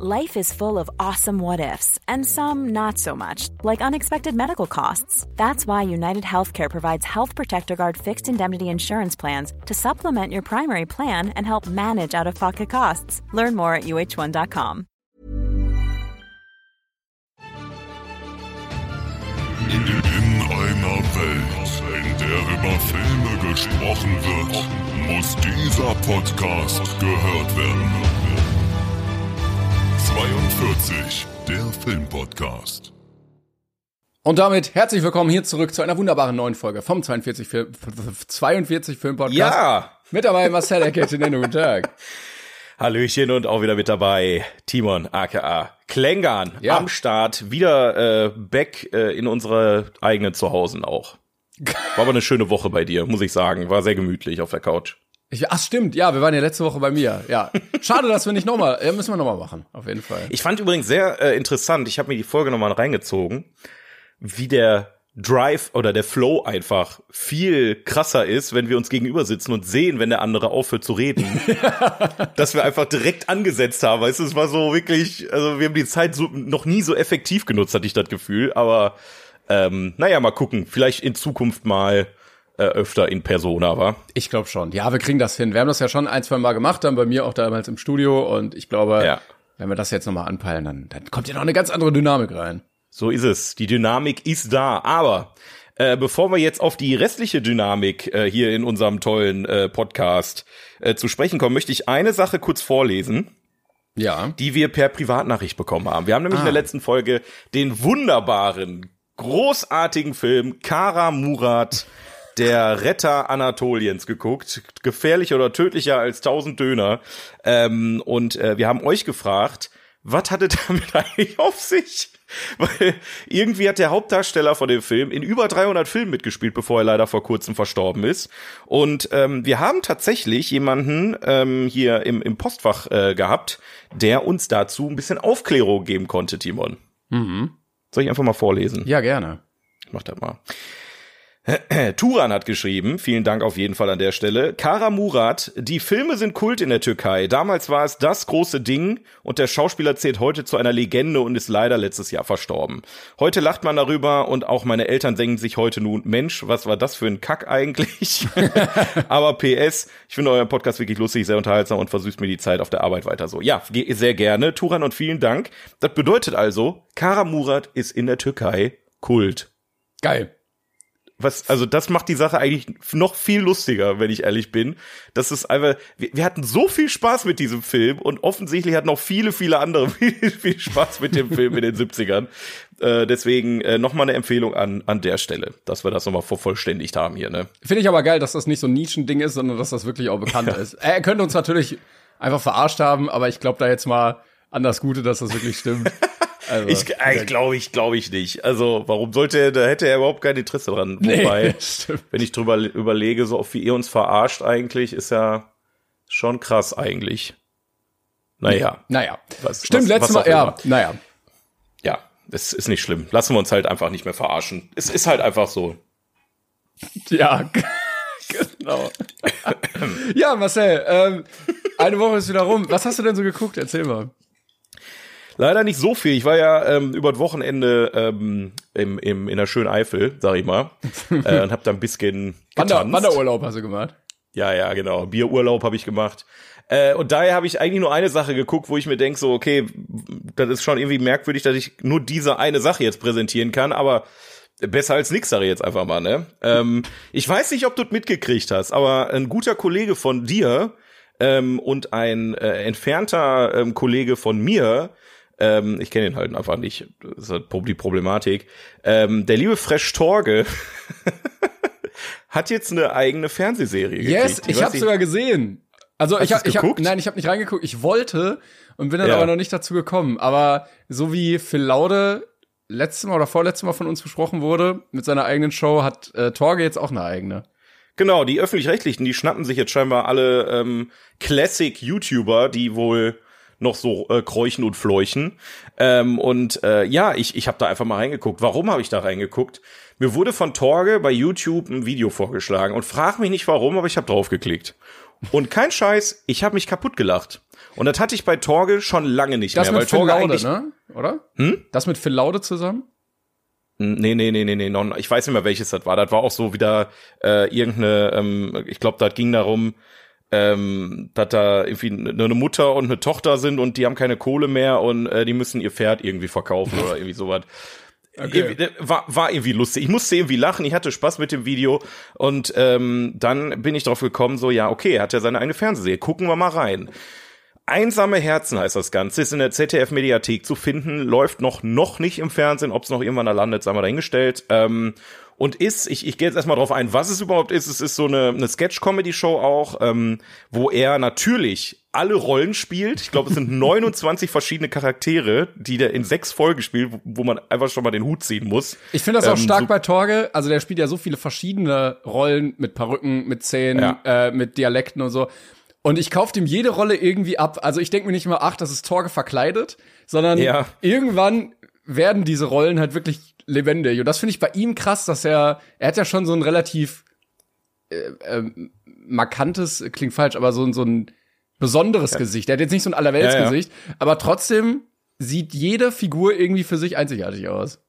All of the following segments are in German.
Life is full of awesome what ifs, and some not so much, like unexpected medical costs. That's why United Healthcare provides Health Protector Guard fixed indemnity insurance plans to supplement your primary plan and help manage out of pocket costs. Learn more at uh1.com. In einer Welt, in der über Filme gesprochen wird, muss dieser Podcast gehört werden. 42, der Filmpodcast. Und damit herzlich willkommen hier zurück zu einer wunderbaren neuen Folge vom 42 Film, 42 Film Podcast. Ja! Mit dabei Marcel Eckert, guten Tag. Hallöchen und auch wieder mit dabei Timon aka Klängern Ja. am Start, wieder äh, back äh, in unsere eigenen Zuhausen auch. War aber eine schöne Woche bei dir, muss ich sagen. War sehr gemütlich auf der Couch. Ich, ach stimmt, ja, wir waren ja letzte Woche bei mir. Ja, schade, dass wir nicht nochmal, ja, müssen wir nochmal machen, auf jeden Fall. Ich fand übrigens sehr äh, interessant, ich habe mir die Folge nochmal reingezogen, wie der Drive oder der Flow einfach viel krasser ist, wenn wir uns gegenüber sitzen und sehen, wenn der andere aufhört zu reden. dass wir einfach direkt angesetzt haben. Weißt du, es war so wirklich, also wir haben die Zeit so, noch nie so effektiv genutzt, hatte ich das Gefühl. Aber ähm, naja, mal gucken. Vielleicht in Zukunft mal äh, öfter in Persona, war. Ich glaube schon. Ja, wir kriegen das hin. Wir haben das ja schon ein, zwei Mal gemacht, dann bei mir auch damals im Studio und ich glaube, Ja. wenn wir das jetzt nochmal anpeilen, dann, dann kommt ja noch eine ganz andere Dynamik rein. So ist es. Die Dynamik ist da. Aber äh, bevor wir jetzt auf die restliche Dynamik äh, hier in unserem tollen äh, Podcast äh, zu sprechen kommen, möchte ich eine Sache kurz vorlesen, Ja. die wir per Privatnachricht bekommen haben. Wir haben nämlich in der Ah. letzten Folge den wunderbaren, großartigen Film Kara Murat, der Retter Anatoliens geguckt. Gefährlicher oder tödlicher als tausend Döner. Ähm, und äh, wir haben euch gefragt, was hatte damit eigentlich auf sich? Weil irgendwie hat der Hauptdarsteller von dem Film in über 300 Filmen mitgespielt, bevor er leider vor kurzem verstorben ist. Und ähm, wir haben tatsächlich jemanden ähm, hier im, im Postfach äh, gehabt, der uns dazu ein bisschen Aufklärung geben konnte, Timon. Soll ich einfach mal vorlesen? Ja, gerne. Ich mach das mal. Turan hat geschrieben, vielen Dank auf jeden Fall an der Stelle. Kara Murat, die Filme sind Kult in der Türkei. Damals war es das große Ding und der Schauspieler zählt heute zu einer Legende und ist leider letztes Jahr verstorben. Heute lacht man darüber und auch meine Eltern denken sich heute nun, Mensch, was war das für ein Kack eigentlich? Aber PS, ich finde euren Podcast wirklich lustig, sehr unterhaltsam und versüßt mir die Zeit auf der Arbeit weiter so. Ja, sehr gerne. Turan und vielen Dank. Das bedeutet also, Kara Murat ist in der Türkei Kult Geil. Was, also das macht die Sache eigentlich noch viel lustiger, wenn ich ehrlich bin. Das ist einfach, wir, wir hatten so viel Spaß mit diesem Film und offensichtlich hatten auch viele, viele andere viel, viel Spaß mit dem Film in den 70ern. Äh, deswegen äh, nochmal eine Empfehlung an, an der Stelle, dass wir das nochmal vervollständigt haben hier, ne? Finde ich aber geil, dass das nicht so ein Nischending ist, sondern dass das wirklich auch bekannt ist. Er könnte uns natürlich einfach verarscht haben, aber ich glaube da jetzt mal an das Gute, dass das wirklich stimmt. Also, Ich, äh, ich glaube ich, glaube ich nicht. Also, warum sollte er, da hätte er überhaupt kein Interesse dran. Nee, Wobei, stimmt. wenn ich drüber überlege, so oft wie ihr uns verarscht eigentlich, ist ja schon krass eigentlich. Naja. Naja. Was- Stimmt, letztes Mal, ja, naja. ja, es ist nicht schlimm. Lassen wir uns halt einfach nicht mehr verarschen. Es ist halt einfach so. Ja, genau. ja, Marcel, ähm, eine Woche ist wieder rum. Was hast du denn so geguckt? Erzähl mal. Leider nicht so viel. Ich war ja ähm, über das Wochenende ähm, im, im, in der schönen Eifel, sag ich mal, äh, und hab da ein bisschen Wander. Wanderurlaub hast du gemacht. Ja, ja, genau. Bierurlaub habe ich gemacht. Äh, und daher habe ich eigentlich nur eine Sache geguckt, wo ich mir denk so, okay, das ist schon irgendwie merkwürdig, dass ich nur diese eine Sache jetzt präsentieren kann, aber besser als nix, sage ich jetzt einfach mal, ne? ähm, ich weiß nicht, ob du es mitgekriegt hast, aber ein guter Kollege von dir ähm, und ein äh, entfernter ähm, Kollege von mir, ähm, ich kenne ihn halt einfach nicht, das ist halt die Problematik, ähm, der liebe Fresh Torge hat jetzt eine eigene Fernsehserie Yes, gekriegt. ich weiß habe sogar gesehen. Also ich du's habe, ich hab, nein, ich habe nicht reingeguckt. Ich wollte und bin dann Ja. aber noch nicht dazu gekommen. Aber so wie Phil Laude letztes Mal oder vorletztes Mal von uns besprochen wurde mit seiner eigenen Show, hat äh, Torge jetzt auch eine eigene. Genau, die öffentlich-rechtlichen, die schnappen sich jetzt scheinbar alle ähm, Classic-YouTuber, die wohl noch so äh, kräuchen und fleuchen. Ähm, und äh, ja, ich, ich habe da einfach mal reingeguckt. Warum habe ich da reingeguckt? Mir wurde von Torge bei YouTube ein Video vorgeschlagen und frag mich nicht warum, aber ich habe draufgeklickt. Und kein Scheiß, ich habe mich kaputt gelacht. Und das hatte ich bei Torge schon lange nicht Das mehr, weil mit Phil Torge Laude, eigentlich ne? Oder? Hm? Das mit Phil Laude zusammen? Nee, nee, nee, nee, nee, non, ich weiß nicht mehr, welches das war. Das war auch so wieder äh, irgendeine, ähm, ich glaube, das ging darum, ähm, dass da irgendwie eine Mutter und eine Tochter sind und die haben keine Kohle mehr und äh, die müssen ihr Pferd irgendwie verkaufen oder irgendwie sowas. Okay. Äh, War, war irgendwie lustig. Ich musste irgendwie lachen, ich hatte Spaß mit dem Video und ähm, dann bin ich drauf gekommen, so ja, okay, er hat ja seine eigene Fernsehserie, gucken wir mal rein. Einsame Herzen heißt das Ganze, ist in der ZDF-Mediathek zu finden, läuft noch noch nicht im Fernsehen, ob es noch irgendwann da landet, sei mal dahingestellt. Ähm, und ist, ich, ich gehe jetzt erstmal drauf ein, was es überhaupt ist. Es ist so eine, eine Sketch-Comedy-Show auch, ähm, wo er natürlich alle Rollen spielt. Ich glaube, es sind 29 verschiedene Charaktere, die der in sechs Folgen spielt, wo- wo man einfach schon mal den Hut ziehen muss. Ich finde das auch Ähm, stark so- bei Torge. Also der spielt ja so viele verschiedene Rollen mit Perücken, mit Zähnen, Ja. äh, mit Dialekten und so. Und ich kaufe ihm jede Rolle irgendwie ab. Also ich denke mir nicht immer, ach, das ist Torge verkleidet, sondern Ja. irgendwann werden diese Rollen halt wirklich lebendig. Und das finde ich bei ihm krass, dass er, er hat ja schon so ein relativ äh, ähm, markantes, klingt falsch, aber so, ein- so ein besonderes Gesicht. Er hat jetzt nicht so ein Allerweltsgesicht, aber trotzdem sieht jede Figur irgendwie für sich einzigartig aus.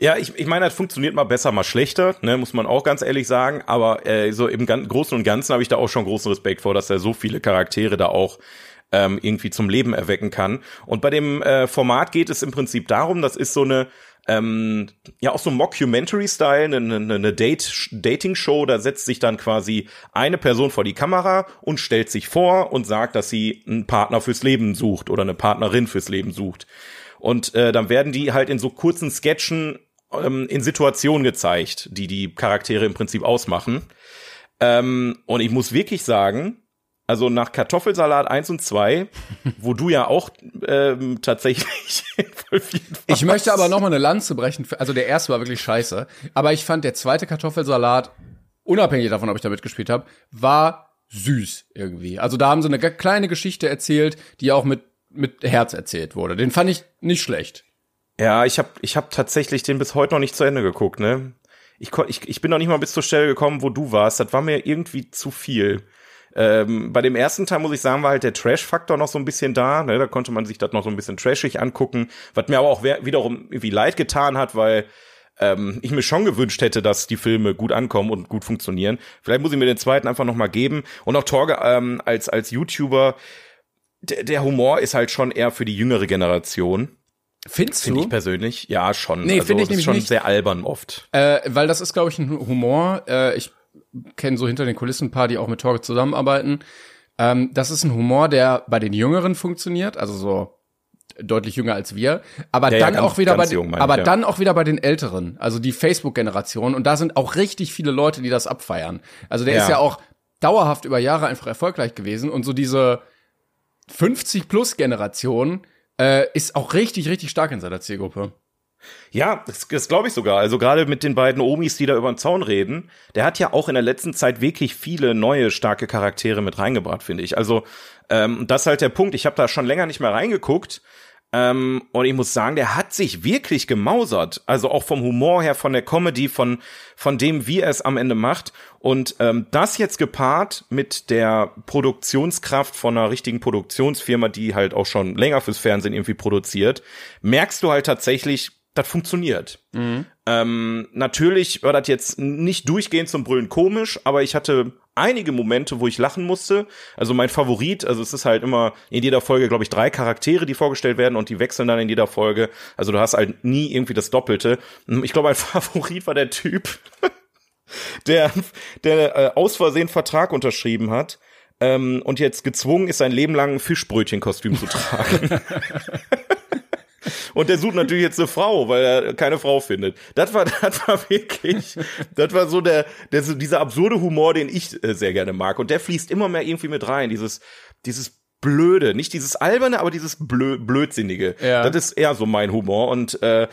Ja, ich, ich meine, das funktioniert mal besser, mal schlechter, ne, muss man auch ganz ehrlich sagen. Aber äh, so im Gan Großen und Ganzen habe ich da auch schon großen Respekt vor, dass er so viele Charaktere da auch ähm, irgendwie zum Leben erwecken kann. Und bei dem äh, Format geht es im Prinzip darum, das ist so eine ähm, ja auch so Mockumentary-Style, eine, eine, eine Date, Dating-Show, da setzt sich dann quasi eine Person vor die Kamera und stellt sich vor und sagt, dass sie einen Partner fürs Leben sucht oder eine Partnerin fürs Leben sucht. Und äh, dann werden die halt in so kurzen Sketchen ähm, in Situationen gezeigt, die die Charaktere im Prinzip ausmachen. Ähm, und ich muss wirklich sagen, also nach Kartoffelsalat 1 und 2, wo du ja auch ähm, tatsächlich involviert warst. Ich möchte aber noch mal eine Lanze brechen. Also der erste war wirklich scheiße. Aber ich fand der zweite Kartoffelsalat, unabhängig davon, ob ich da mitgespielt habe, war süß irgendwie. Also da haben sie eine kleine Geschichte erzählt, die auch mit, mit Herz erzählt wurde. Den fand ich nicht schlecht. Ja, ich habe ich hab tatsächlich den bis heute noch nicht zu Ende geguckt, ne? Ich, ich, ich bin noch nicht mal bis zur Stelle gekommen, wo du warst. Das war mir irgendwie zu viel. Ähm, bei dem ersten Teil muss ich sagen, war halt der Trash-Faktor noch so ein bisschen da. Ne? Da konnte man sich das noch so ein bisschen trashig angucken, was mir aber auch wiederum irgendwie leid getan hat, weil ähm, ich mir schon gewünscht hätte, dass die Filme gut ankommen und gut funktionieren. Vielleicht muss ich mir den zweiten einfach noch mal geben. Und auch Torge ähm, als als YouTuber, der, der Humor ist halt schon eher für die jüngere Generation. Findest Finde du? ich persönlich, ja, schon. Nee, also, finde ich das ist nämlich schon nicht. sehr albern oft. Äh, weil das ist, glaube ich, ein Humor. Äh, ich kenne so hinter den Kulissen ein paar, die auch mit Torge zusammenarbeiten. Ähm, das ist ein Humor, der bei den Jüngeren funktioniert, also so deutlich jünger als wir, aber Ja, ja, dann ganz- auch wieder bei jung, aber ich, ja. dann auch wieder bei den Älteren, also die Facebook-Generation und da sind auch richtig viele Leute, die das abfeiern. Also der Ja. ist ja auch dauerhaft über Jahre einfach erfolgreich gewesen und so diese 50 plus Generation äh, ist auch richtig richtig stark in seiner Zielgruppe. Ja, das, das glaube ich sogar. Also gerade mit den beiden Omis, die da über den Zaun reden, der hat ja auch in der letzten Zeit wirklich viele neue starke Charaktere mit reingebracht, finde ich. Also ähm, das ist halt der Punkt. Ich habe da schon länger nicht mehr reingeguckt. Ähm, und ich muss sagen, der hat sich wirklich gemausert. Also auch vom Humor her, von der Comedy, von, von dem, wie er es am Ende macht. Und ähm, das jetzt gepaart mit der Produktionskraft von einer richtigen Produktionsfirma, die halt auch schon länger fürs Fernsehen irgendwie produziert, merkst du halt tatsächlich, das funktioniert. Ähm, natürlich war das jetzt nicht durchgehend zum Brüllen komisch, aber ich hatte einige Momente, wo ich lachen musste. Also mein Favorit, also es ist halt immer in jeder Folge, glaube ich, drei Charaktere, die vorgestellt werden und die wechseln dann in jeder Folge. Also du hast halt nie irgendwie das Doppelte. Ich glaube, mein Favorit war der Typ, der, der äh, aus Versehen Vertrag unterschrieben hat ähm, und jetzt gezwungen ist, sein Leben lang ein Fischbrötchenkostüm zu tragen. Und der sucht natürlich jetzt eine Frau, weil er keine Frau findet. Das war, das war wirklich, das war so der, der dieser absurde Humor, den ich äh, sehr gerne mag. Und der fließt immer mehr irgendwie mit rein. Dieses, dieses Blöde, nicht dieses alberne, aber dieses Blö Blödsinnige. Ja. Das ist eher so mein Humor und äh,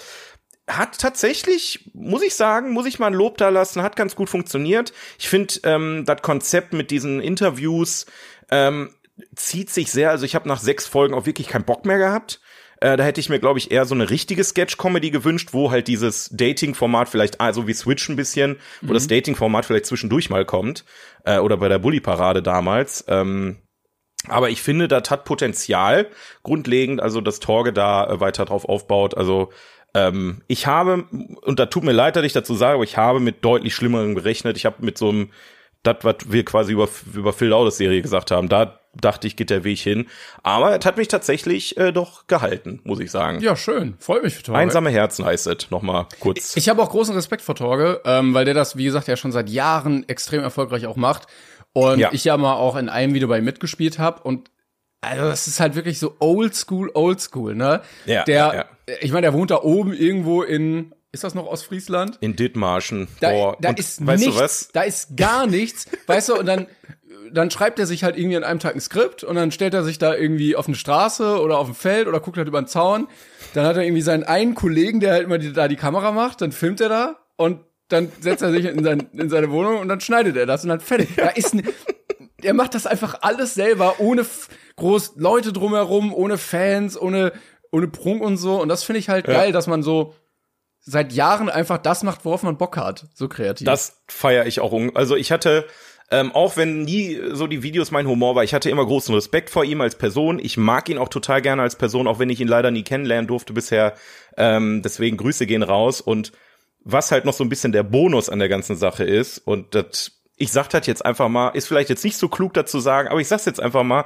hat tatsächlich, muss ich sagen, muss ich mal ein Lob da lassen, hat ganz gut funktioniert. Ich finde ähm, das Konzept mit diesen Interviews ähm, zieht sich sehr. Also ich habe nach sechs Folgen auch wirklich keinen Bock mehr gehabt. Äh, da hätte ich mir, glaube ich, eher so eine richtige Sketch-Comedy gewünscht, wo halt dieses Dating-Format vielleicht, also wie Switch ein bisschen, wo das Dating-Format vielleicht zwischendurch mal kommt. Äh, oder bei der Bully-Parade damals. Ähm, Aber ich finde, das hat Potenzial grundlegend, also dass Torge da äh, weiter drauf aufbaut. Also ähm, ich habe, und da tut mir leid, dass ich dazu sage, aber ich habe mit deutlich Schlimmerem gerechnet. Ich habe mit so einem, das, was wir quasi über, über Phil Laudes Serie gesagt haben, da dachte ich, geht der Weg hin. Aber es hat mich tatsächlich äh, doch gehalten, muss ich sagen. Ja, schön. Freut mich für Torge. Einsame Herzen heißt es, nochmal kurz. Ich habe auch großen Respekt vor Torge, ähm, weil der das, wie gesagt, ja schon seit Jahren extrem erfolgreich auch macht. Und Ja. ich ja mal auch in einem Video bei ihm mitgespielt habe. Und also das ist halt wirklich so old school, old school, ne? Ja, der, ja, ich meine, der wohnt da oben irgendwo in, ist das noch Ostfriesland? in Dithmarschen. Da, Boah. da und ist weißt nichts, du was? da ist gar nichts, weißt du, und dann, dann schreibt er sich halt irgendwie an einem Tag ein Skript und dann stellt er sich da irgendwie auf eine Straße oder auf ein Feld oder guckt halt über den Zaun. Dann hat er irgendwie seinen einen Kollegen, der halt immer die, da die Kamera macht, dann filmt er da und dann setzt er sich in, sein, in seine Wohnung und dann schneidet er das und dann fertig. Da ist ein, er macht das einfach alles selber, ohne groß Leute drumherum, ohne Fans, ohne, ohne Prunk und so. Und das finde ich halt geil, dass man so seit Jahren einfach das macht, worauf man Bock hat. So kreativ. Das feiere ich auch. Also ich hatte, ähm, auch wenn nie so die Videos mein Humor war, ich hatte immer großen Respekt vor ihm als Person. Ich mag ihn auch total gerne als Person, auch wenn ich ihn leider nie kennenlernen durfte bisher. Ähm, deswegen Grüße gehen raus. Und was halt noch so ein bisschen der Bonus an der ganzen Sache ist, und das, ich sag das jetzt einfach mal, ist vielleicht jetzt nicht so klug dazu sagen, aber ich sag's jetzt einfach mal,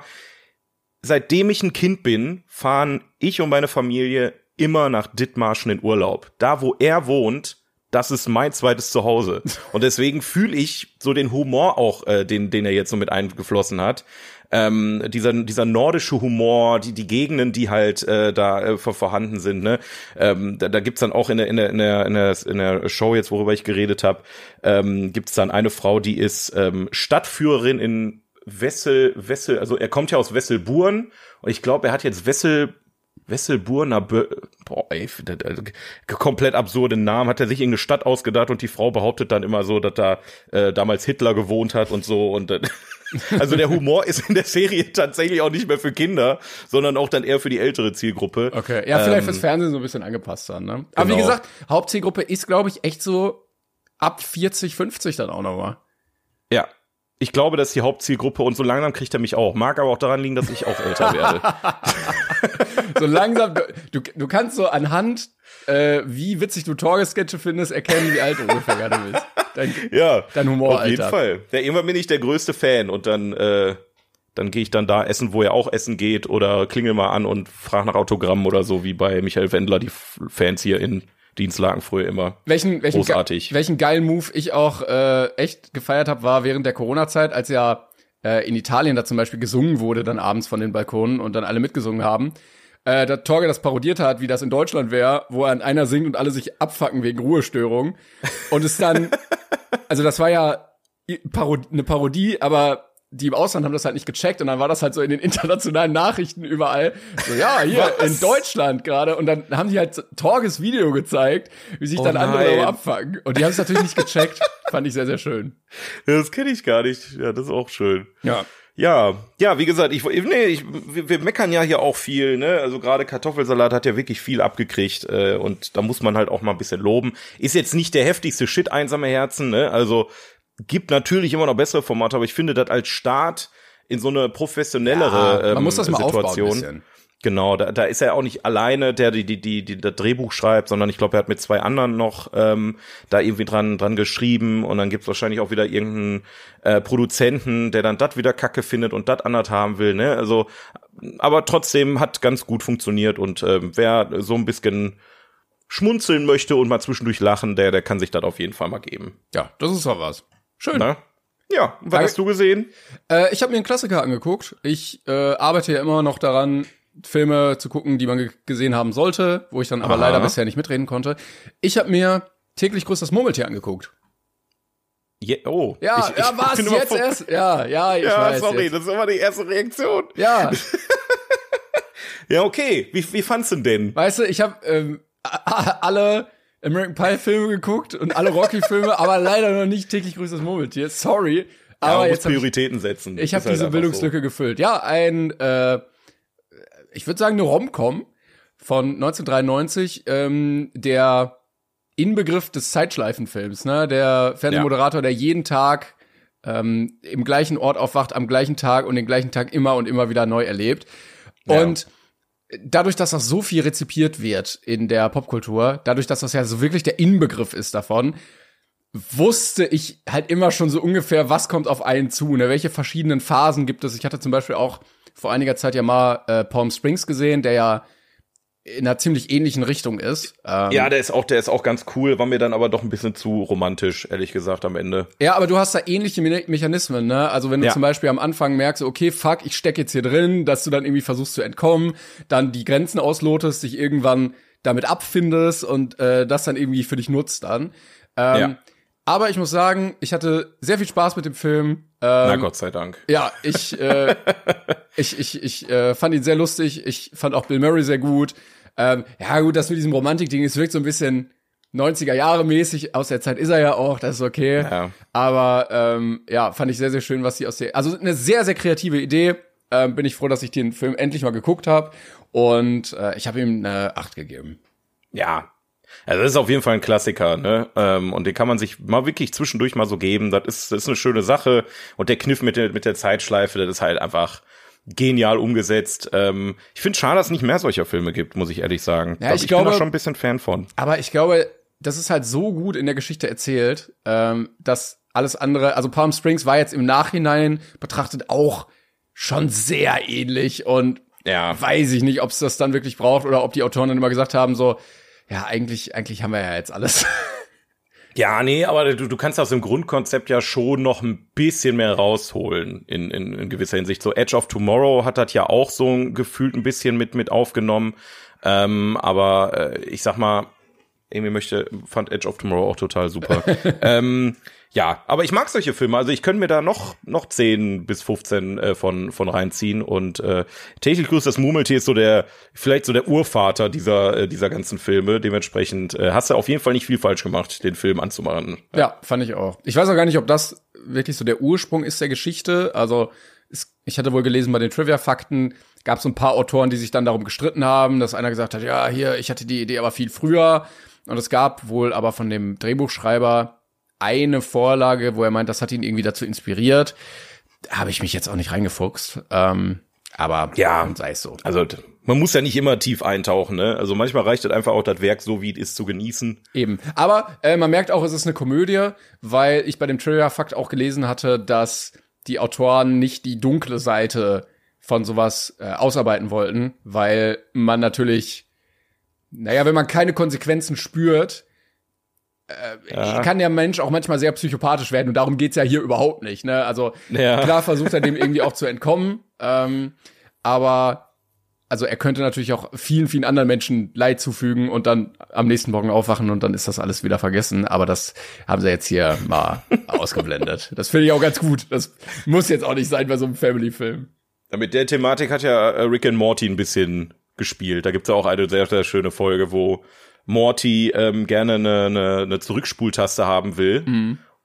seitdem ich ein Kind bin, fahren ich und meine Familie immer nach Dithmarschen in Urlaub. Da, wo er wohnt, das ist mein zweites Zuhause. Und deswegen fühle ich so den Humor auch, äh, den, den er jetzt so mit eingeflossen hat. Ähm, dieser, dieser nordische Humor, die, die Gegenden, die halt äh, da äh, vor, vorhanden sind, ne? Ähm, da, da gibt's dann auch in der, in der, in der, in der, in der Show jetzt, worüber ich geredet habe, ähm, gibt's dann eine Frau, die ist ähm, Stadtführerin in Wessel, Wessel, also er kommt ja aus Wesselburen und ich glaube, er hat jetzt Wessel, Wesselburner, Bö boah, ey, komplett absurde Namen, hat er sich in eine Stadt ausgedacht und die Frau behauptet dann immer so, dass da äh, damals Hitler gewohnt hat und so und äh, also der Humor ist in der Serie tatsächlich auch nicht mehr für Kinder, sondern auch dann eher für die ältere Zielgruppe. okay. Ja, vielleicht Ähm, fürs Fernsehen so ein bisschen angepasst dann, ne? Aber wie genau. gesagt, Hauptzielgruppe ist, glaube ich, echt so ab 40, 50 dann auch nochmal. Ja. Ich glaube, das ist die Hauptzielgruppe und so langsam kriegt er mich auch. Mag aber auch daran liegen, dass ich auch älter werde. So langsam, du, du, du kannst so anhand, äh, wie witzig du Torge-Sketche findest, erkennen, wie alt du ungefähr gerade bist. Dein, Ja, Dein Humor, auf jeden. Fall. Ja, irgendwann bin ich der größte Fan und dann, äh, dann gehe ich dann da essen, wo er auch essen geht oder klingel mal an und frage nach Autogramm oder so, wie bei Michael Wendler, die Fans hier in Dienstlagen früher immer. welchen, welchen, Großartig. ge- welchen geilen Move ich auch äh, echt gefeiert habe, war während der Corona-Zeit, als ja äh, in Italien da zum Beispiel gesungen wurde, dann abends von den Balkonen und dann alle mitgesungen haben. Äh, da Torge das parodiert hat, wie das in Deutschland wäre, wo an einer singt und alle sich abfacken wegen Ruhestörung. Und es dann, also das war ja Parod eine Parodie, aber die im Ausland haben das halt nicht gecheckt und dann war das halt so in den internationalen Nachrichten überall. So, ja, hier Was? in Deutschland gerade. Und dann haben die halt Torges Video gezeigt, wie sich Oh dann andere nein. abfangen. Und die haben es natürlich nicht gecheckt. Fand ich sehr, sehr schön. Das kenne ich gar nicht. Ja, das ist auch schön. Ja. Ja, ja, wie gesagt, ich, nee, ich, wir, wir meckern ja hier auch viel, ne? Also gerade Kartoffelsalat hat ja wirklich viel abgekriegt äh, und da muss man halt auch mal ein bisschen loben. Ist jetzt nicht der heftigste Shit, einsame Herzen, ne? Also gibt natürlich immer noch bessere Formate, aber ich finde das als Start in so eine professionellere man ähm, muss das mal aufbauen Situation. bisschen. Genau, da, da ist er auch nicht alleine, der die, die, die, die das Drehbuch schreibt, sondern ich glaube, er hat mit zwei anderen noch ähm, da irgendwie dran, dran geschrieben und dann gibt's wahrscheinlich auch wieder irgendeinen äh, Produzenten, der dann das wieder Kacke findet und das anders haben will, ne? Also, aber trotzdem hat ganz gut funktioniert und ähm, wer so ein bisschen schmunzeln möchte und mal zwischendurch lachen, der, der kann sich das auf jeden Fall mal geben. Ja, das ist doch was. Schön. Ne? Ja, was hast du gesehen? Äh, ich habe mir einen Klassiker angeguckt. Ich äh, arbeite ja immer noch daran, Filme zu gucken, die man ge gesehen haben sollte, wo ich dann aber Aha. leider bisher nicht mitreden konnte. Ich habe mir täglich grüßt das Murmeltier angeguckt. Je oh, Ja, ich, ich ja, was jetzt erst? Ja, ja, ich Ja, weiß. sorry, Jetzt. das ist immer die erste Reaktion. Ja, Ja, okay. Wie, wie fandst du denn? weißt du, ich habe ähm, alle American Pie Filme geguckt und alle Rocky Filme, aber leider noch nicht täglich grüßt das Murmeltier. Sorry, Aber aber ja, jetzt hab ich, Prioritäten setzen. ich habe halt diese Bildungslücke gefüllt. Ja, ein äh, ich würde sagen eine Romcom von 1993, ähm, der Inbegriff des Zeitschleifenfilms, ne? Der Fernsehmoderator, der jeden Tag ähm, im gleichen Ort aufwacht, am gleichen Tag und den gleichen Tag immer und immer wieder neu erlebt. Ja. Und dadurch, dass das so viel rezipiert wird in der Popkultur, dadurch, dass das ja so wirklich der Inbegriff ist davon, wusste ich halt immer schon so ungefähr, was kommt auf einen zu, ne? welche verschiedenen Phasen gibt es. Ich hatte zum Beispiel auch vor einiger Zeit ja mal äh, Palm Springs gesehen, der ja in einer ziemlich ähnlichen Richtung ist. Ähm, Ja, der ist auch, der ist auch ganz cool, war mir dann aber doch ein bisschen zu romantisch, ehrlich gesagt, am Ende. Ja, aber du hast da ähnliche Me Mechanismen, ne? Also wenn du Ja. zum Beispiel am Anfang merkst, okay, fuck, ich steck jetzt hier drin, dass du dann irgendwie versuchst zu entkommen, dann die Grenzen auslotest, dich irgendwann damit abfindest und äh, das dann irgendwie für dich nutzt dann. Ähm, Ja. Aber ich muss sagen, ich hatte sehr viel Spaß mit dem Film. Na Ähm, Gott sei Dank. ja, ich, äh, ich, ich, ich äh, fand ihn sehr lustig. Ich fand auch Bill Murray sehr gut. Ähm, ja, gut, das mit diesem Romantik-Ding, es wirkt so ein bisschen 90er Jahre mäßig. Aus der Zeit ist er ja auch, das ist okay. Ja. Aber ähm, ja, fand ich sehr, sehr schön, was sie aus der. Also eine sehr, sehr kreative Idee. Ähm, bin ich froh, dass ich den Film endlich mal geguckt habe. Und äh, ich habe ihm eine 8 gegeben. Ja. Also das ist auf jeden Fall ein Klassiker, ne? Ähm, und den kann man sich mal wirklich zwischendurch mal so geben. Das ist, das ist eine schöne Sache. Und der Kniff mit der, mit der Zeitschleife, das ist halt einfach genial umgesetzt. Ähm, ich finde schade, dass es nicht mehr solcher Filme gibt, muss ich ehrlich sagen. Ja, ich bin glaube- da schon ein bisschen Fan von. Aber ich glaube, das ist halt so gut in der Geschichte erzählt, ähm, dass alles andere, also Palm Springs war jetzt im Nachhinein betrachtet auch schon sehr ähnlich und Ja. weiß ich nicht, ob es das dann wirklich braucht oder ob die Autoren dann immer gesagt haben, so, ja, eigentlich, eigentlich haben wir ja jetzt alles. Ja, nee, aber du, du kannst aus dem Grundkonzept ja schon noch ein bisschen mehr rausholen in, in, in gewisser Hinsicht. So Edge of Tomorrow hat das ja auch so gefühlt ein bisschen mit, mit aufgenommen. Ähm, aber äh, ich sag mal, irgendwie möchte, fand Edge of Tomorrow auch total super. ähm, ja, aber ich mag solche Filme. Also ich könnte mir da noch noch 10 bis 15 äh, von von reinziehen und äh, grüßt das Murmeltier ist so der vielleicht so der Urvater dieser äh, dieser ganzen Filme. Dementsprechend äh, hast du auf jeden Fall nicht viel falsch gemacht, den Film anzumachen. ja, fand ich auch. Ich weiß auch gar nicht, ob das wirklich so der Ursprung ist der Geschichte. Also ich hatte wohl gelesen bei den Trivia-Fakten, gab es ein paar Autoren, die sich dann darum gestritten haben, dass einer gesagt hat, ja, hier, ich hatte die Idee aber viel früher. Und es gab wohl aber von dem Drehbuchschreiber eine Vorlage, wo er meint, das hat ihn irgendwie dazu inspiriert. Da habe ich mich jetzt auch nicht reingefuchst. Ähm, aber Ja. sei es so. Also man muss ja nicht immer tief eintauchen, ne? Also manchmal reicht es einfach auch das Werk so wie es ist zu genießen. Eben. Aber äh, man merkt auch, es ist eine Komödie, weil ich bei dem Trailer-Fakt auch gelesen hatte, dass die Autoren nicht die dunkle Seite von sowas äh, ausarbeiten wollten, weil man natürlich, naja, wenn man keine Konsequenzen spürt, Ja. kann der Mensch auch manchmal sehr psychopathisch werden und darum geht's ja hier überhaupt nicht. Ne? Also Ja. klar versucht er dem irgendwie auch zu entkommen, ähm, aber also er könnte natürlich auch vielen, vielen anderen Menschen Leid zufügen und dann am nächsten Morgen aufwachen und dann ist das alles wieder vergessen. Aber das haben sie jetzt hier mal ausgeblendet. Das finde ich auch ganz gut. Das muss jetzt auch nicht sein bei so einem Family-Film. Mit der Thematik hat ja äh, Rick and Morty ein bisschen gespielt. Da gibt's ja auch eine sehr, sehr schöne Folge, wo Morty ähm, gerne eine, eine, eine Zurückspultaste haben will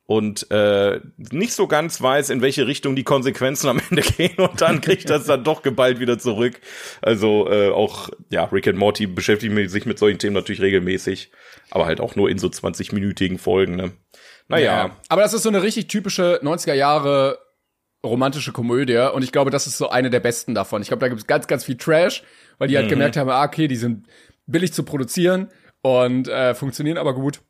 und äh, nicht so ganz weiß, in welche Richtung die Konsequenzen am Ende gehen und dann kriegt das dann doch geballt wieder zurück. Also äh, auch, ja, Rick and Morty beschäftigt sich mit solchen Themen natürlich regelmäßig, aber halt auch nur in so 20-minütigen Folgen. Ne? Naja, Aber das ist so eine richtig typische 90er Jahre romantische Komödie und ich glaube, das ist so eine der besten davon. Ich glaube, da gibt es ganz, ganz viel Trash, weil die halt gemerkt haben, ah, okay, die sind billig zu produzieren und äh, funktionieren aber gut.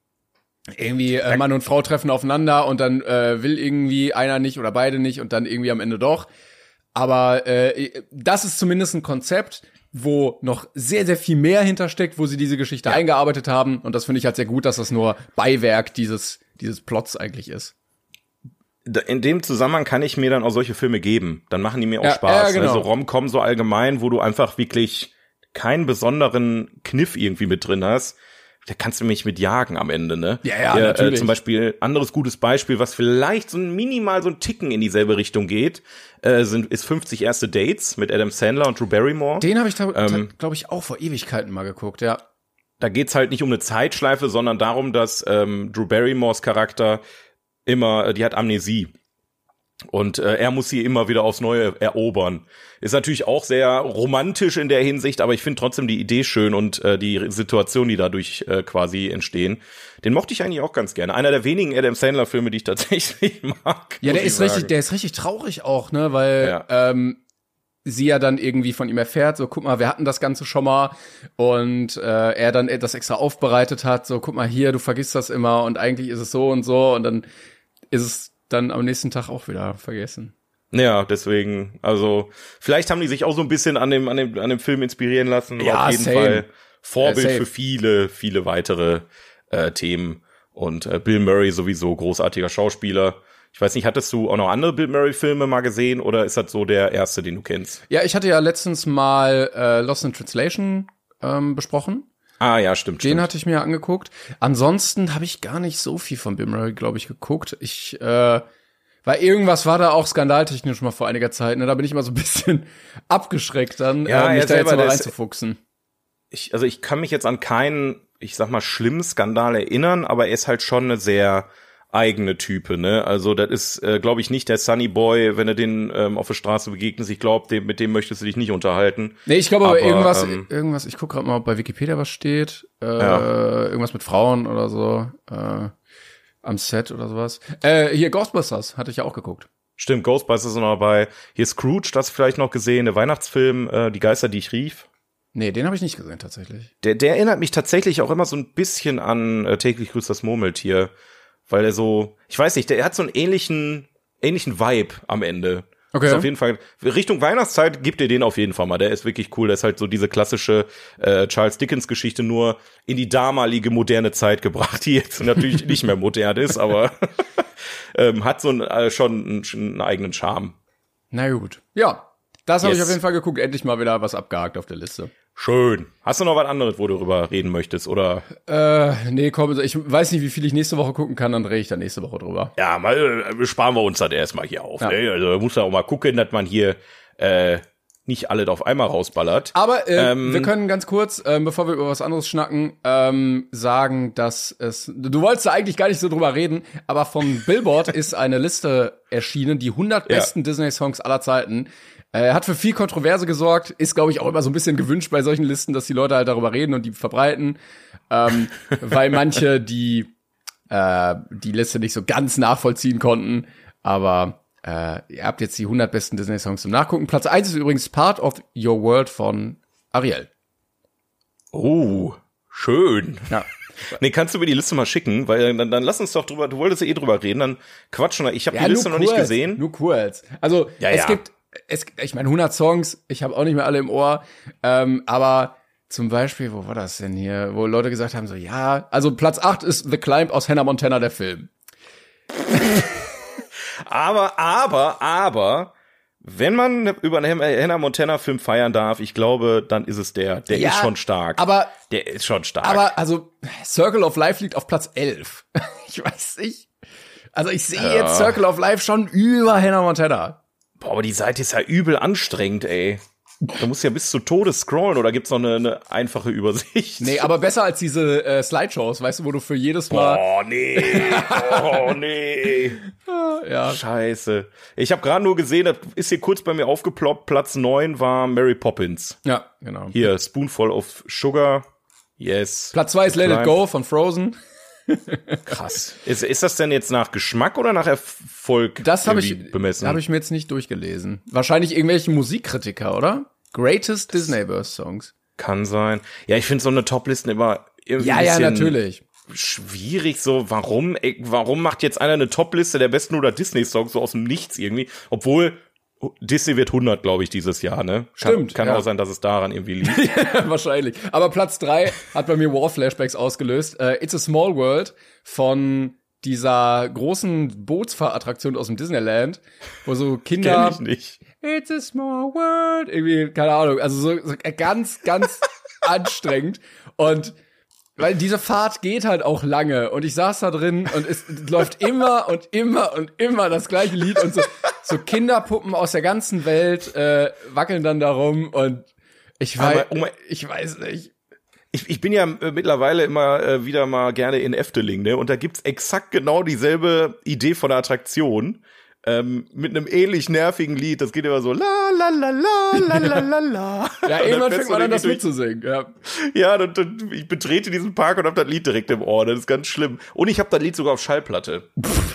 Irgendwie äh, Mann und Frau treffen aufeinander und dann äh, will irgendwie einer nicht oder beide nicht und dann irgendwie am Ende doch. Aber äh, das ist zumindest ein Konzept, wo noch sehr, sehr viel mehr hintersteckt, wo sie diese Geschichte eingearbeitet haben. Und das finde ich halt sehr gut, dass das nur Beiwerk dieses, dieses Plots eigentlich ist. In dem Zusammenhang kann ich mir dann auch solche Filme geben. Dann machen die mir auch Ja, Spaß. ja, genau. Also Rom-Com so allgemein, wo du einfach wirklich keinen besonderen Kniff irgendwie mit drin hast. Da kannst du mich mit jagen am Ende, ne? Ja, ja, Der, natürlich. Äh, zum Beispiel, anderes gutes Beispiel, was vielleicht so ein minimal so ein Ticken in dieselbe Richtung geht, äh, sind, ist 50 erste Dates mit Adam Sandler und Drew Barrymore. Den habe ich, Ähm, glaube ich, auch vor Ewigkeiten mal geguckt, ja. da geht's halt nicht um eine Zeitschleife, sondern darum, dass ähm, Drew Barrymores Charakter immer, äh, die hat Amnesie. Und äh, er muss sie immer wieder aufs Neue erobern. Ist natürlich auch sehr romantisch in der Hinsicht, aber ich finde trotzdem die Idee schön und äh, die Situation, die dadurch äh, quasi entstehen. Den mochte ich eigentlich auch ganz gerne. Einer der wenigen Adam Sandler-Filme, die ich tatsächlich mag. Ja, der ist richtig, sagen. der ist richtig traurig auch, ne, weil Ja. ähm, sie ja dann irgendwie von ihm erfährt, so guck mal, wir hatten das Ganze schon mal und äh, er dann das extra aufbereitet hat, so guck mal hier, du vergisst das immer und eigentlich ist es so und so und dann ist es dann am nächsten Tag auch wieder vergessen. Ja, deswegen, also vielleicht haben die sich auch so ein bisschen an dem an dem an dem Film inspirieren lassen, Ja, auf jeden same. Fall Vorbild Ja, für viele viele weitere äh, Themen und äh, Bill Murray sowieso großartiger Schauspieler. Ich weiß nicht, hattest du auch noch andere Bill Murray Filme mal gesehen oder ist das so der erste, den du kennst? Ja, ich hatte ja letztens mal äh, Lost in Translation ähm, besprochen. Ah ja, stimmt. Den stimmt. hatte ich mir angeguckt. Ansonsten habe ich gar nicht so viel von Murray, glaube ich, geguckt. Ich, äh, weil irgendwas war da auch skandaltechnisch mal vor einiger Zeit. Ne? Da bin ich immer so ein bisschen abgeschreckt dann, Ja, äh, mich da jetzt mal reinzufuchsen. ich, also ich kann mich jetzt an keinen, ich sag mal, schlimmen Skandal erinnern, aber er ist halt schon eine sehr eigene Type, ne? Also das ist, äh, glaube ich, nicht der Sunny Boy, wenn du den ähm, auf der Straße begegnest. Ich glaube, dem, mit dem möchtest du dich nicht unterhalten. Nee, ich glaube aber, Aber, irgendwas, ähm, irgendwas, ich gucke gerade mal, ob bei Wikipedia was steht. Äh, Ja. Irgendwas mit Frauen oder so. Äh, am Set oder sowas. Äh, hier Ghostbusters hatte ich ja auch geguckt. Stimmt, Ghostbusters ist noch dabei. Hier Scrooge, das vielleicht noch gesehen, der Weihnachtsfilm, äh, Die Geister, die ich rief. Nee, den habe ich nicht gesehen tatsächlich. Der, der erinnert mich tatsächlich auch immer so ein bisschen an äh, täglich grüßt das Murmeltier, weil er so, ich weiß nicht, der hat so einen ähnlichen, ähnlichen Vibe am Ende. Okay. Ist auf jeden Fall Richtung Weihnachtszeit gibt ihr den auf jeden Fall mal. Der ist wirklich cool. Der ist halt so diese klassische äh, Charles Dickens Geschichte nur in die damalige moderne Zeit gebracht, die jetzt natürlich nicht mehr modern ist, aber ähm, hat so ein, äh, schon einen, schon einen eigenen Charme. Na gut. Ja, das habe Yes. ich auf jeden Fall geguckt. Endlich mal wieder was abgehakt auf der Liste. Schön. Hast du noch was anderes, wo du drüber reden möchtest? Oder Äh, nee, komm, also ich weiß nicht, wie viel ich nächste Woche gucken kann, dann rede ich da nächste Woche drüber. ja, mal äh, sparen wir uns das erstmal hier auf. Ja. Ne? Also muss ja auch mal gucken, dass man hier äh, nicht alles auf einmal rausballert. Aber äh, Ähm, wir können ganz kurz, ähm, bevor wir über was anderes schnacken, ähm, sagen, dass es. Du wolltest da eigentlich gar nicht so drüber reden, aber vom Billboard ist eine Liste erschienen, die 100 Ja. besten Disney-Songs aller Zeiten. Äh, hat für viel Kontroverse gesorgt, ist, glaube ich, auch immer so ein bisschen gewünscht bei solchen Listen, dass die Leute halt darüber reden und die verbreiten. Ähm, weil manche die, äh, die Liste nicht so ganz nachvollziehen konnten. Aber äh, ihr habt jetzt die 100 besten Disney-Songs zum Nachgucken. Platz 1 ist übrigens Part of Your World von Ariel. Oh, schön. Ja. Nee, kannst du mir die Liste mal schicken, weil dann, dann lass uns doch drüber, du wolltest ja eh drüber reden, dann quatschen wir. Ich habe die Liste noch nicht gesehen. Nur kurz. Also, Ja, es ja. gibt, es, ich meine, 100 Songs, ich habe auch nicht mehr alle im Ohr, ähm, aber zum Beispiel, wo war das denn hier, wo Leute gesagt haben, so, ja, also Platz 8 ist The Climb aus Hannah Montana, der Film. Aber, aber, aber, wenn man über einen Hannah Montana Film feiern darf, ich glaube, dann ist es der. Der Ja, ist schon stark. aber- der ist schon stark. Aber, also, Circle of Life liegt auf Platz 11. ich weiß nicht. Also, ich sehe Ja. jetzt Circle of Life schon über Hannah Montana. Boah, aber die Seite ist ja übel anstrengend, ey. Da musst du ja bis zu Tode scrollen oder gibt's noch eine, eine einfache Übersicht? Nee, aber besser als diese äh, Slideshows, weißt du, wo du für jedes Mal. Oh nee. Oh nee. Ja, Scheiße. Ich habe gerade nur gesehen, das ist hier kurz bei mir aufgeploppt. Platz 9 war Mary Poppins. ja, genau. Hier, Spoonful of Sugar. Yes. Platz 2 ist Let It. Go von Frozen. Krass. Ist, ist das denn jetzt nach Geschmack oder nach Erfolg Das habe irgendwie ich, bemessen? habe ich mir jetzt nicht durchgelesen. Wahrscheinlich irgendwelche Musikkritiker, oder? Greatest Disney-Verse Songs. Kann sein. Ja, ich finde so eine Toplisten immer irgendwie Ja, ein ja, natürlich. schwierig. So, warum, ey, warum macht jetzt einer eine Topliste der besten oder Disney-Songs so aus dem Nichts irgendwie? Obwohl Disney wird 100, glaube ich, dieses Jahr, ne? Stimmt, Kann, kann ja. auch sein, dass es daran irgendwie liegt. Wahrscheinlich. Aber Platz 3 hat bei mir War-Flashbacks ausgelöst. Äh, It's a Small World von dieser großen Bootsfahrattraktion aus dem Disneyland, wo so Kinder Kenn ich nicht. It's a small world. Irgendwie, keine Ahnung. Also so, so ganz, ganz anstrengend. Und weil diese Fahrt geht halt auch lange. Und ich saß da drin und es läuft immer und immer und immer das gleiche Lied. Und so, so Kinderpuppen aus der ganzen Welt äh, wackeln dann darum. Und ich weiß, Aber, ich weiß nicht. Ich, ich bin ja äh, mittlerweile immer äh, wieder mal gerne in Efteling, ne? Und da gibt's exakt genau dieselbe Idee von der Attraktion. Ähm, mit einem ähnlich nervigen Lied. Das geht immer so la la la la la la la la. Ja, dann irgendwann fängt man an, das mitzusingen. Ja. Ja, und, und ich betrete diesen Park und hab das Lied direkt im Ohr. Das ist ganz schlimm. Und ich habe das Lied sogar auf Schallplatte.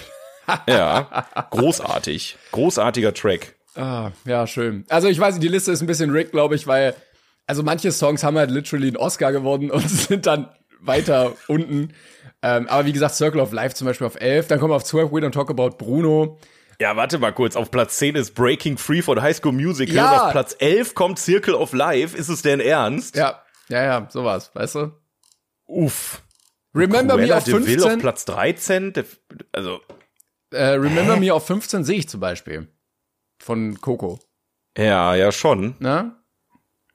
ja, großartig. Großartiger Track. Ah, ja, schön. Also ich weiß nicht, die Liste ist ein bisschen rigged, glaube ich, weil also manche Songs haben halt literally einen Oscar gewonnen und sind dann weiter unten. Ähm, aber wie gesagt, Circle of Life zum Beispiel auf 11, dann kommen wir auf 12, We Don't Talk About Bruno. Ja, warte mal kurz. Auf Platz 10 ist Breaking Free von High School Musical. Ja. Und auf Platz 11 kommt Circle of Life. Ist es denn ernst? Ja, ja, ja, sowas, weißt du? Uff. Remember Me Cruella auf de Vil 15. auf Platz 13. Der, also, äh, Remember Me auf 15 sehe ich zum Beispiel. Von Coco. ja, ja, schon. Ne?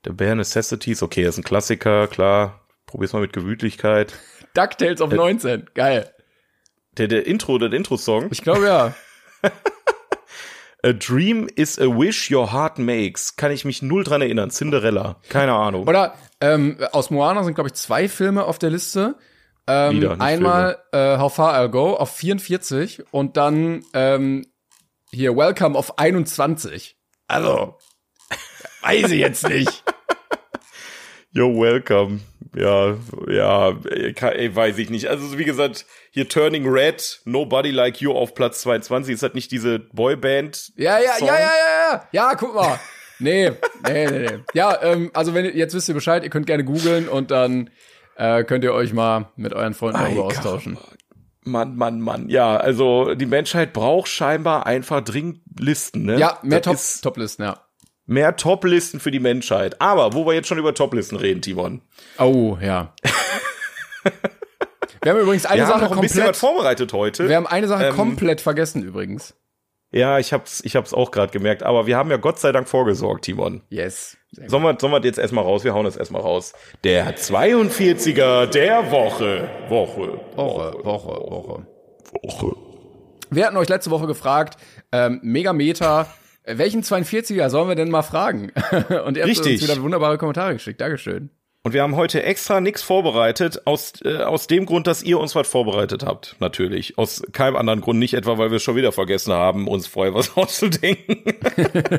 The Bare Necessities, okay, ist ein Klassiker, klar. Probier's mal mit Gemütlichkeit. DuckTales auf 19. Geil. Der, der Intro, der Intro-Song. Ich glaube ja. A Dream is a Wish Your Heart Makes. Kann ich mich null dran erinnern. Cinderella. Keine Ahnung. Oder ähm, aus Moana sind, glaube ich, zwei Filme auf der Liste. Ähm, nicht einmal äh, How Far I'll Go auf 44 und dann ähm, hier Welcome auf 21. Also, weiß ich jetzt nicht. You're welcome. Ja, ja, ey, weiß ich nicht. Also wie gesagt, hier Turning Red, Nobody Like You auf Platz 22. Ist das nicht diese Boyband? Ja, ja, Song? ja, ja, ja, ja. Ja, guck mal. Nee, nee, nee, nee. Ja, ähm, also wenn jetzt wisst ihr Bescheid, ihr könnt gerne googeln und dann äh, könnt ihr euch mal mit euren Freunden darüber austauschen. Mann, Mann, Mann. Ja, also die Menschheit braucht scheinbar einfach dringend Listen, ne? Ja, mehr Das Top, Top-Listen, ja. Mehr Top-Listen für die Menschheit. Aber wo wir jetzt schon über Top-Listen reden, Timon. Oh, ja. Wir haben übrigens eine Wir haben Sache noch ein bisschen was vorbereitet heute. wir haben eine Sache Ähm, komplett vergessen übrigens. ja, ich hab's, ich hab's auch gerade gemerkt. Aber wir haben ja Gott sei Dank vorgesorgt, Timon. Yes. Sollen wir, sollen wir jetzt erstmal raus? Wir hauen das erstmal raus. Der 42er der Woche. Woche. Woche, Woche, Woche. Woche. Wir hatten euch letzte Woche gefragt, ähm, Megameter, welchen 42er sollen wir denn mal fragen? Und habt Richtig. uns wieder wunderbare Kommentare geschickt. Dankeschön. Und wir haben heute extra nichts vorbereitet, aus, äh, aus dem Grund, dass ihr uns was vorbereitet habt, natürlich. Aus keinem anderen Grund, nicht etwa, weil wir es schon wieder vergessen haben, uns vorher was auszudenken.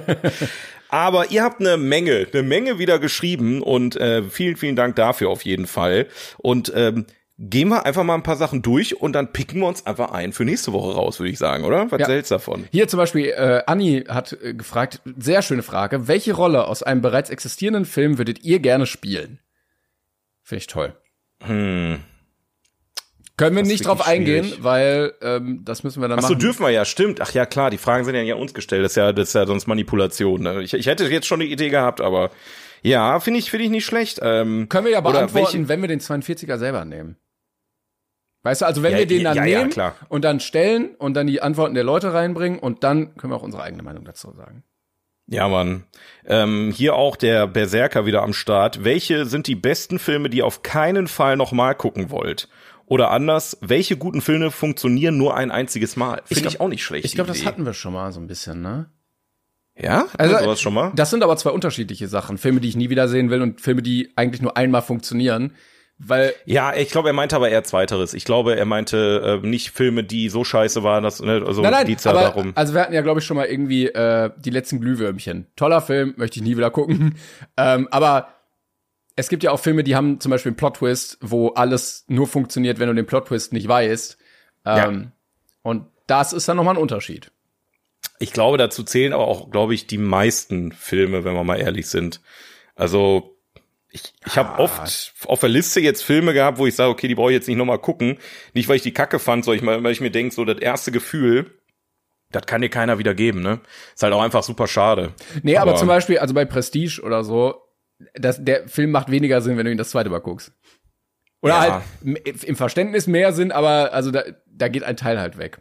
Aber ihr habt eine Menge, eine Menge wieder geschrieben und äh, vielen, vielen Dank dafür auf jeden Fall. Und ähm, gehen wir einfach mal ein paar Sachen durch und dann picken wir uns einfach ein für nächste Woche raus, würde ich sagen, oder? Was Ja. hältst du davon? Hier zum Beispiel, äh, Anni hat äh, gefragt, sehr schöne Frage, welche Rolle aus einem bereits existierenden Film würdet ihr gerne spielen? Finde ich toll. Hm. Können wir Das nicht drauf eingehen, schwierig. weil ähm, das müssen wir dann Ach so, machen. dürfen wir ja, stimmt. Ach ja, klar, die Fragen sind ja uns gestellt. Das ist ja, das ist ja sonst Manipulation. Ne? Ich, ich hätte jetzt schon eine Idee gehabt, aber ja, finde ich, finde ich nicht schlecht. Ähm, Können wir ja beantworten, welche- wenn wir den 42er selber nehmen. Weißt du, also wenn Ja, wir den dann ja, ja, nehmen klar. und dann stellen und dann die Antworten der Leute reinbringen und dann können wir auch unsere eigene Meinung dazu sagen. Ja, Mann. Ähm, hier auch der Berserker wieder am Start. Welche sind die besten Filme, die ihr auf keinen Fall nochmal gucken wollt? Oder anders, welche guten Filme funktionieren nur ein einziges Mal? Finde ich, glaub- auch nicht schlecht. Ich glaube, das hatten wir schon mal so ein bisschen, ne? Ja? Also, sowas schon mal? Das sind aber zwei unterschiedliche Sachen. Filme, die ich nie wiedersehen will und Filme, die eigentlich nur einmal funktionieren. Weil, Ja, ich glaube, er meinte aber eher Zweiteres. Ich glaube, er meinte äh, nicht Filme, die so scheiße waren, dass, ne, also nein, nein, geht's ja aber, darum. also wir hatten ja, glaube ich, schon mal irgendwie äh, die letzten Glühwürmchen. Toller Film, möchte ich nie wieder gucken. ähm, aber es gibt ja auch Filme, die haben zum Beispiel einen Plot-Twist, wo alles nur funktioniert, wenn du den Plot-Twist nicht weißt. Ähm, Und das ist dann nochmal ein Unterschied. Ich glaube, dazu zählen aber auch, glaube ich, die meisten Filme, wenn wir mal ehrlich sind. Also ich, ich habe oft auf der Liste jetzt Filme gehabt, wo ich sage, okay, die brauche ich jetzt nicht nochmal gucken. Nicht, weil ich die Kacke fand, sondern weil ich mir denke, so das erste Gefühl, das kann dir keiner wieder geben, ne? Ist halt auch einfach super schade. Nee, aber, zum Beispiel, also bei Prestige oder so, das, der Film macht weniger Sinn, wenn du ihn das zweite Mal guckst. Oder Ja. halt im Verständnis mehr Sinn, aber also da, da geht ein Teil halt weg.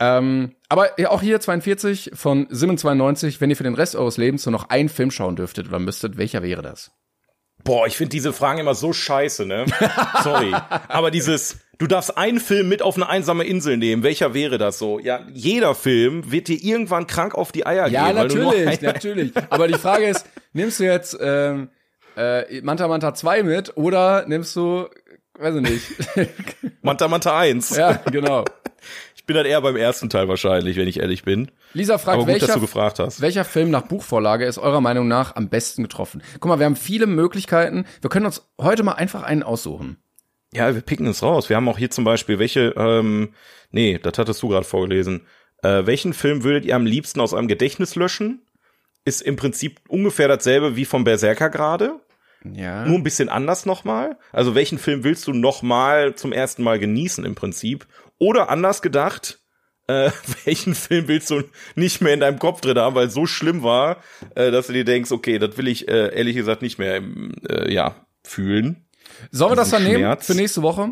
Ähm, aber auch hier 42 von Simon 92, wenn ihr für den Rest eures Lebens nur noch einen Film schauen dürftet oder müsstet, welcher wäre das? Boah, ich finde diese Fragen immer so scheiße, ne? Sorry. Aber dieses, du darfst einen Film mit auf eine einsame Insel nehmen, welcher wäre das so? Ja, jeder Film wird dir irgendwann krank auf die Eier Ja, gehen. nur natürlich, natürlich. Aber die Frage ist, nimmst du jetzt ähm, äh, Manta Manta 2 mit oder nimmst du, weiß ich nicht. Manta Manta 1. ja, genau. Ich bin dann eher beim ersten Teil wahrscheinlich, wenn ich ehrlich bin. Lisa fragt, gut, welcher, welcher Film nach Buchvorlage ist eurer Meinung nach am besten getroffen? Guck mal, wir haben viele Möglichkeiten. Wir können uns heute mal einfach einen aussuchen. Ja, wir picken es raus. Wir haben auch hier zum Beispiel, welche, ähm, nee, das hattest du gerade vorgelesen. Äh, welchen Film würdet ihr am liebsten aus eurem Gedächtnis löschen? Ist im Prinzip ungefähr dasselbe wie vom Berserker gerade. Ja. Nur ein bisschen anders nochmal. Also welchen Film willst du nochmal zum ersten Mal genießen im Prinzip? Oder anders gedacht, äh, welchen Film willst du nicht mehr in deinem Kopf drin haben, weil es so schlimm war, äh, dass du dir denkst, okay, das will ich äh, ehrlich gesagt nicht mehr im, äh, ja, fühlen. Sollen wir das dann diesen nehmen Schmerz. für nächste Woche?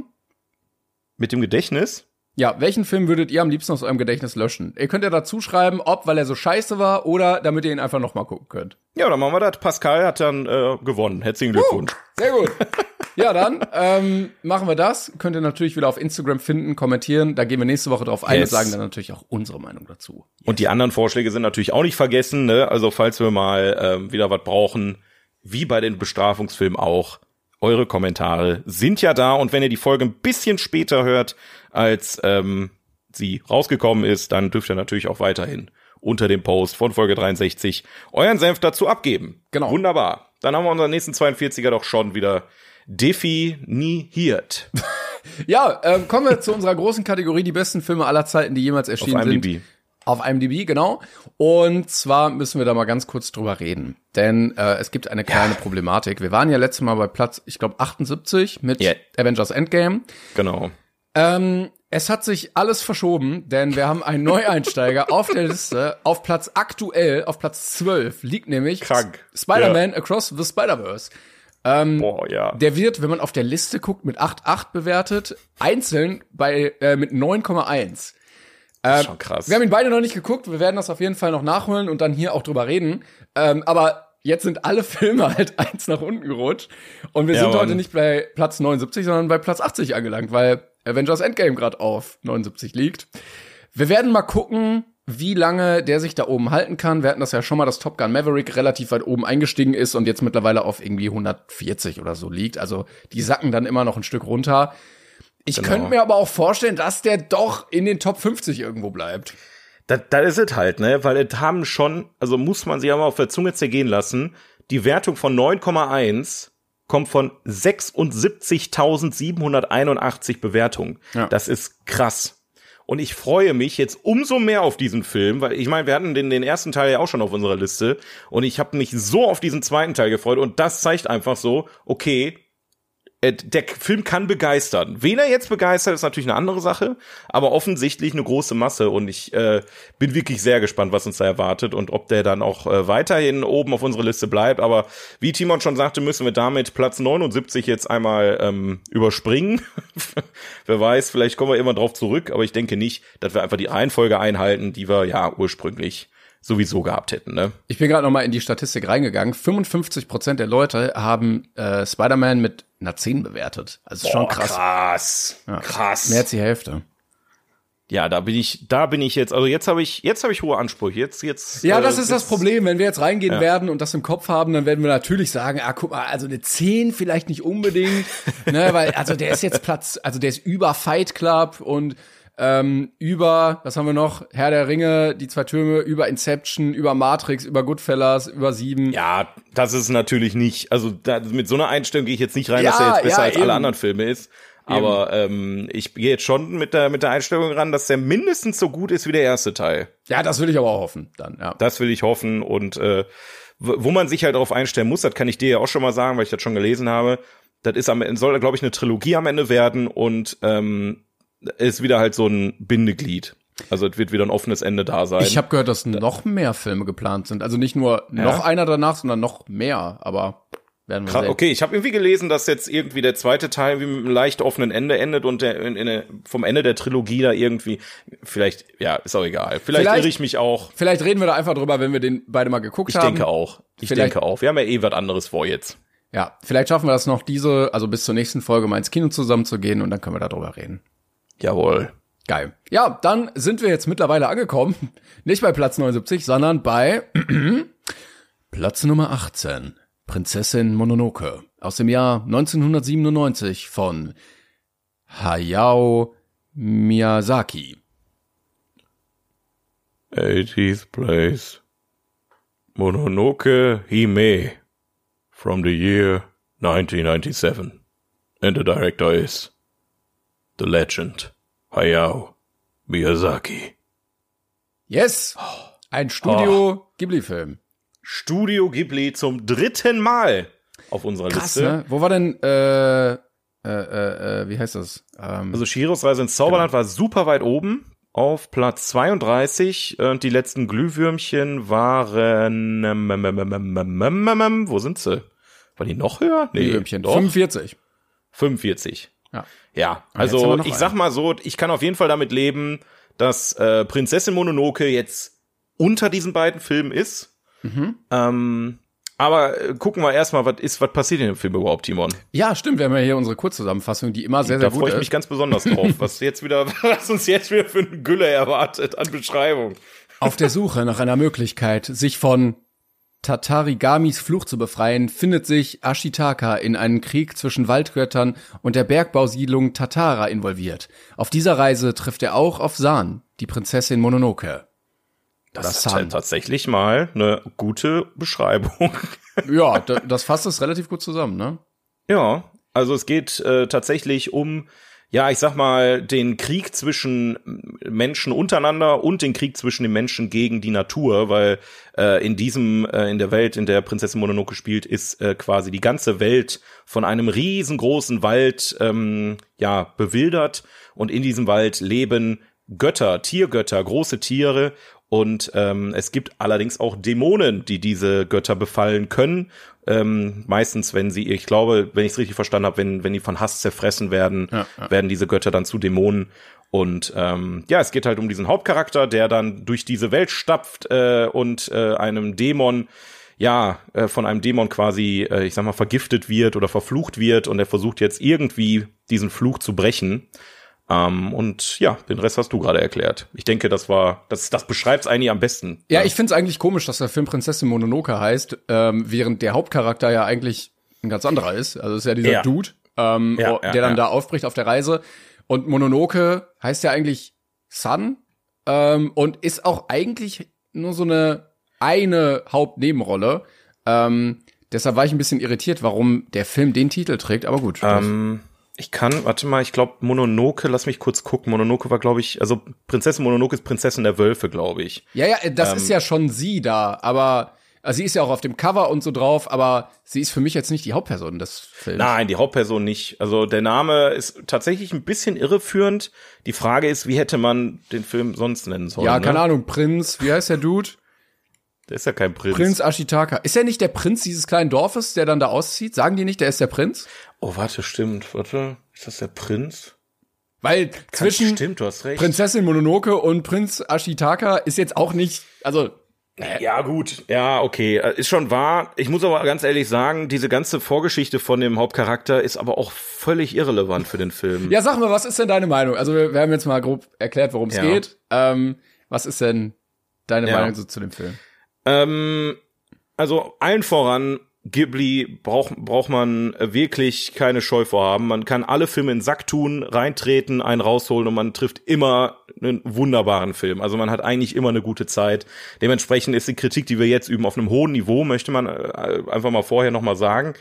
Mit dem Gedächtnis? Ja, welchen Film würdet ihr am liebsten aus eurem Gedächtnis löschen? Ihr könnt ja dazu schreiben, ob weil er so scheiße war oder damit ihr ihn einfach noch mal gucken könnt. Ja, dann machen wir das. Pascal hat dann äh, gewonnen. Herzlichen Glückwunsch. Sehr gut. ja, dann ähm, machen wir das. Könnt ihr natürlich wieder auf Instagram finden, kommentieren. Da gehen wir nächste Woche drauf ein Yes. und sagen dann natürlich auch unsere Meinung dazu. Und die anderen Vorschläge sind natürlich auch nicht vergessen. Ne? Also falls wir mal ähm, wieder was brauchen, wie bei den Bestrafungsfilmen auch, eure Kommentare sind ja da. Und wenn ihr die Folge ein bisschen später hört, als ähm, sie rausgekommen ist, dann dürft ihr natürlich auch weiterhin unter dem Post von Folge 63 euren Senf dazu abgeben. Genau. Wunderbar. Dann haben wir unseren nächsten 42er doch schon wieder definiert. Ja, ähm, kommen wir zu unserer großen Kategorie, die besten Filme aller Zeiten, die jemals Auf erschienen sind. IMDb. Auf IMDb, genau. Und zwar müssen wir da mal ganz kurz drüber reden. Denn äh, es gibt eine kleine Problematik. Wir waren ja letztes Mal bei Platz, ich glaube, 78 mit Ja. Avengers Endgame. Genau. Ähm, es hat sich alles verschoben, denn wir haben einen Neueinsteiger auf der Liste. Auf Platz aktuell, auf Platz 12, liegt nämlich Krank. Spider-Man Across the Spider-Verse. Boah, ja. Der wird, wenn man auf der Liste guckt, mit 8,8 bewertet, einzeln bei äh, mit 9,1. Das ist schon krass. Wir haben ihn beide noch nicht geguckt, wir werden das auf jeden Fall noch nachholen und dann hier auch drüber reden. Ähm, aber jetzt sind alle Filme halt eins nach unten gerutscht. Und wir Ja, sind heute Mann. nicht bei Platz 79, sondern bei Platz 80 angelangt, weil Avengers Endgame gerade auf 79 liegt. Wir werden mal gucken, wie lange der sich da oben halten kann. Wir hatten das ja schon mal, dass Top Gun Maverick relativ weit oben eingestiegen ist und jetzt mittlerweile auf irgendwie 140 oder so liegt. Also die sacken dann immer noch ein Stück runter. Ich Genau. könnte mir aber auch vorstellen, dass der doch in den Top 50 irgendwo bleibt. Da, da ist es halt, ne? Weil es haben schon, also muss man sich aber auf der Zunge zergehen lassen, die Wertung von 9,1 kommt von 76.781 Bewertungen. Ja. Das ist krass. Und ich freue mich jetzt umso mehr auf diesen Film, weil ich meine, wir hatten den, den ersten Teil ja auch schon auf unserer Liste. Und ich habe mich so auf diesen zweiten Teil gefreut. Und das zeigt einfach so, okay, der Film kann begeistern. Wen er jetzt begeistert, ist natürlich eine andere Sache, aber offensichtlich eine große Masse und ich äh, bin wirklich sehr gespannt, was uns da erwartet und ob der dann auch äh, weiterhin oben auf unserer Liste bleibt. Aber wie Timon schon sagte, müssen wir damit Platz 79 jetzt einmal ähm, überspringen. Wer weiß, vielleicht kommen wir immer drauf zurück, aber ich denke nicht, dass wir einfach die Reihenfolge einhalten, die wir ja ursprünglich sowieso gehabt hätten. Ne? Ich bin gerade noch mal in die Statistik reingegangen. 55 Prozent der Leute haben äh, Spider-Man mit einer 10 bewertet. Also schon krass. Krass. Krass. Mehr als die Hälfte. Ja, da bin ich, da bin ich jetzt, also jetzt habe ich, jetzt habe ich hohe Ansprüche. Jetzt, jetzt. Ja, äh, das ist das Problem. Wenn wir jetzt reingehen Ja. werden und das im Kopf haben, dann werden wir natürlich sagen, ah, guck mal, also eine 10 vielleicht nicht unbedingt, ne, weil, also der ist jetzt Platz, also der ist über Fight Club und ähm, über, was haben wir noch? Herr der Ringe, die zwei Türme, über Inception, über Matrix, über Goodfellas, über Sieben. Ja, das ist natürlich nicht, also da, mit so einer Einstellung gehe ich jetzt nicht rein, Ja, dass er jetzt besser ja, als alle anderen Filme ist. Aber ähm, ich gehe jetzt schon mit der mit der Einstellung ran, dass der mindestens so gut ist wie der erste Teil. Ja, das will ich aber auch hoffen, dann, ja. Das will ich hoffen und äh, wo man sich halt darauf einstellen muss, das kann ich dir ja auch schon mal sagen, weil ich das schon gelesen habe. Das ist am Ende soll glaube ich eine Trilogie am Ende werden und ähm, ist wieder halt so ein Bindeglied. Also es wird wieder ein offenes Ende da sein. Ich habe gehört, dass noch mehr Filme geplant sind. Also nicht nur noch einer danach, sondern noch mehr. Aber werden wir Krass, sehen. okay, ich habe irgendwie gelesen, dass jetzt irgendwie der zweite Teil wie mit einem leicht offenen Ende endet und der in, in, vom Ende der Trilogie da irgendwie vielleicht ja ist auch egal. Vielleicht, Vielleicht- irre ich mich auch. Vielleicht reden wir da einfach drüber, wenn wir den beide mal geguckt Ich haben. denke auch. Ich Vielleicht- denke auch. Wir haben ja eh was anderes vor jetzt. Ja, vielleicht schaffen wir das noch diese, also bis zur nächsten Folge mal ins Kino zusammen zu gehen und dann können wir darüber reden. Jawohl. Geil. Ja, dann sind wir jetzt mittlerweile angekommen. Nicht bei Platz 79, sondern bei Platz Nummer 18. Prinzessin Mononoke. Aus dem Jahr 1997 von Hayao Miyazaki. 80th place. Mononoke Hime from the year 1997. And the director is the legend Hayao Miyazaki. Yes! Ein Studio Ghibli-Film. Studio Ghibli zum dritten Mal auf unserer Krass, Liste. ne? Wo war denn, äh, äh, äh, äh, wie heißt das? Ähm, Also Shiros Reise ins Zauberland war super weit oben auf Platz 32 und die letzten Glühwürmchen waren ähm, ähm, ähm, wo sind sie? War die noch höher? Nee, Glühwürmchen. doch. 45. 45. Ja. Ja, also ich einen. sag mal so, ich kann auf jeden Fall damit leben, dass äh, Prinzessin Mononoke jetzt unter diesen beiden Filmen ist. Mhm. Ähm, aber äh, gucken wir erstmal, was ist, was passiert in dem Film überhaupt, Timon? Ja, stimmt. Wir haben ja hier unsere Kurzzusammenfassung, die immer sehr, sehr da gut freue ich ist. mich ganz besonders drauf, was jetzt wieder, was uns jetzt wieder für eine Gülle erwartet an Beschreibung. Auf der Suche nach einer Möglichkeit, sich von Tatarigamis Fluch zu befreien, findet sich Ashitaka in einen Krieg zwischen Waldgöttern und der Bergbausiedlung Tatara involviert. Auf dieser Reise trifft er auch auf San, die Prinzessin Mononoke. Das, Das ist halt tatsächlich mal eine gute Beschreibung. Ja, da- das fasst es relativ gut zusammen, ne? Ja, also es geht äh, tatsächlich um, ja, ich sag mal, den Krieg zwischen Menschen untereinander und den Krieg zwischen den Menschen gegen die Natur, weil äh, in diesem, äh, in der Welt, in der Prinzessin Mononoke spielt, ist äh, quasi die ganze Welt von einem riesengroßen Wald, ähm, ja, bewildert und in diesem Wald leben Götter, Tiergötter, große Tiere und ähm, es gibt allerdings auch Dämonen, die diese Götter befallen können. Ähm, meistens, wenn sie, ich glaube, wenn ich es richtig verstanden habe, wenn, wenn die von Hass zerfressen werden, Ja, ja. werden diese Götter dann zu Dämonen. Und ähm, ja, es geht halt um diesen Hauptcharakter, der dann durch diese Welt stapft äh, und äh, einem Dämon, ja, äh, von einem Dämon quasi, äh, ich sag mal, vergiftet wird oder verflucht wird und er versucht jetzt irgendwie diesen Fluch zu brechen. Ähm, und ja, den Rest hast du gerade erklärt. Ich denke, das war, das, das beschreibt's eigentlich am besten. Ja, ich find's eigentlich komisch, dass der Film Prinzessin Mononoke heißt, ähm, während der Hauptcharakter ja eigentlich ein ganz anderer ist. Also es ist ja dieser Ja. Dude, ähm, Ja, der dann da aufbricht auf der Reise. Und Mononoke heißt ja eigentlich Sun ähm, und ist auch eigentlich nur so eine eine Hauptnebenrolle. Ähm, deshalb war ich ein bisschen irritiert, warum der Film den Titel trägt. Aber gut. Ähm, ich kann, warte mal, ich glaube Mononoke, lass mich kurz gucken. Mononoke war, glaube ich, also Prinzessin Mononoke ist Prinzessin der Wölfe, glaube ich. Ja, ja, das ähm, ist ja schon sie da, aber also sie ist ja auch auf dem Cover und so drauf, aber sie ist für mich jetzt nicht die Hauptperson des Films. Nein, die Hauptperson nicht. Also der Name ist tatsächlich ein bisschen irreführend. Die Frage ist, wie hätte man den Film sonst nennen sollen? Ja, ne? keine Ahnung, Prinz, wie heißt der Dude? Der ist ja kein Prinz. Prinz Ashitaka. Ist er nicht der Prinz dieses kleinen Dorfes, der dann da auszieht? Sagen die nicht, der ist der Prinz? Oh, warte, stimmt. Warte, ist das der Prinz? Weil zwischen Stimmt, du hast recht. Prinzessin Mononoke und Prinz Ashitaka ist jetzt auch nicht, also Ja, gut. Ja, okay. Äh, Ist schon wahr. Ich muss aber ganz ehrlich sagen, diese ganze Vorgeschichte von dem Hauptcharakter ist aber auch völlig irrelevant für den Film. ja, sag mal, was ist denn deine Meinung? Also wir, wir haben jetzt mal grob erklärt, worum es Ja. geht. Ähm, was ist denn deine Ja. Meinung so zu dem Film? Ähm, also allen voran, Ghibli braucht braucht man wirklich keine Scheu vorhaben. Man kann alle Filme in den Sack tun, reintreten, einen rausholen und man trifft immer einen wunderbaren Film. Also man hat eigentlich immer eine gute Zeit. Dementsprechend ist die Kritik, die wir jetzt üben, auf einem hohen Niveau, möchte man äh, einfach mal vorher noch mal sagen.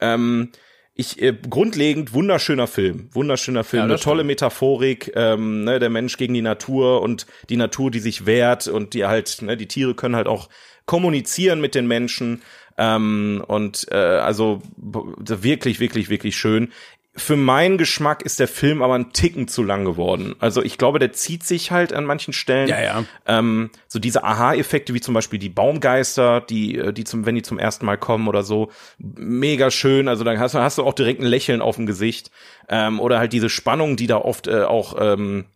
Ähm, ich äh, grundlegend wunderschöner Film, wunderschöner Film, Ja, eine tolle Metaphorik, ähm, ne, der Mensch gegen die Natur und die Natur, die sich wehrt und die halt, ne, die Tiere können halt auch kommunizieren mit den Menschen. Ähm, und äh, also wirklich, wirklich, wirklich schön. Für meinen Geschmack ist der Film aber ein Ticken zu lang geworden. Also ich glaube, der zieht sich halt an manchen Stellen. Ja, ja. Ähm, so diese Aha-Effekte, wie zum Beispiel die Baumgeister, die, äh, die zum, wenn die zum ersten Mal kommen oder so, mega schön. Also dann hast du, hast du auch direkt ein Lächeln auf dem Gesicht. Ähm, oder halt diese Spannung, die da oft äh, auch ähm,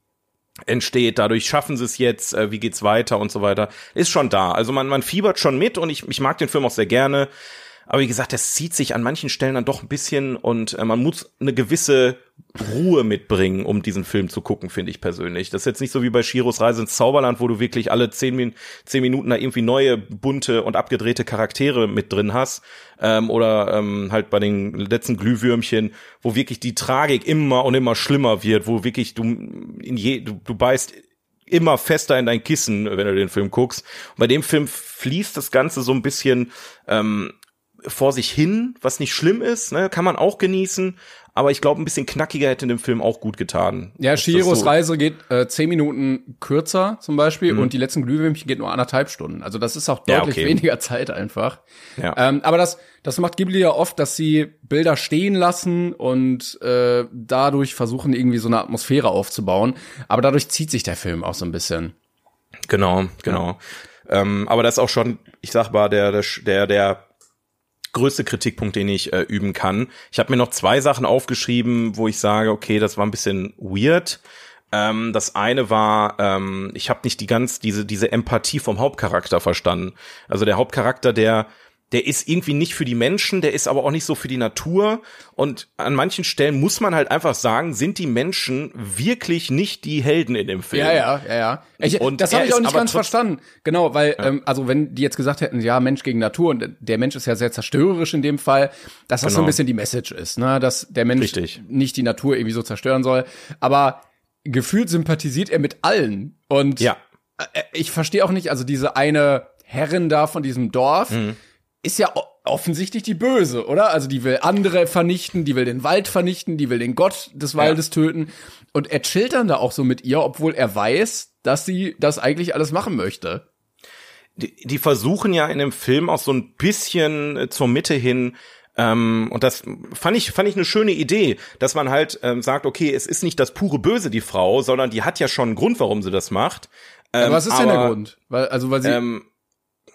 entsteht. Dadurch schaffen sie es jetzt, äh, wie geht's weiter und so weiter. Ist schon da. Also man, man fiebert schon mit und ich, ich mag den Film auch sehr gerne. Aber wie gesagt, das zieht sich an manchen Stellen dann doch ein bisschen und äh, man muss eine gewisse Ruhe mitbringen, um diesen Film zu gucken, finde ich persönlich. Das ist jetzt nicht so wie bei Shiros Reise ins Zauberland, wo du wirklich alle zehn, Min zehn Minuten da irgendwie neue, bunte und abgedrehte Charaktere mit drin hast. Ähm, oder ähm, halt bei den letzten Glühwürmchen, wo wirklich die Tragik immer und immer schlimmer wird, wo wirklich du in je, du, du beißt immer fester in dein Kissen, wenn du den Film guckst. Und bei dem Film fließt das Ganze so ein bisschen ähm, vor sich hin, was nicht schlimm ist, ne? kann man auch genießen. Aber ich glaube, ein bisschen knackiger hätte dem Film auch gut getan. Ja, Shiros so Reise geht äh, zehn Minuten kürzer zum Beispiel Mhm. und die letzten Glühwürmchen geht nur anderthalb Stunden. Also das ist auch deutlich Ja, okay. weniger Zeit einfach. Ja. Ähm, aber das, das macht Ghibli ja oft, dass sie Bilder stehen lassen und äh, dadurch versuchen, irgendwie so eine Atmosphäre aufzubauen. Aber dadurch zieht sich der Film auch so ein bisschen. Genau, genau. Ähm, aber das ist auch schon, ich sag mal, der, der, der größte Kritikpunkt, den ich äh, üben kann. Ich habe mir noch zwei Sachen aufgeschrieben, wo ich sage, okay, das war ein bisschen weird. Ähm, das eine war, ähm, ich habe nicht die ganz diese diese Empathie vom Hauptcharakter verstanden. Also der Hauptcharakter, der der ist irgendwie nicht für die Menschen, der ist aber auch nicht so für die Natur. Und an manchen Stellen muss man halt einfach sagen, sind die Menschen wirklich nicht die Helden in dem Film. Ja, ja, ja, ja. Ich, Und das habe ich auch nicht ganz verstanden. Genau, weil, ähm, also wenn die jetzt gesagt hätten, ja, Mensch gegen Natur und der Mensch ist ja sehr zerstörerisch in dem Fall, dass das so ein Genau. bisschen die Message ist, ne, dass der Mensch Richtig. nicht die Natur irgendwie so zerstören soll. Aber gefühlt sympathisiert er mit allen. Und Ja. äh, ich verstehe auch nicht, also diese eine Herrin da von diesem Dorf Mhm. Ist ja offensichtlich die Böse, oder? Also die will andere vernichten, die will den Wald vernichten, die will den Gott des Waldes töten. Und er chillt dann da auch so mit ihr, obwohl er weiß, dass sie das eigentlich alles machen möchte. die, die versuchen ja in dem Film auch so ein bisschen äh, zur Mitte hin ähm, und das fand ich fand ich eine schöne Idee, dass man halt ähm, sagt, okay, es ist nicht das pure Böse die Frau, sondern die hat ja schon einen Grund, warum sie das macht. Ähm, Aber was ist denn der aber, Grund? Weil, also, weil sie,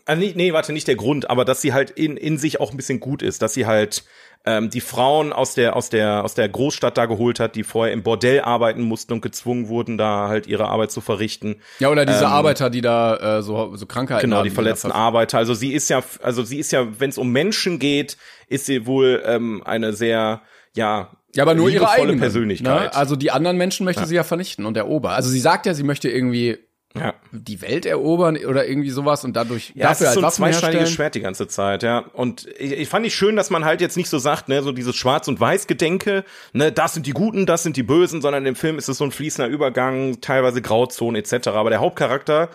Ähm, ah, nee, nee, warte, nicht der Grund, aber dass sie halt in, in sich auch ein bisschen gut ist, dass sie halt ähm, die Frauen aus der aus der aus der Großstadt da geholt hat, die vorher im Bordell arbeiten mussten und gezwungen wurden, da halt ihre Arbeit zu verrichten. ja, oder diese Arbeiter, die da äh, so, so Krankheiten Genau, haben. die da verletzten ver- Arbeiter. Also sie ist ja, also sie ist ja, wenn es um Menschen geht, ist sie wohl ähm, eine sehr, ja, Ja, aber nur ihre eigene Persönlichkeit. Ne? Also die anderen Menschen möchte sie ja vernichten und erobern. Also sie sagt ja, sie möchte irgendwie ja. die Welt erobern oder irgendwie sowas und dadurch Ja, es dafür ist halt so ein Waffen zweischneidiges. Schwert die ganze Zeit, ja. Und ich, ich fand ich schön, dass man halt jetzt nicht so sagt, ne, so dieses Schwarz- und Weiß-Gedenke, ne, das sind die Guten, das sind die Bösen, sondern im Film ist es so ein fließender Übergang, teilweise Grauzonen etc. Aber der Hauptcharakter,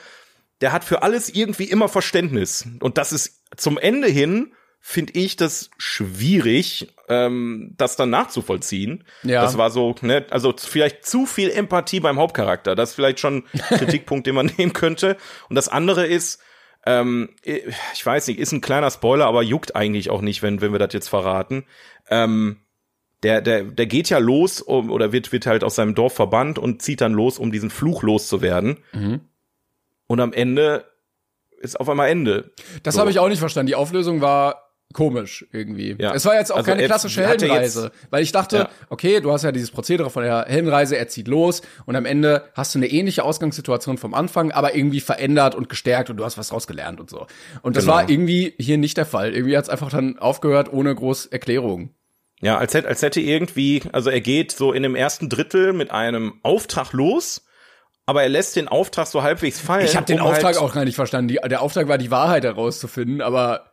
der hat für alles irgendwie immer Verständnis. Und das ist zum Ende hin, finde ich das schwierig, ähm, das dann nachzuvollziehen. Ja. Das war so, ne, also vielleicht zu viel Empathie beim Hauptcharakter. Das ist vielleicht schon ein Kritikpunkt, den man nehmen könnte. Und das andere ist, ähm, ich weiß nicht, ist ein kleiner Spoiler, aber juckt eigentlich auch nicht, wenn, wenn wir das jetzt verraten. Ähm, der, der, der geht ja los um, oder wird, wird halt aus seinem Dorf verbannt und zieht dann los, um diesen Fluch loszuwerden. Mhm. Und am Ende ist auf einmal Ende. Das So. habe ich auch nicht verstanden. Die Auflösung war komisch irgendwie. Ja. Es war jetzt auch Also keine klassische Heldenreise, weil ich dachte, Ja. okay, du hast ja dieses Prozedere von der Heldenreise, er zieht los und am Ende hast du eine ähnliche Ausgangssituation vom Anfang, aber irgendwie verändert und gestärkt und du hast was rausgelernt und so. Und das Genau. war irgendwie hier nicht der Fall. Irgendwie hat es einfach dann aufgehört ohne groß Erklärung. Ja, als hätte, als hätte irgendwie, also er geht so in dem ersten Drittel mit einem Auftrag los, aber er lässt den Auftrag so halbwegs fallen. Ich habe den um Auftrag halt, auch gar nicht verstanden. Die, der Auftrag war, die Wahrheit herauszufinden, aber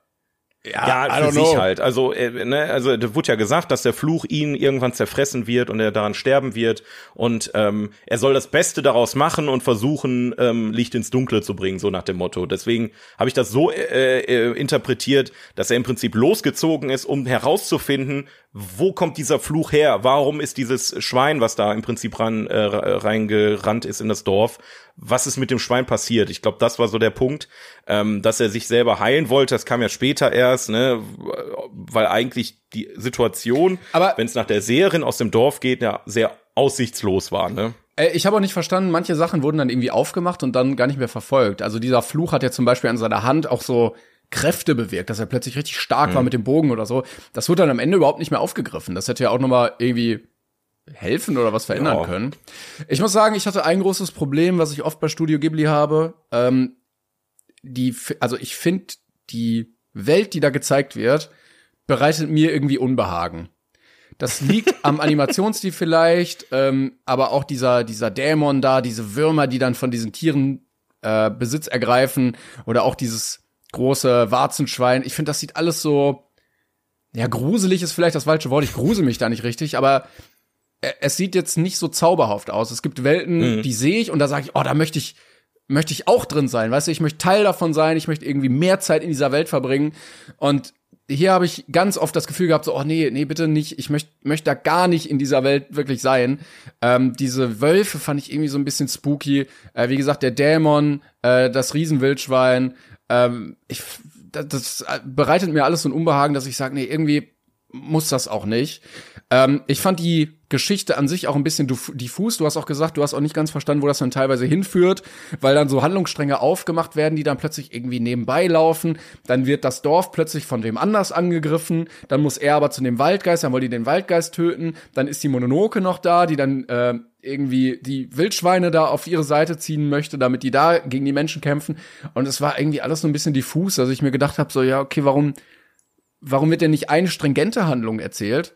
ja, Ja, für sich know. halt. Also, äh, ne, also da wurde ja gesagt, dass der Fluch ihn irgendwann zerfressen wird und er daran sterben wird. Und ähm, er soll das Beste daraus machen und versuchen, ähm, Licht ins Dunkle zu bringen, so nach dem Motto. Deswegen habe ich das so äh, äh, interpretiert, dass er im Prinzip losgezogen ist, um herauszufinden, wo kommt dieser Fluch her? Warum ist dieses Schwein, was da im Prinzip ran, äh, reingerannt ist in das Dorf, was ist mit dem Schwein passiert? Ich glaube, das war so der Punkt, ähm, dass er sich selber heilen wollte. Das kam ja später erst, ne, weil eigentlich die Situation, wenn es nach der Seherin aus dem Dorf geht, ja sehr aussichtslos war, ne? Äh, Ich habe auch nicht verstanden, manche Sachen wurden dann irgendwie aufgemacht und dann gar nicht mehr verfolgt. Also dieser Fluch hat ja zum Beispiel an seiner Hand auch so Kräfte bewirkt, dass er plötzlich richtig stark Mhm. war mit dem Bogen oder so. Das wurde dann am Ende überhaupt nicht mehr aufgegriffen. Das hätte ja auch noch mal irgendwie helfen oder was verändern Ja. können. Ich muss sagen, ich hatte ein großes Problem, was ich oft bei Studio Ghibli habe. Ähm, die, also ich finde die Welt, die da gezeigt wird, bereitet mir irgendwie Unbehagen. Das liegt am Animationsstil vielleicht, ähm, aber auch dieser, dieser Dämon da, diese Würmer, die dann von diesen Tieren äh, Besitz ergreifen oder auch dieses große Warzenschwein. Ich finde, das sieht alles so, ja, gruselig ist vielleicht das falsche Wort. Ich grusel mich da nicht richtig, aber es sieht jetzt nicht so zauberhaft aus. Es gibt Welten, Mhm. die sehe ich und da sage ich, oh, da möchte ich möchte ich auch drin sein, weißt du, ich möchte Teil davon sein, ich möchte irgendwie mehr Zeit in dieser Welt verbringen und hier habe ich ganz oft das Gefühl gehabt, so, oh nee, nee, bitte nicht, ich möchte möchte da gar nicht in dieser Welt wirklich sein. Ähm, diese Wölfe fand ich irgendwie so ein bisschen spooky. Äh, wie gesagt, der Dämon, äh, das Riesenwildschwein, ähm, ich, das, bereitet mir alles so ein Unbehagen, dass ich sage, nee, irgendwie muss das auch nicht. Ähm, ich fand die Geschichte an sich auch ein bisschen diffus. Du hast auch gesagt, du hast auch nicht ganz verstanden, wo das dann teilweise hinführt, weil dann so Handlungsstränge aufgemacht werden, die dann plötzlich irgendwie nebenbei laufen. Dann wird das Dorf plötzlich von wem anders angegriffen. Dann muss er aber zu dem Waldgeist, dann wollen die den Waldgeist töten. Dann ist die Mononoke noch da, die dann äh, irgendwie die Wildschweine da auf ihre Seite ziehen möchte, damit die da gegen die Menschen kämpfen. Und es war irgendwie alles so ein bisschen diffus. Also ich mir gedacht habe, so ja, okay, warum warum wird denn nicht eine stringente Handlung erzählt?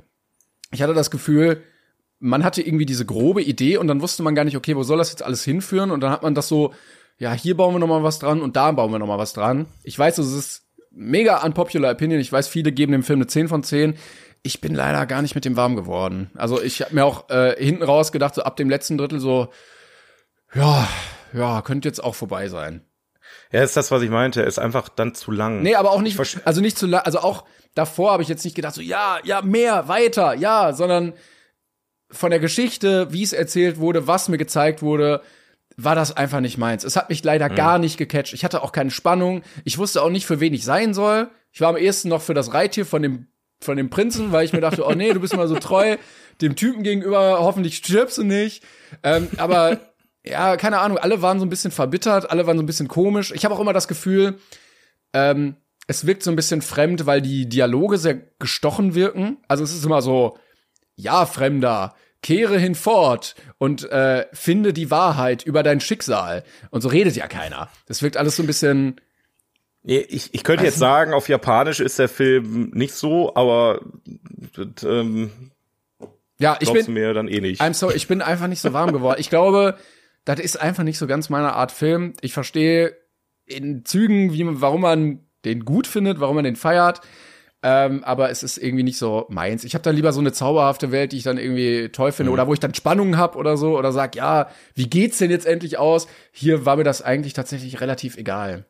Ich hatte das Gefühl, man hatte irgendwie diese grobe Idee und dann wusste man gar nicht, okay, wo soll das jetzt alles hinführen? Und dann hat man das so, ja, hier bauen wir noch mal was dran und da bauen wir noch mal was dran. Ich weiß, es ist mega unpopular opinion. Ich weiß, viele geben dem Film eine 10 von 10. Ich bin leider gar nicht mit dem warm geworden. Also ich habe mir auch äh, hinten raus gedacht, so ab dem letzten Drittel so, ja, ja, könnte jetzt auch vorbei sein. Ja, ist das, was ich meinte. Ist einfach dann zu lang. Nee, aber auch nicht, also nicht zu lang, also auch davor habe ich jetzt nicht gedacht, so, ja, ja, mehr, weiter, ja, sondern von der Geschichte, wie es erzählt wurde, was mir gezeigt wurde, war das einfach nicht meins. Es hat mich leider gar nicht gecatcht. Ich hatte auch keine Spannung. Ich wusste auch nicht, für wen ich sein soll. Ich war am ehesten noch für das Reittier von dem, von dem Prinzen, weil ich mir dachte, oh nee, du bist immer so treu dem Typen gegenüber, hoffentlich stirbst du nicht. Ähm, aber ja, keine Ahnung, alle waren so ein bisschen verbittert, alle waren so ein bisschen komisch. Ich habe auch immer das Gefühl, ähm, es wirkt so ein bisschen fremd, weil die Dialoge sehr gestochen wirken. Also es ist immer so, ja, Fremder, kehre hinfort und äh, finde die Wahrheit über dein Schicksal. Und so redet ja keiner. Das wirkt alles so ein bisschen. Nee, ich, ich könnte jetzt sagen, auf Japanisch ist der Film nicht so, aber ähm, Ja, ich bin. mir dann eh nicht. I'm sorry, ich bin einfach nicht so warm geworden. Ich glaube, das ist einfach nicht so ganz meine Art Film. Ich verstehe in Zügen, wie, warum man den gut findet, warum man den feiert. Ähm, aber es ist irgendwie nicht so meins. Ich habe dann lieber so eine zauberhafte Welt, die ich dann irgendwie toll finde oder wo ich dann Spannungen habe oder so oder sag, ja, wie geht's denn jetzt endlich aus? Hier war mir das eigentlich tatsächlich relativ egal.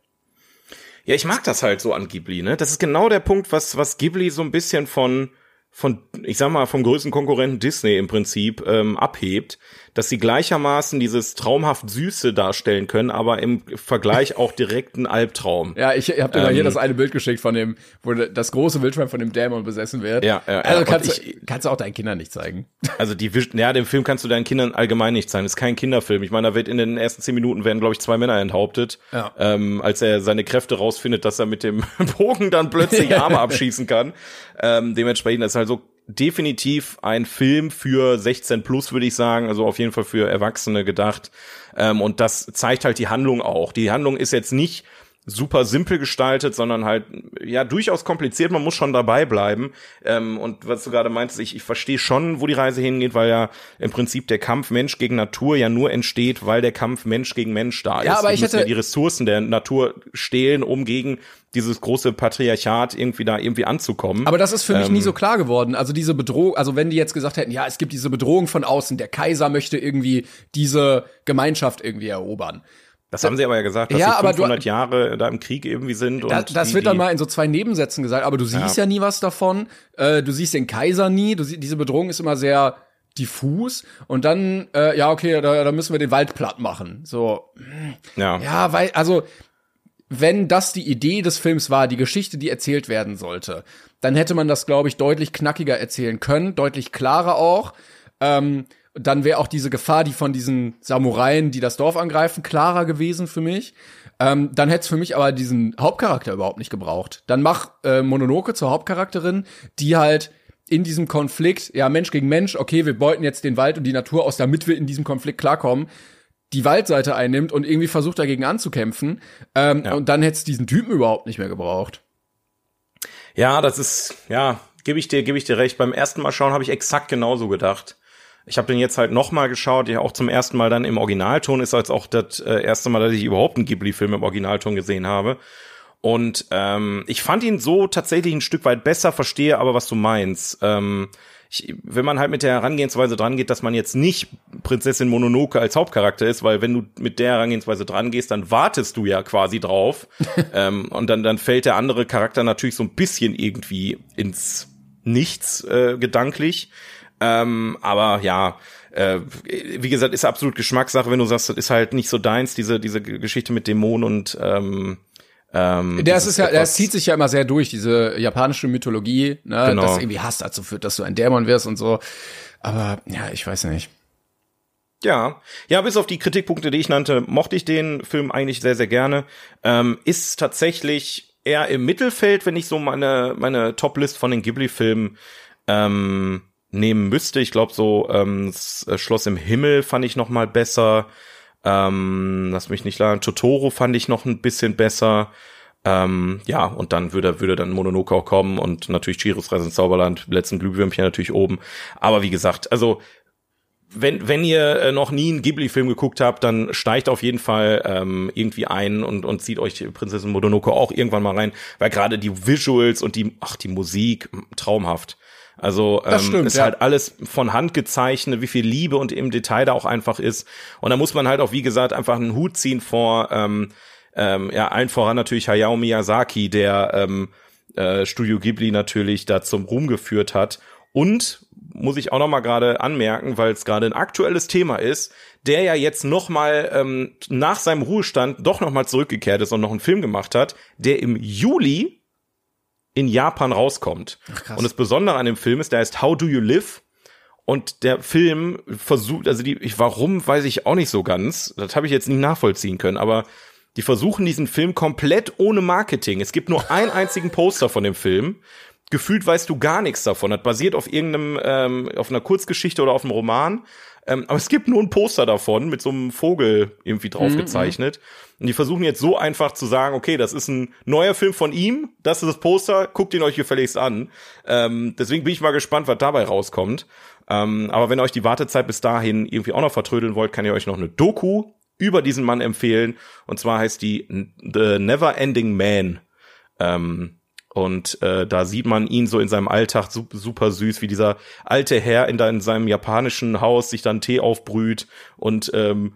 Ja, ich mag das halt so an Ghibli, ne? Das ist genau der Punkt, was, was Ghibli so ein bisschen von, von, ich sag mal, vom größten Konkurrenten Disney im Prinzip ähm, abhebt, dass sie gleichermaßen dieses traumhaft Süße darstellen können, aber im Vergleich auch direkt ein Albtraum. Ja, ich habe dir mal Ähm. hier das eine Bild geschickt von dem, wo das große Wildschwein von dem Dämon besessen wird. Ja, ja, ja. Also kannst, ich- du, kannst du auch deinen Kindern nicht zeigen. Also die, ja, den Film kannst du deinen Kindern allgemein nicht zeigen. Das ist kein Kinderfilm. Ich meine, da wird in den ersten zehn Minuten werden, glaube ich, zwei Männer enthauptet. Ja. Ähm, als er seine Kräfte rausfindet, dass er mit dem Bogen dann plötzlich Arme abschießen kann. Ähm, dementsprechend ist halt so definitiv ein Film für 16 plus, würde ich sagen. Also auf jeden Fall für Erwachsene gedacht. Ähm, und das zeigt halt die Handlung auch. Die Handlung ist jetzt nicht super simpel gestaltet, sondern halt ja durchaus kompliziert. Man muss schon dabei bleiben. Ähm, und was du gerade meinst, ich, ich verstehe schon, wo die Reise hingeht, weil ja im Prinzip der Kampf Mensch gegen Natur ja nur entsteht, weil der Kampf Mensch gegen Mensch da Ja, ist. aber Wir ich hätte- ja die Ressourcen der Natur stehlen, um gegen dieses große Patriarchat irgendwie da irgendwie anzukommen. Aber das ist für mich Ähm. nie so klar geworden. Also diese Bedrohung, also wenn die jetzt gesagt hätten, ja, es gibt diese Bedrohung von außen, der Kaiser möchte irgendwie diese Gemeinschaft irgendwie erobern. Das haben sie aber ja gesagt, dass Ja, sie aber du- 500 Jahre da im Krieg irgendwie sind. Da, das die, wird dann mal in so zwei Nebensätzen gesagt, aber du siehst ja, Ja. nie was davon. Äh, du siehst den Kaiser nie. Du diese Bedrohung ist immer sehr diffus. Und dann, äh, ja, okay, da, da müssen wir den Wald platt machen. So, ja. Ja, weil, also, wenn das die Idee des Films war, die Geschichte, die erzählt werden sollte, dann hätte man das, glaube ich, deutlich knackiger erzählen können, deutlich klarer auch. Ähm, dann wäre auch diese Gefahr, die von diesen Samuraien, die das Dorf angreifen, klarer gewesen für mich. Ähm, dann hätte es für mich aber diesen Hauptcharakter überhaupt nicht gebraucht. Dann mach äh, Mononoke zur Hauptcharakterin, die halt in diesem Konflikt, ja, Mensch gegen Mensch, okay, wir beuten jetzt den Wald und die Natur aus, damit wir in diesem Konflikt klarkommen, die Waldseite einnimmt und irgendwie versucht dagegen anzukämpfen. Ähm, Ja. Und dann hätte es diesen Typen überhaupt nicht mehr gebraucht. Ja, das ist, ja, gebe ich dir, gebe ich dir recht. Beim ersten Mal schauen habe ich exakt genauso gedacht. Ich habe den jetzt halt noch mal geschaut, ja auch zum ersten Mal dann im Originalton ist als auch das äh, erste Mal, dass ich überhaupt einen Ghibli-Film im Originalton gesehen habe. Und ähm, ich fand ihn so tatsächlich ein Stück weit besser, verstehe aber, was du meinst. Ähm, ich, wenn man halt mit der Herangehensweise dran geht, dass man jetzt nicht Prinzessin Mononoke als Hauptcharakter ist, weil wenn du mit der Herangehensweise dran gehst, dann wartest du ja quasi drauf. ähm, und dann, dann fällt der andere Charakter natürlich so ein bisschen irgendwie ins Nichts äh, gedanklich. Ähm, aber ja, äh, wie gesagt, ist absolut Geschmackssache, wenn du sagst, das ist halt nicht so deins, diese, diese Geschichte mit Dämonen und ähm, ähm, das ist ja, das zieht sich ja immer sehr durch, diese japanische Mythologie, ne, Genau. das irgendwie Hass dazu führt, dass du ein Dämon wirst und so. Aber ja, ich weiß nicht. Ja, ja, bis auf die Kritikpunkte, die ich nannte, mochte ich den Film eigentlich sehr, sehr gerne. Ähm, ist tatsächlich eher im Mittelfeld, wenn ich so meine meine Top-List von den Ghibli-Filmen ähm, nehmen müsste. Ich glaube so ähm, das äh, Schloss im Himmel fand ich noch mal besser. Ähm, lass mich nicht laden. Totoro fand ich noch ein bisschen besser. Ähm, ja, und dann würde, würde dann Mononoke auch kommen und natürlich Chiros Reise ins Zauberland, letzten Glühwürmchen natürlich oben. Aber wie gesagt, also wenn, wenn ihr äh, noch nie einen Ghibli-Film geguckt habt, dann steigt auf jeden Fall ähm, irgendwie ein und, und zieht euch Prinzessin Mononoke auch irgendwann mal rein, weil gerade die Visuals und die, ach, die Musik, traumhaft. Also ähm, stimmt, ist ja. halt alles von Hand gezeichnet, wie viel Liebe und im Detail da auch einfach ist. Und da muss man halt auch, wie gesagt, einfach einen Hut ziehen vor, ähm, ähm, ja, allen voran natürlich Hayao Miyazaki, der ähm, äh, Studio Ghibli natürlich da zum Ruhm geführt hat. Und muss ich auch noch mal gerade anmerken, weil es gerade ein aktuelles Thema ist, der ja jetzt noch mal ähm, nach seinem Ruhestand doch noch mal zurückgekehrt ist und noch einen Film gemacht hat, der im Juli in Japan rauskommt. krass. und das Besondere an dem Film ist, der heißt How Do You Live? Und der Film versucht, also die, ich, warum weiß ich auch nicht so ganz. Das habe ich jetzt nicht nachvollziehen können, aber die versuchen diesen Film komplett ohne Marketing. Es gibt nur einen einzigen Poster von dem Film. Gefühlt weißt du gar nichts davon. Das basiert auf irgendeinem, ähm, auf einer Kurzgeschichte oder auf einem Roman. Ähm, aber es gibt nur ein Poster davon mit so einem Vogel irgendwie drauf gezeichnet. Und die versuchen jetzt so einfach zu sagen, okay, das ist ein neuer Film von ihm, das ist das Poster, guckt ihn euch gefälligst an. Ähm, deswegen bin ich mal gespannt, was dabei rauskommt. Ähm, aber wenn ihr euch die Wartezeit bis dahin irgendwie auch noch vertrödeln wollt, kann ich euch noch eine Doku über diesen Mann empfehlen. Und zwar heißt die The Never Ending Man. Ähm, und äh, da sieht man ihn so in seinem Alltag su super süß, wie dieser alte Herr in, da in seinem japanischen Haus sich dann Tee aufbrüht und ähm,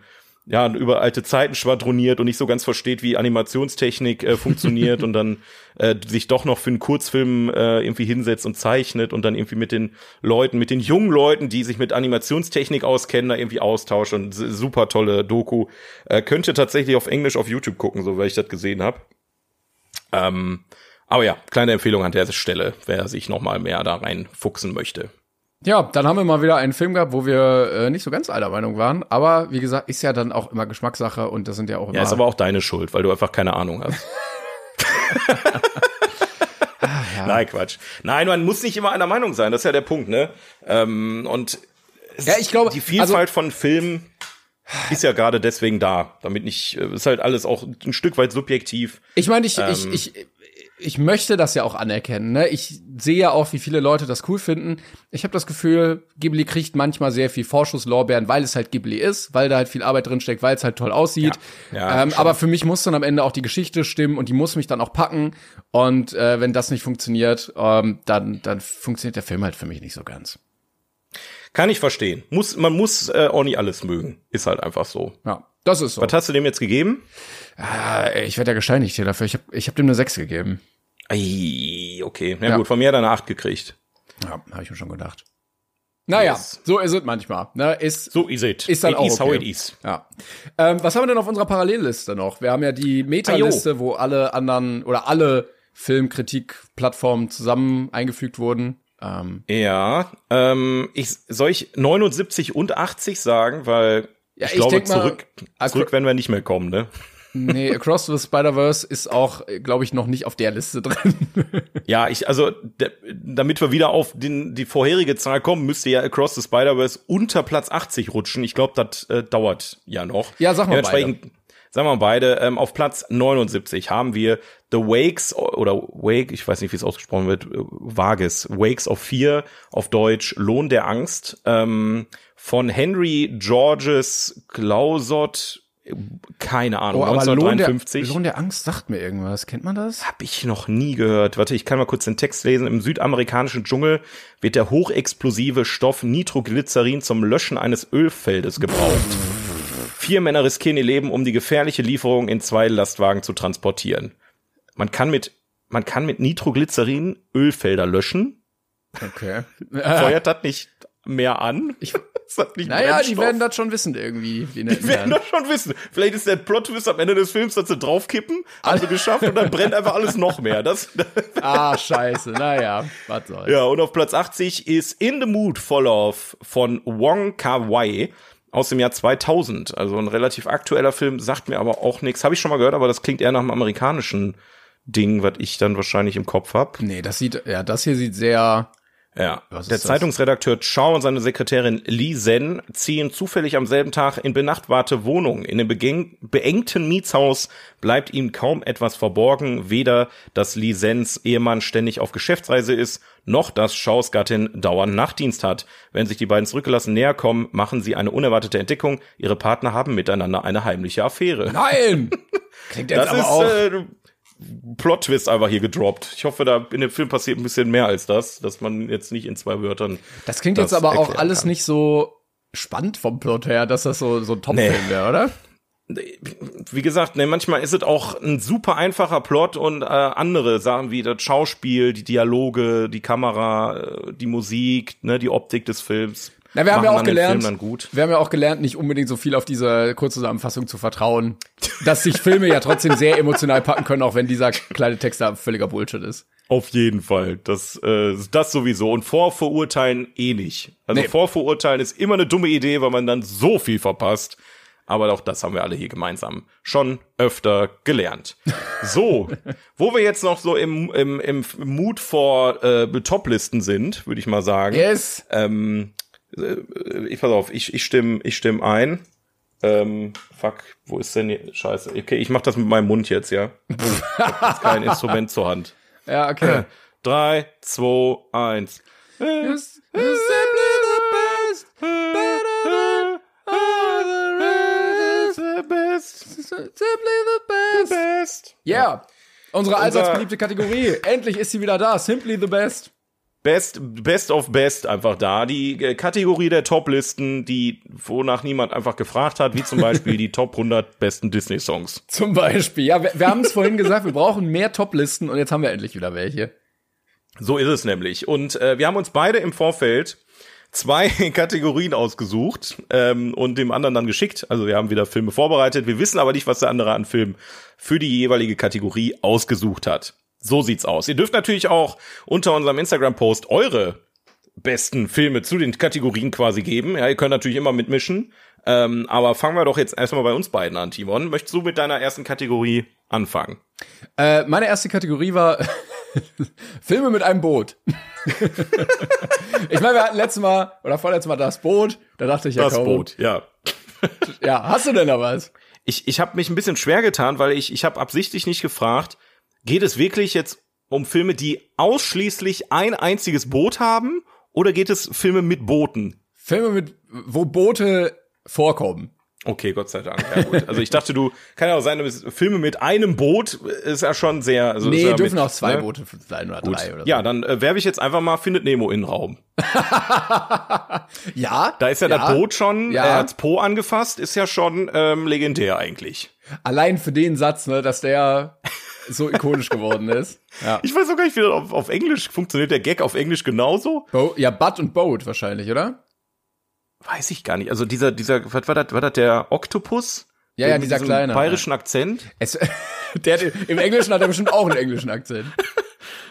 ja, über alte Zeiten schwadroniert und nicht so ganz versteht, wie Animationstechnik äh, funktioniert und dann äh, sich doch noch für einen Kurzfilm äh, irgendwie hinsetzt und zeichnet und dann irgendwie mit den Leuten, mit den jungen Leuten, die sich mit Animationstechnik auskennen, da irgendwie austauscht und super tolle Doku. Äh, könnt ihr tatsächlich auf Englisch auf YouTube gucken, so weil ich das gesehen habe. Ähm, aber ja, kleine Empfehlung an der Stelle, wer sich noch mal mehr da reinfuchsen möchte. Ja, dann haben wir mal wieder einen Film gehabt, wo wir äh, nicht so ganz einer Meinung waren. Aber wie gesagt, ist ja dann auch immer Geschmackssache und das sind ja auch immer. Ja, ist aber auch deine Schuld, weil du einfach keine Ahnung hast. Nein, Quatsch. Nein, man muss nicht immer einer Meinung sein, das ist ja der Punkt, ne? Ähm, und Ja, ich glaube, die Vielfalt von Filmen ist ja gerade deswegen da, damit nicht, äh, ist halt alles auch ein Stück weit subjektiv. Ich meine, ich, Ähm. ich, ich, ich möchte das ja auch anerkennen. Ne? Ich sehe ja auch, wie viele Leute das cool finden. Ich habe das Gefühl, Ghibli kriegt manchmal sehr viel Vorschusslorbeeren, weil es halt Ghibli ist, weil da halt viel Arbeit drin steckt, weil es halt toll aussieht. Ja, ja, ähm, aber für mich muss dann am Ende auch die Geschichte stimmen und die muss mich dann auch packen. Und äh, wenn das nicht funktioniert, ähm, dann, dann funktioniert der Film halt für mich nicht so ganz. Kann ich verstehen. Muss, man muss äh, auch nicht alles mögen. Ist halt einfach so. Ja, das ist so. Was hast du dem jetzt gegeben? Ah, ich werde ja gesteinigt hier dafür. Ich habe ich hab dem eine 6 gegeben. Ei, okay. Ja, Ja. gut, von mir hat er eine 8 gekriegt. Ja, habe ich mir schon gedacht. Naja, Yes. so ist es manchmal. Ne? Ist, So is it. Ist dann it auch is how okay. it is. Ja. Ähm, was haben wir denn auf unserer Parallelliste noch? Wir haben ja die Meta-Liste, wo alle anderen oder alle Filmkritik-Plattformen zusammen eingefügt wurden. Ähm, Ja, ähm, ich, soll ich 79 und 80 sagen, weil Ja, ich, ich glaube, denk mal, zurück, zurück werden wir nicht mehr kommen, ne? nee, Across the Spider-Verse ist auch, glaube ich, noch nicht auf der Liste drin. Ja, ich, also, damit wir wieder auf den, die vorherige Zahl kommen, müsste ja Across the Spider-Verse unter Platz 80 rutschen. Ich glaube, das äh, dauert ja noch. Ja, sag mal Dementsprechend- Sagen wir beide, ähm, auf Platz 79 haben wir The Wakes oder Wake, ich weiß nicht, wie es ausgesprochen wird, äh, Vages, Wakes of Fear, auf Deutsch Lohn der Angst, ähm, von Henry Georges Clausot. Keine Ahnung, Oh, aber Lohn der, 1953. Lohn der Angst sagt mir irgendwas. Kennt man das? Hab ich noch nie gehört. Warte, ich kann mal kurz den Text lesen. Im südamerikanischen Dschungel wird der hochexplosive Stoff Nitroglycerin zum Löschen eines Ölfeldes gebraucht. Vier Männer riskieren ihr Leben, um die gefährliche Lieferung in zwei Lastwagen zu transportieren. Man kann mit, man kann mit Nitroglycerin Ölfelder löschen. Okay. Feuert das nicht mehr an? Ich- Naja, die werden das schon wissen irgendwie. Die, Die werden das schon wissen. Vielleicht ist der Plot-Twist am Ende des Films, dass sie draufkippen, sie geschafft und dann brennt einfach alles noch mehr. Das, Ah, scheiße. Naja, was soll's. ja, und auf Platz 80 ist In the Mood for Love von Wong Kar-wai aus dem Jahr 2000. Also ein relativ aktueller Film, sagt mir aber auch nichts. Habe ich schon mal gehört, aber das klingt eher nach einem amerikanischen Ding, was ich dann wahrscheinlich im Kopf hab. Nee, das sieht, ja, das hier sieht sehr, Ja, der das? Zeitungsredakteur Chao und seine Sekretärin Li Zen ziehen zufällig am selben Tag in benachbarte Wohnungen. In dem beengten Mietshaus bleibt ihm kaum etwas verborgen, weder dass Li Zens Ehemann ständig auf Geschäftsreise ist, noch dass Chaos Gattin dauernd Nachtdienst hat. Wenn sich die beiden zurückgelassen näher kommen, machen sie eine unerwartete Entdeckung. Ihre Partner haben miteinander eine heimliche Affäre. nein! Klingt jetzt Das aber ist auch. äh, Plot-Twist einfach hier gedroppt. Ich hoffe, da in dem Film passiert ein bisschen mehr als das, dass man jetzt nicht in zwei Wörtern das klingt das jetzt aber auch alles kann. nicht so spannend vom Plot her, dass das so, so ein Top-Film Nee. wäre, oder? wie gesagt, ne, manchmal ist es auch ein super einfacher Plot und äh, andere Sachen wie das Schauspiel, die Dialoge, die Kamera, äh, die Musik, ne, die Optik des Films. Na, wir haben ja auch gelernt, wir haben ja auch gelernt, nicht unbedingt so viel auf diese Kurzzusammenfassung zu vertrauen, dass sich Filme ja trotzdem sehr emotional packen können, auch wenn dieser kleine Text da völliger Bullshit ist. Auf jeden Fall. Das, äh, das sowieso. Und Vorverurteilen eh nicht. Also Nee. Vorverurteilen ist immer eine dumme Idee, weil man dann so viel verpasst. Aber auch das haben wir alle hier gemeinsam schon öfter gelernt. So, wo wir jetzt noch so im, im, im Mut vor äh, Toplisten sind, würde ich mal sagen. Yes! Ähm, äh, ich pass auf, ich, ich stimme ich stimm ein. Ähm, fuck, wo ist denn die Scheiße? Okay, ich mach das mit meinem Mund jetzt, ja. Ich hab jetzt kein Instrument zur Hand. Ja, okay. Drei, zwei, eins. Simply the best, all the rest. Simply the best. Yeah. Unsere allseits beliebte Kategorie. Endlich ist sie wieder da. Simply the best. Best, best of best einfach da. Die äh, Kategorie der Top-Listen, die, wonach niemand einfach gefragt hat, wie zum Beispiel die Top 100 besten Disney-Songs. Zum Beispiel. Ja, wir, wir haben es vorhin gesagt, wir brauchen mehr Top-Listen und jetzt haben wir endlich wieder welche. So ist es nämlich. Und äh, wir haben uns beide im Vorfeld zwei Kategorien ausgesucht ähm, und dem anderen dann geschickt. Also wir haben wieder Filme vorbereitet. Wir wissen aber nicht, was der andere an Filmen für die jeweilige Kategorie ausgesucht hat. So sieht's aus. Ihr dürft natürlich auch unter unserem Instagram-Post eure besten Filme zu den Kategorien quasi geben. Ja, ihr könnt natürlich immer mitmischen. Ähm, aber fangen wir doch jetzt erstmal bei uns beiden an, Timon. Möchtest du mit deiner ersten Kategorie anfangen? Äh, meine erste Kategorie war Filme mit einem Boot. ich meine, wir hatten letztes Mal oder vorletztes Mal das Boot. Da dachte ich ja Das komm, Boot, ja. Ja, hast du denn da was? ich, ich habe mich ein bisschen schwer getan, weil ich, ich habe absichtlich nicht gefragt, geht es wirklich jetzt um Filme, die ausschließlich ein einziges Boot haben oder geht es Filme mit Booten? Filme mit, wo Boote vorkommen. Okay, Gott sei Dank. Ja, gut. Also ich dachte, du kann ja auch sein, Filme mit einem Boot ist ja schon sehr. Also Nee, ja dürfen mit, auch zwei ne? Boote sein oder Gut. drei oder so. Ja, dann äh, werbe ich jetzt einfach mal Findet Nemo in den Raum. Ja. Da ist ja, das Boot schon, Ja. er hat's Po angefasst, ist ja schon ähm, legendär eigentlich. Allein für den Satz, ne, dass der so ikonisch geworden ist. Ja. Ich weiß auch gar nicht, wie das auf, auf Englisch funktioniert. Der Gag auf Englisch genauso? Bo ja, Butt und Boat wahrscheinlich, oder? Weiß ich gar nicht. Also dieser, dieser, was war das? War das der Oktopus? Ja, ja, dieser kleine. Bayerischen Akzent? Es, der, Im Englischen hat er bestimmt auch einen englischen Akzent.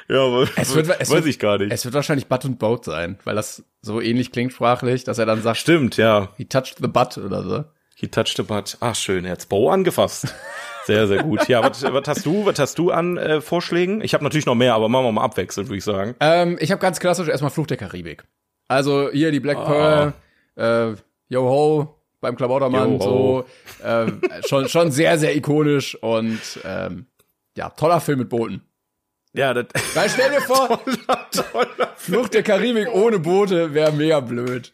Ja, aber Es wird, es weiß wird, ich gar nicht. Es wird wahrscheinlich Butt und Boat sein, weil das so ähnlich klingt sprachlich, dass er dann sagt, Stimmt, ja. he touched the butt oder so. He touched the butt. Ach, schön. Er hat's Bo angefasst. Sehr, sehr gut. Ja, was, was hast du, was hast du an äh, Vorschlägen? Ich habe natürlich noch mehr, aber machen wir mal abwechselnd, würde ich sagen. Ähm, ich habe ganz klassisch erstmal Fluch der Karibik. Also hier die Black Pearl, äh, Yo Ho beim Klabautermann, so äh, schon schon sehr sehr ikonisch und ähm, ja toller Film mit Booten. Ja, das Weil stell dir vor, toller, toller. Flucht der Karibik ohne Boote wäre mega blöd.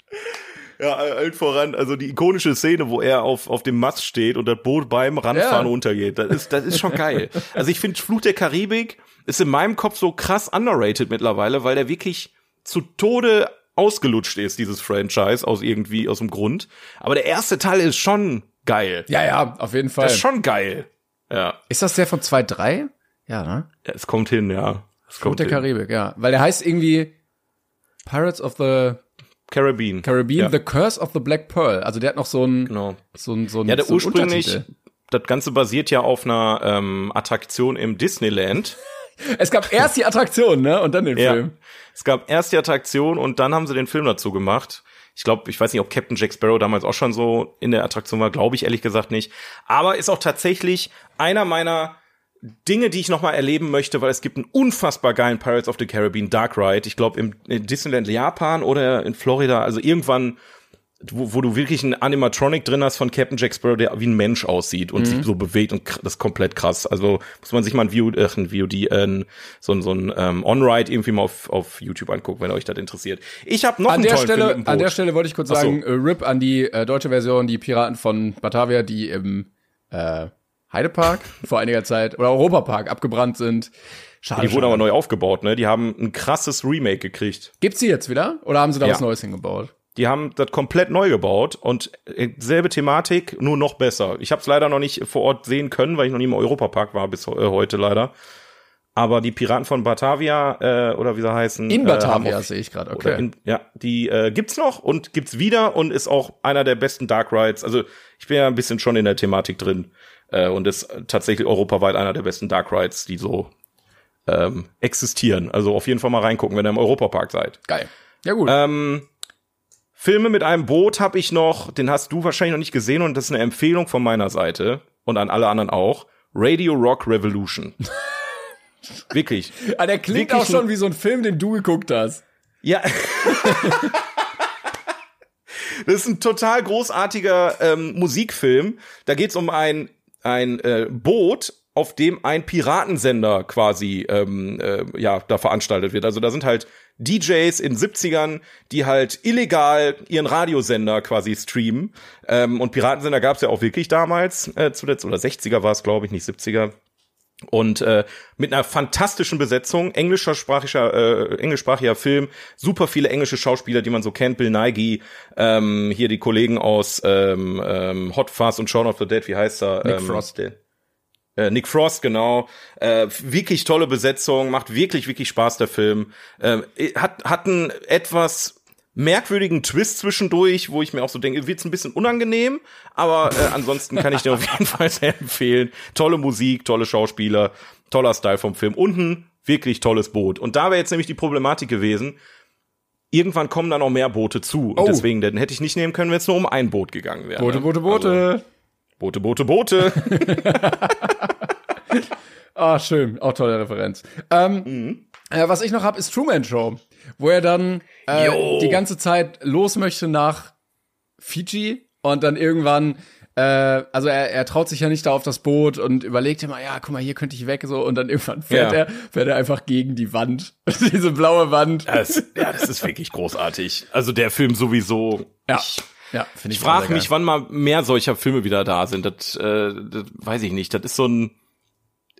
Ja, allen voran, also die ikonische Szene, wo er auf, auf dem Mast steht und das Boot beim Ranfahren Ja. untergeht. Das ist, das ist schon geil. Also ich finde, Fluch der Karibik ist in meinem Kopf so krass underrated mittlerweile, weil der wirklich zu Tode ausgelutscht ist, dieses Franchise, aus irgendwie, aus dem Grund. Aber der erste Teil ist schon geil. Ja, ja, auf jeden Fall. Das ist schon geil. Ja. Ist das der von 2.3? Ja, ne? ja. Es kommt hin, ja. Es Fluch der hin. Karibik, ja. Weil der heißt irgendwie Pirates of the Caribbean. Caribbean, Ja, The Curse of the Black Pearl. Also der hat noch so ein, genau. so ein, so ein, Ja, der so ursprünglich, das Ganze basiert ja auf einer ähm, Attraktion im Disneyland. Es gab erst die Attraktion, ne? Und dann den Ja. Film. Es gab erst die Attraktion und dann haben sie den Film dazu gemacht. Ich glaube, ich weiß nicht, ob Captain Jack Sparrow damals auch schon so in der Attraktion war, glaube ich ehrlich gesagt nicht. Aber ist auch tatsächlich einer meiner Dinge, die ich noch mal erleben möchte, weil es gibt einen unfassbar geilen Pirates of the Caribbean Dark Ride. Ich glaube im in Disneyland Japan oder in Florida, also irgendwann wo, wo du wirklich einen Animatronic drin hast von Captain Jack Sparrow, der wie ein Mensch aussieht und sich so bewegt und das ist komplett krass. Also muss man sich mal ein, VOD, äh, ein VOD, äh, so ein, so ein ähm, On-Ride irgendwie mal auf, auf YouTube angucken, wenn euch das interessiert. Ich habe noch An einen der tollen Film Stelle, mit dem an der Boot. Stelle wollte ich kurz so. sagen, äh, RIP an die äh, deutsche Version, die Piraten von Batavia, die im äh, Heidepark vor einiger Zeit oder Europapark abgebrannt sind. Schade. Die wurden aber neu aufgebaut, ne? Die haben ein krasses Remake gekriegt. Gibt's die jetzt wieder? Oder haben sie da Ja. was Neues hingebaut? Die haben das komplett neu gebaut und äh, selbe Thematik, nur noch besser. Ich habe es leider noch nicht vor Ort sehen können, weil ich noch nie im Europapark war bis äh, heute leider. Aber die Piraten von Batavia äh, oder wie sie heißen, In äh, Batavia auf- sehe ich gerade, okay. in, ja, die äh, gibt's noch und gibt's wieder und ist auch einer der besten Dark Rides. Also ich bin ja ein bisschen schon in der Thematik drin äh, und ist tatsächlich europaweit einer der besten Dark Rides, die so ähm, existieren. Also auf jeden Fall mal reingucken, wenn ihr im Europapark seid. Geil. Ja gut. Ähm, Filme mit einem Boot habe ich noch, den hast du wahrscheinlich noch nicht gesehen und das ist eine Empfehlung von meiner Seite und an alle anderen auch. Radio Rock Revolution. Wirklich. ah, der klingt wirklich auch schon wie so ein Film, den du geguckt hast. Ja. das ist ein total großartiger ähm, Musikfilm. Da geht's um ein, ein äh, Boot, auf dem ein Piratensender quasi ähm, äh, ja da veranstaltet wird. Also da sind halt DJs in 70ern, die halt illegal ihren Radiosender quasi streamen. Ähm, und Piratensender gab's ja auch wirklich damals, äh, zuletzt, oder 60er war es, glaube ich, nicht 70er. Und äh, mit einer fantastischen Besetzung, englischer sprachischer, äh, englischsprachiger Film, super viele englische Schauspieler, die man so kennt, Bill Nighy, ähm, hier die Kollegen aus ähm, ähm, Hot Fuzz und Shaun of the Dead, wie heißt er? Nick ähm, Frost. Der, äh, Nick Frost, genau. Äh, wirklich tolle Besetzung, macht wirklich, wirklich Spaß, der Film. Äh, hat, hat einen etwas merkwürdigen Twist zwischendurch, wo ich mir auch so denke, wird's ein bisschen unangenehm, aber äh, ansonsten kann ich dir auf jeden Fall sehr empfehlen. Tolle Musik, tolle Schauspieler, toller Style vom Film und ein wirklich tolles Boot. Und da wäre jetzt nämlich die Problematik gewesen, irgendwann kommen da noch mehr Boote zu. Und Oh. deswegen, dann hätte ich nicht nehmen können, wenn es nur um ein Boot gegangen wäre. Boote, ne? Boote, Boote. Also, Boote, Boote, Boote. Ah, schön. Auch tolle Referenz. Ähm, Mhm. äh, was ich noch hab, ist Truman Show, wo er dann äh, die ganze Zeit los möchte nach Fiji und dann irgendwann äh, also er, er traut sich ja nicht da auf das Boot und überlegt immer, ja, guck mal, hier könnte ich weg so und dann irgendwann fährt Ja. er fährt er einfach gegen die Wand, diese blaue Wand. Das, ja, das ist wirklich großartig. Also der Film sowieso. Ja. Ich, Ja, finde ich ich frage mich, wann mal mehr solcher Filme wieder da sind. Das, äh, das weiß ich nicht. Das ist so ein.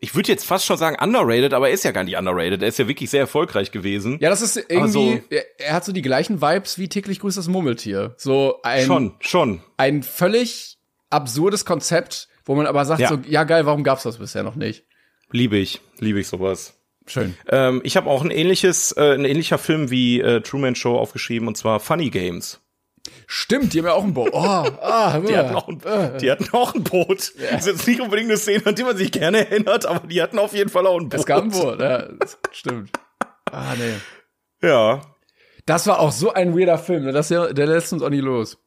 Ich würde jetzt fast schon sagen underrated, aber er ist ja gar nicht underrated. Er ist ja wirklich sehr erfolgreich gewesen. Ja, das ist irgendwie, so- er, er hat so die gleichen Vibes wie täglich grüßt das Murmeltier. So ein, schon, schon. ein völlig absurdes Konzept, wo man aber sagt Ja. so, ja geil, warum gab's das bisher noch nicht? Liebe ich, liebe ich sowas. Schön. Ähm, ich habe auch ein ähnliches, äh, ein ähnlicher Film wie äh, Truman Show aufgeschrieben und zwar Funny Games. Stimmt, die haben ja auch ein Boot. Oh, ah, Die hatten auch ein, die hatten auch ein Boot. Das ist jetzt nicht unbedingt eine Szene, an die man sich gerne erinnert, aber die hatten auf jeden Fall auch ein Boot. es gab ein Boot, ja, stimmt. Ah, nee. Ja. Das war auch so ein weirder Film, ne? das ja, der lässt uns auch nie los.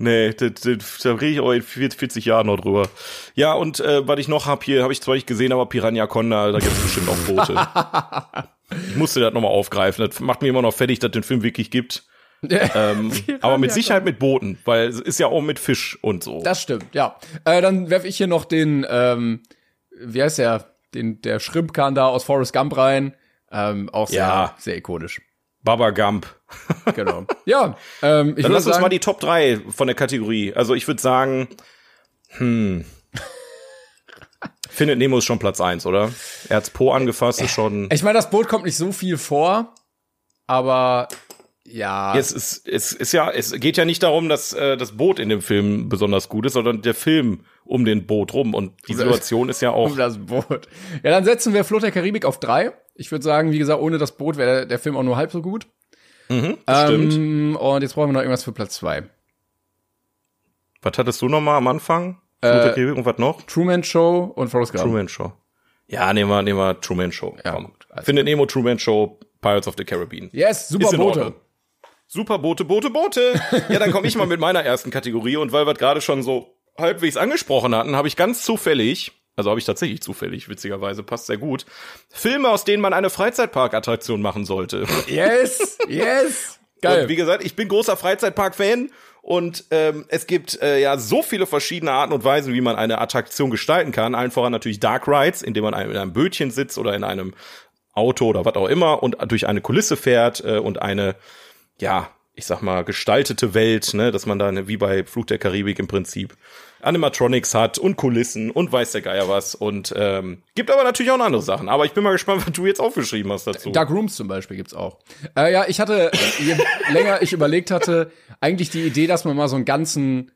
Nee, das, das, da rede ich auch in 40 Jahren noch drüber. Ja, und äh, was ich noch hab hier, habe ich zwar nicht gesehen, aber Piranha Conda, da gibt's bestimmt auch Boote. ich musste das nochmal aufgreifen. Das macht mir immer noch fertig, dass den Film wirklich gibt. Ähm, aber mit Sicherheit mit Booten, weil es ist ja auch mit Fisch und so. Das stimmt, ja. Äh, dann werf ich hier noch den, ähm, wie heißt der, den, der Schrimpkahn da aus Forrest Gump rein. Ähm, auch sehr, Ja. sehr ikonisch. Baba Gump. Genau. Ja, ähm, ich Dann lass uns mal die Top 3 von der Kategorie. Also ich würde sagen, hm. Findet Nemo ist schon Platz 1, oder? Er hat's Po angefasst, ist schon. ich meine, das Boot kommt nicht so viel vor, aber ja. Es ist, es ist ja, es geht ja nicht darum, dass äh, das Boot in dem Film besonders gut ist, sondern der Film um den Boot rum. Und die Situation ist ja auch. um das Boot. Ja, dann setzen wir Flut der Karibik auf drei. Ich würde sagen, wie gesagt, ohne das Boot wäre der, der Film auch nur halb so gut. Mhm, das stimmt. Ähm, und jetzt brauchen wir noch irgendwas für Platz zwei. Was hattest du noch mal am Anfang? Flut der Karibik und was noch? Truman Show und Forrest Gump. Truman Show. Ja, nehmen wir, nehmen wir Truman Show. Ja, alles Findet Nemo Truman Show, Pirates of the Caribbean. Yes, super Boote. Ordnung. Super Boote, Boote, Boote. Ja, dann komme ich mal mit meiner ersten Kategorie und weil wir gerade schon so halbwegs angesprochen hatten, habe ich ganz zufällig, also habe ich tatsächlich zufällig, witzigerweise, passt sehr gut, Filme, aus denen man eine Freizeitparkattraktion machen sollte. Yes, yes. Geil. Und wie gesagt, ich bin großer Freizeitpark-Fan und ähm, es gibt äh, ja so viele verschiedene Arten und Weisen, wie man eine Attraktion gestalten kann. Allen voran natürlich Dark Rides, indem man in einem Bötchen sitzt oder in einem Auto oder was auch immer und durch eine Kulisse fährt äh, und eine, ja, ich sag mal, gestaltete Welt, ne, dass man da ne, wie bei Flug der Karibik im Prinzip Animatronics hat und Kulissen und weiß der Geier was und ähm, gibt aber natürlich auch noch andere Sachen. Aber ich bin mal gespannt, was du jetzt aufgeschrieben hast dazu. Dark Rooms zum Beispiel gibt's auch. Äh, ja, ich hatte, je länger ich überlegt hatte, eigentlich die Idee, dass man mal so einen ganzen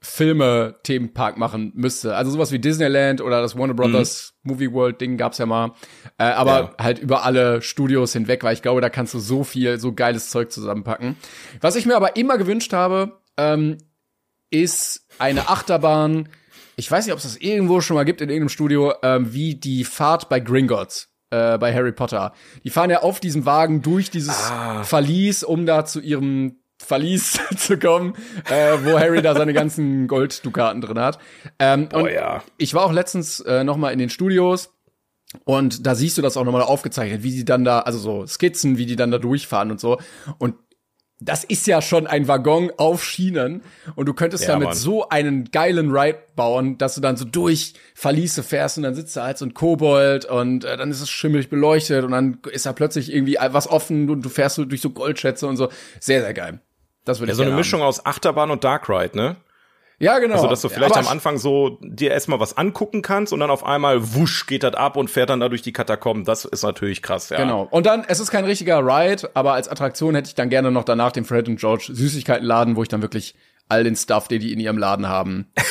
Filme-Themenpark machen müsste. Also sowas wie Disneyland oder das Warner Brothers Movie World Ding gab's ja mal. Äh, aber Ja. halt über alle Studios hinweg, weil ich glaube, da kannst du so viel, so geiles Zeug zusammenpacken. Was ich mir aber immer gewünscht habe, ähm, ist eine Achterbahn. Ich weiß nicht, ob es das irgendwo schon mal gibt in irgendeinem Studio, ähm, wie die Fahrt bei Gringotts. Äh, bei Harry Potter. Die fahren ja auf diesem Wagen durch dieses Verlies, um da zu ihrem Verlies zu kommen, äh, wo Harry da seine ganzen Golddukaten drin hat. Ähm, und Oh ja. ich war auch letztens äh, noch mal in den Studios und da siehst du das auch nochmal aufgezeichnet, wie die dann da, also so Skizzen, wie die dann da durchfahren und so. Und das ist ja schon ein Waggon auf Schienen und du könntest Ja, damit Mann. so einen geilen Ride bauen, dass du dann so durch Verliese fährst und dann sitzt da halt so ein Kobold und äh, dann ist es schimmelig beleuchtet und dann ist da plötzlich irgendwie was offen und du fährst so durch so Goldschätze und so. Sehr, sehr geil. Das würde Ja, ich so eine gerne Mischung aus Achterbahn und Dark Ride, ne? Haben. Ja, genau. Also, dass du vielleicht Aber am Anfang so dir erstmal was angucken kannst und dann auf einmal wusch geht das ab und fährt dann da durch die Katakomben. Das ist natürlich krass, ja. Genau. Und dann, es ist kein richtiger Ride, aber als Attraktion hätte ich dann gerne noch danach den Fred und George Süßigkeitenladen, wo ich dann wirklich all den Stuff, den die in ihrem Laden haben, äh,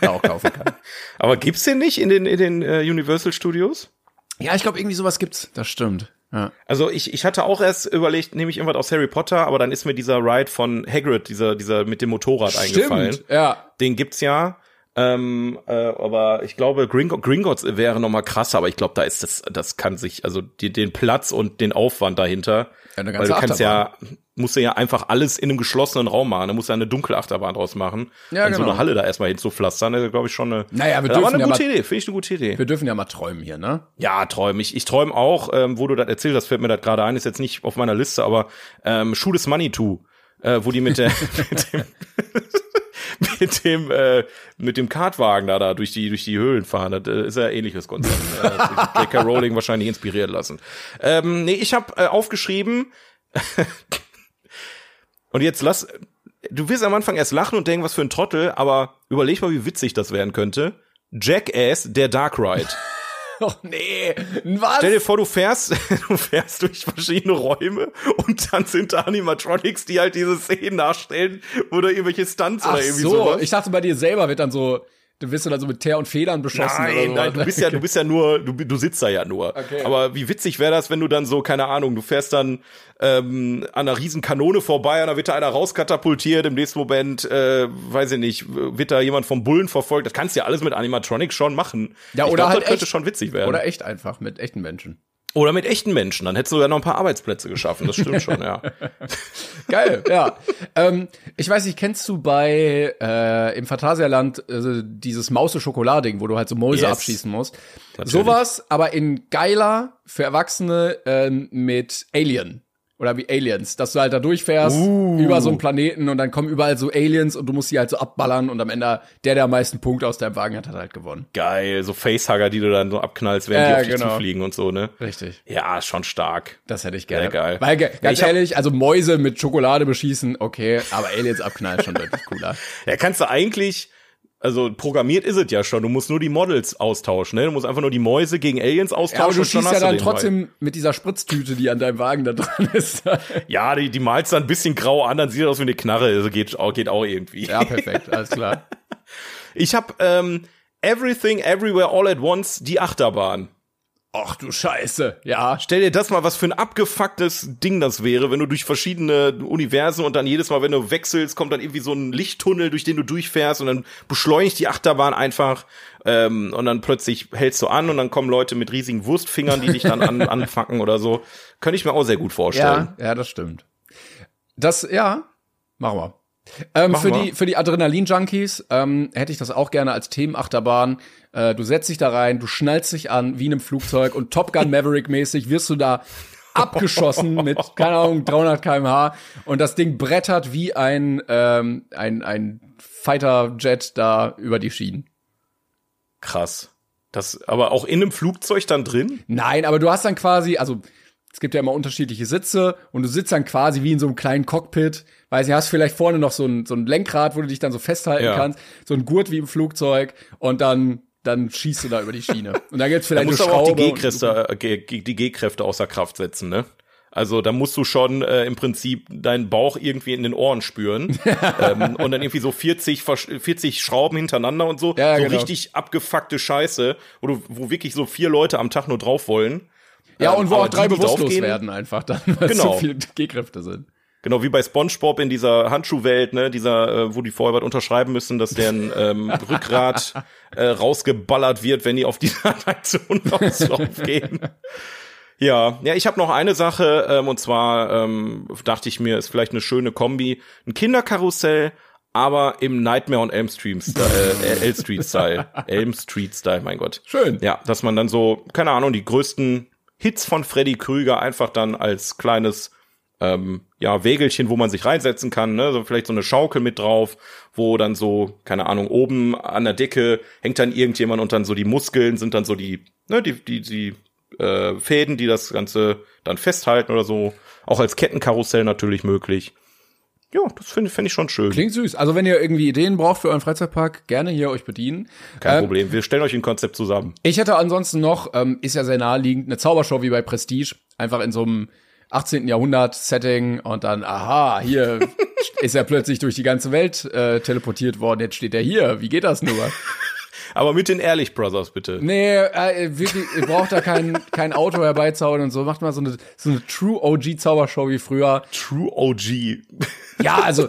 da auch kaufen kann. Aber gibt's den nicht in den, in den äh, Universal Studios? Ja, ich glaube, irgendwie sowas gibt's. Das stimmt. Ja. Also ich, ich hatte auch erst überlegt, nehme ich irgendwas aus Harry Potter, aber dann ist mir dieser Ride von Hagrid, dieser, dieser mit dem Motorrad eingefallen. Stimmt. Ja. Den gibt's ja. Ähm, äh, aber ich glaube, Gringo Gringotts wäre noch mal krasser, aber ich glaube, da ist das, das kann sich, also die, den Platz und den Aufwand dahinter, Ja, eine weil ganze du kannst ja, musst du ja einfach alles in einem geschlossenen Raum machen, da musst du ja eine Dunkelachterbahn draus machen, Ja, und so genau. eine Halle da erstmal hinzupflastern, das ist, glaube ich, schon eine, Naja, wir das dürfen eine ja gute mal- Idee, finde ich eine gute Idee. Wir dürfen ja mal träumen hier, ne? Ja, träume ich. Ich träume auch, ähm, wo du das erzählt hast, fällt mir das gerade ein, ist jetzt nicht auf meiner Liste, aber ähm, Shoot is Money to, äh, wo die mit der mit dem mit dem äh, mit dem Kartwagen da da durch die durch die Höhlen fahren. Das äh, ist ja ähnliches Konzept. äh, J.K. Rowling wahrscheinlich inspiriert lassen. Ähm, nee, ich habe äh, aufgeschrieben und jetzt lass du wirst am Anfang erst lachen und denken, was für ein Trottel, aber überleg mal, wie witzig das werden könnte. Jackass, der Dark Ride. Oh, nee. Was? Stell dir vor, du fährst, du fährst durch verschiedene Räume und dann sind da Animatronics, die halt diese Szenen nachstellen oder irgendwelche Stunts Ach oder irgendwie so, sowas. ich dachte bei dir selber wird dann so, du wirst du dann so mit Teer und Federn beschossen Nein, so. nein, du bist ja, du bist ja nur, du, du sitzt da ja nur. Okay. Aber wie witzig wäre das, wenn du dann so, keine Ahnung, du fährst dann ähm, an einer riesen Kanone vorbei und da wird da einer rauskatapultiert, im nächsten Moment, äh, weiß ich nicht, wird da jemand vom Bullen verfolgt. Das kannst du ja alles mit Animatronics schon machen. Ja, ich oder glaub, halt das könnte echt. schon witzig werden. Oder echt einfach mit echten Menschen. Oder mit echten Menschen, dann hättest du ja noch ein paar Arbeitsplätze geschaffen, das stimmt schon, ja. Geil, ja. ähm, ich weiß nicht, kennst du bei äh, im Phantasialand äh, dieses Mause-Schokolading, wo du halt so Mäuse Yes. abschießen musst? Natürlich. Sowas, aber in geiler für Erwachsene ähm, mit Alien. Oder wie Aliens, dass du halt da durchfährst Uh. über so einen Planeten und dann kommen überall so Aliens und du musst die halt so abballern und am Ende der, der am meisten Punkte aus deinem Wagen hat, hat halt gewonnen. Geil, so Facehugger, die du dann so abknallst, während Ja, die auf dich genau. zufliegen und so, ne? Richtig. Ja, schon stark. Das hätte ich gerne. Sehr geil. Weil, Ja, ganz ich ehrlich, also Mäuse mit Schokolade beschießen, okay, aber Aliens abknallen schon deutlich cooler. Ja, kannst du eigentlich, also programmiert ist es ja schon, du musst nur die Models austauschen, ne? Du musst einfach nur die Mäuse gegen Aliens austauschen. Ja, aber du schießt ja dann trotzdem mit dieser Spritztüte, die an deinem Wagen da dran ist. Ball. Ja, die, die malst dann ein bisschen grau an, dann sieht das aus wie eine Knarre, also geht, auch- geht auch irgendwie. ja, perfekt, alles klar. Ich hab ähm, Everything Everywhere All at Once, die Achterbahn. Ach du Scheiße, ja. Stell dir das mal, was für ein abgefucktes Ding das wäre, wenn du durch verschiedene Universen und dann jedes Mal, wenn du wechselst, kommt dann irgendwie so ein Lichttunnel, durch den du durchfährst und dann beschleunigt die Achterbahn einfach ähm, und dann plötzlich hältst du an und dann kommen Leute mit riesigen Wurstfingern, die dich dann an, anfacken oder so. Könnte ich mir auch sehr gut vorstellen. Ja, ja, das stimmt. Das, ja, machen wir. Ähm, für wir. die für die Adrenalin-Junkies ähm, hätte ich das auch gerne als Themenachterbahn. Äh, du setzt dich da rein, du schnallst dich an wie in einem Flugzeug und Top Gun Maverick-mäßig wirst du da abgeschossen mit keine Ahnung 300 km/h und das Ding brettert wie ein ähm, ein ein Fighter-Jet da über die Schienen. Krass. Das, aber auch in einem Flugzeug dann drin? Nein, aber du hast dann quasi, also es gibt ja immer unterschiedliche Sitze und du sitzt dann quasi wie in so einem kleinen Cockpit, weil du hast vielleicht vorne noch so ein, so ein Lenkrad, wo du dich dann so festhalten Ja. kannst, so ein Gurt wie im Flugzeug und dann dann schießt du da über die Schiene. Und dann gibt's Da vielleicht musst du eine aber auch Schraube. äh, die G-Kräfte außer Kraft setzen, ne? Also da musst du schon äh, im Prinzip deinen Bauch irgendwie in den Ohren spüren ähm, und dann irgendwie so 40, versch- 40 Schrauben hintereinander und so, Ja, so genau. richtig abgefuckte Scheiße, wo, du, wo wirklich so vier Leute am Tag nur drauf wollen. Ja, Ähm, und wo auch drei die, die bewusstlos draufgehen, werden einfach dann, weil Genau. so viele G-Kräfte sind. Genau wie bei SpongeBob in dieser Handschuhwelt, ne, dieser, äh, wo die vorher was unterschreiben müssen, dass deren ähm, Rückgrat äh, rausgeballert wird, wenn die auf diese Attraktion rausgehen. Ja, ja, ich habe noch eine Sache ähm, und zwar ähm, dachte ich mir, ist vielleicht eine schöne Kombi, ein Kinderkarussell, aber im Nightmare on Elm Street Style, äh, Elm Street Style, Elm Street Style, mein Gott. Schön. Ja, dass man dann so, keine Ahnung, die größten Hits von Freddy Krüger einfach dann als kleines ähm, ja, Wägelchen, wo man sich reinsetzen kann, ne? so vielleicht so eine Schaukel mit drauf, wo dann so, keine Ahnung, oben an der Decke hängt dann irgendjemand und dann so die Muskeln sind dann so die, ne, die, die, die äh, Fäden, die das Ganze dann festhalten oder so. Auch als Kettenkarussell natürlich möglich. Ja, das finde find ich schon schön. Klingt süß. Also wenn ihr irgendwie Ideen braucht für euren Freizeitpark, gerne hier euch bedienen. Kein Ähm, Problem. Wir stellen euch ein Konzept zusammen. Ich hätte ansonsten noch, ähm, ist ja sehr naheliegend, eine Zaubershow wie bei Prestige, einfach in so einem 18. Jahrhundert-Setting und dann, aha, hier ist er plötzlich durch die ganze Welt äh, teleportiert worden, jetzt steht er hier, wie geht das nur? Aber mit den Ehrlich Brothers, bitte. Nee, äh, wirklich, ihr braucht da kein, kein Auto herbeizaubern und so, macht mal so eine, so eine True OG-Zaubershow wie früher. True OG. Ja, also,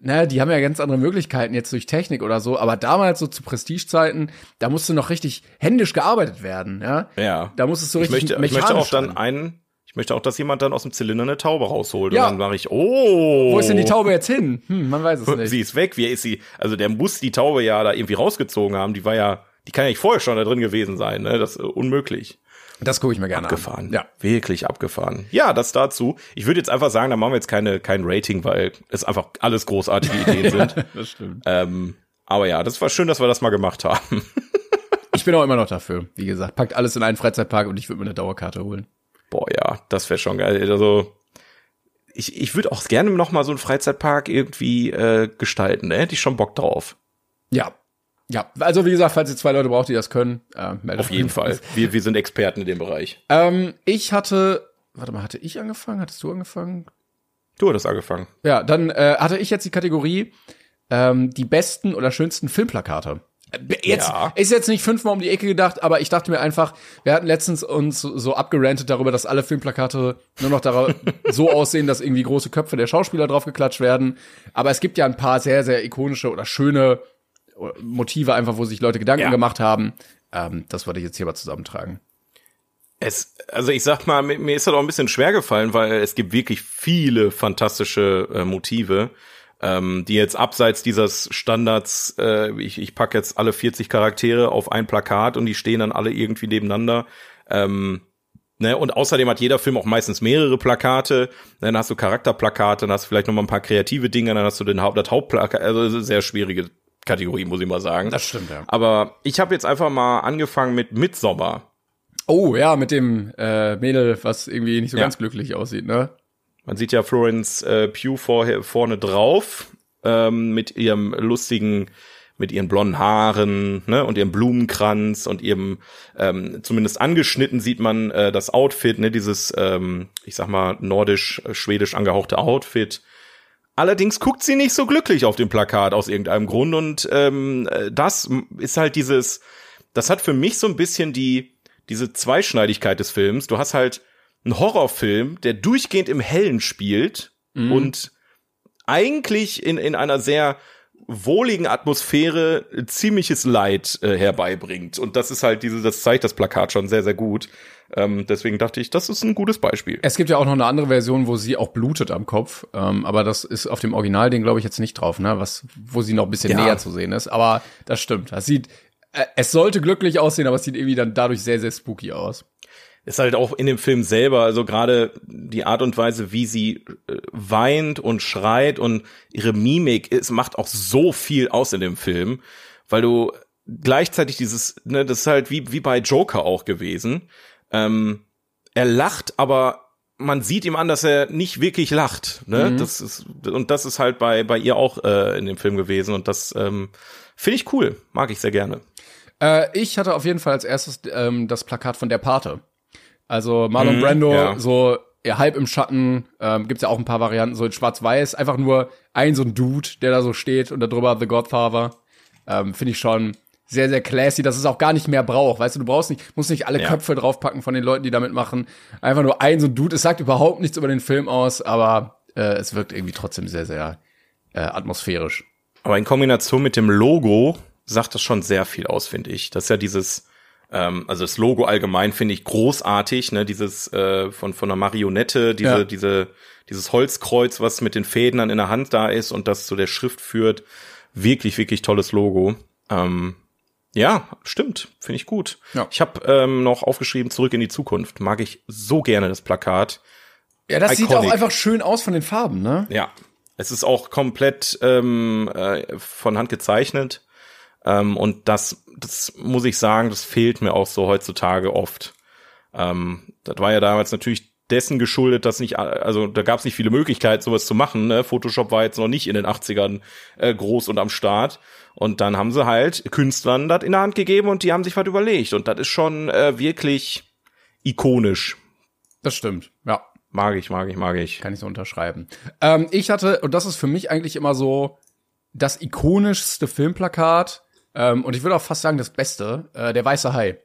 ne, die haben ja ganz andere Möglichkeiten jetzt durch Technik oder so, aber damals so zu Prestigezeiten, da musste noch richtig händisch gearbeitet werden, ja. Ja. Da muss es so ich richtig möchte, ich möchte auch dann einen, ich möchte auch, dass jemand dann aus dem Zylinder eine Taube rausholt. Ja. Und dann mache ich, oh. Wo ist denn die Taube jetzt hin? Hm, man weiß es nicht. Sie ist weg. Wie ist sie? Also der muss die Taube ja da irgendwie rausgezogen haben. Die war ja, die kann ja nicht vorher schon da drin gewesen sein. Ne? Das ist äh, unmöglich. Das gucke ich mir gerne Abgefahren. an. Ja. Wirklich abgefahren. Ja, das dazu. Ich würde jetzt einfach sagen, da machen wir jetzt keine, kein Rating, weil es einfach alles großartige Ideen sind. Das stimmt. ähm, aber ja, das war schön, dass wir das mal gemacht haben. Ich bin auch immer noch dafür. Wie gesagt, packt alles in einen Freizeitpark und ich würde mir eine Dauerkarte holen. Boah, ja, das wäre schon geil. Also ich, ich würde auch gerne noch mal so einen Freizeitpark irgendwie äh, gestalten. Da hätte ich schon Bock drauf. Ja. Ja, also wie gesagt, falls ihr zwei Leute braucht, die das können, äh, meldet Auf jeden. Fall. Wir, wir sind Experten in dem Bereich. Ähm, ich hatte, warte mal, hatte ich angefangen? Hattest du angefangen? Du hattest angefangen. Ja, dann äh, hatte ich jetzt die Kategorie ähm, die besten oder schönsten Filmplakate. Äh, Jetzt Ja. ist jetzt nicht fünfmal um die Ecke gedacht, aber ich dachte mir einfach, wir hatten letztens uns so abgerantet darüber, dass alle Filmplakate nur noch so aussehen, dass irgendwie große Köpfe der Schauspieler draufgeklatscht werden. Aber es gibt ja ein paar sehr, sehr ikonische oder schöne Motive einfach, wo sich Leute Gedanken Ja. gemacht haben. Ähm, das wollte ich jetzt hier mal zusammentragen. Es, also ich sag mal, mir, mir ist das auch ein bisschen schwer gefallen, weil es gibt wirklich viele fantastische äh, Motive, ähm, die jetzt abseits dieses Standards, äh, ich, ich pack jetzt alle 40 Charaktere auf ein Plakat und die stehen dann alle irgendwie nebeneinander. Ähm, Ne, und außerdem hat jeder Film auch meistens mehrere Plakate. Dann hast du Charakterplakate, dann hast du vielleicht noch mal ein paar kreative Dinge, dann hast du den Haupt, das Hauptplakat. Also das ist eine sehr schwierige Kategorie, muss ich mal sagen. Das stimmt, ja. Aber ich habe jetzt einfach mal angefangen mit Midsommar. Oh, ja, mit dem äh, Mädel, was irgendwie nicht so Ja. ganz glücklich aussieht, ne? Man sieht ja Florence äh, Pugh vorher, vorne drauf ähm, mit ihrem lustigen, mit ihren blonden Haaren ne, und ihrem Blumenkranz und ihrem ähm, zumindest angeschnitten sieht man äh, das Outfit, ne, dieses ähm, ich sag mal nordisch äh, angehauchte Outfit. Allerdings guckt sie nicht so glücklich auf dem Plakat aus irgendeinem Grund und ähm, äh, das ist halt dieses, das hat für mich so ein bisschen die diese Zweischneidigkeit des Films. Du hast halt einen Horrorfilm, der durchgehend im Hellen spielt und eigentlich in, in einer sehr wohligen Atmosphäre ziemliches Leid äh, herbeibringt. Und das ist halt diese, das zeigt das Plakat schon sehr, sehr gut. Ähm, deswegen dachte ich, das ist ein gutes Beispiel. Es gibt ja auch noch eine andere Version, wo sie auch blutet am Kopf, ähm, aber das ist auf dem Originalding, glaube ich, jetzt nicht drauf, ne? Was, wo sie noch ein bisschen Ja. näher zu sehen ist. Aber das stimmt. Das sieht, äh, es sollte glücklich aussehen, aber es sieht irgendwie dann dadurch sehr, sehr spooky aus. Ist halt auch in dem Film selber, also gerade die Art und Weise, wie sie äh, weint und schreit und ihre Mimik, es macht auch so viel aus in dem Film, weil du gleichzeitig dieses, ne, das ist halt wie, wie bei Joker auch gewesen. Ähm, er lacht, aber man sieht ihm an, dass er nicht wirklich lacht. Ne? Das ist, und das ist halt bei, bei ihr auch äh, in dem Film gewesen. Und das ähm, finde ich cool. Mag ich sehr gerne. Äh, ich hatte auf jeden Fall als erstes ähm, das Plakat von der Pate. Also Marlon Mhm, Brando, ja. so ja, halb im Schatten, ähm, gibt's ja auch ein paar Varianten, so in Schwarz-Weiß, einfach nur ein so ein Dude, der da so steht und darüber The Godfather. Ähm, Finde ich schon sehr, sehr classy, dass es auch gar nicht mehr braucht. Weißt du, du brauchst nicht, musst nicht alle Ja. Köpfe draufpacken von den Leuten, die da mitmachen. Einfach nur ein so ein Dude. Es sagt überhaupt nichts über den Film aus, aber äh, es wirkt irgendwie trotzdem sehr, sehr äh, atmosphärisch. Aber in Kombination mit dem Logo sagt das schon sehr viel aus, finde ich. Das ist ja dieses, ähm, also das Logo allgemein finde ich großartig, ne, dieses äh, von von einer Marionette, diese Ja. diese dieses Holzkreuz, was mit den Fäden dann in der Hand da ist und das zu der Schrift führt. Wirklich, wirklich tolles Logo. Ähm, ja, stimmt, finde ich gut. Ja. Ich habe ähm, noch aufgeschrieben, zurück in die Zukunft. Mag ich so gerne das Plakat. Ja, das sieht Iconic. auch einfach schön aus von den Farben, ne? Ja, es ist auch komplett ähm, äh, von Hand gezeichnet. Ähm, und das, das muss ich sagen, das fehlt mir auch so heutzutage oft. Ähm, das war ja damals natürlich dessen geschuldet, dass nicht, also da gab es nicht viele Möglichkeiten, sowas zu machen. Ne? Photoshop war jetzt noch nicht in den 80ern äh, groß und am Start. Und dann haben sie halt Künstlern das in der Hand gegeben und die haben sich was überlegt. Und das ist schon äh, wirklich ikonisch. Das stimmt, ja. Mag ich, mag ich, mag ich. Kann ich so unterschreiben. Ähm, ich hatte, und das ist für mich eigentlich immer so das ikonischste Filmplakat, ähm, und ich würde auch fast sagen das Beste, äh, der weiße Hai.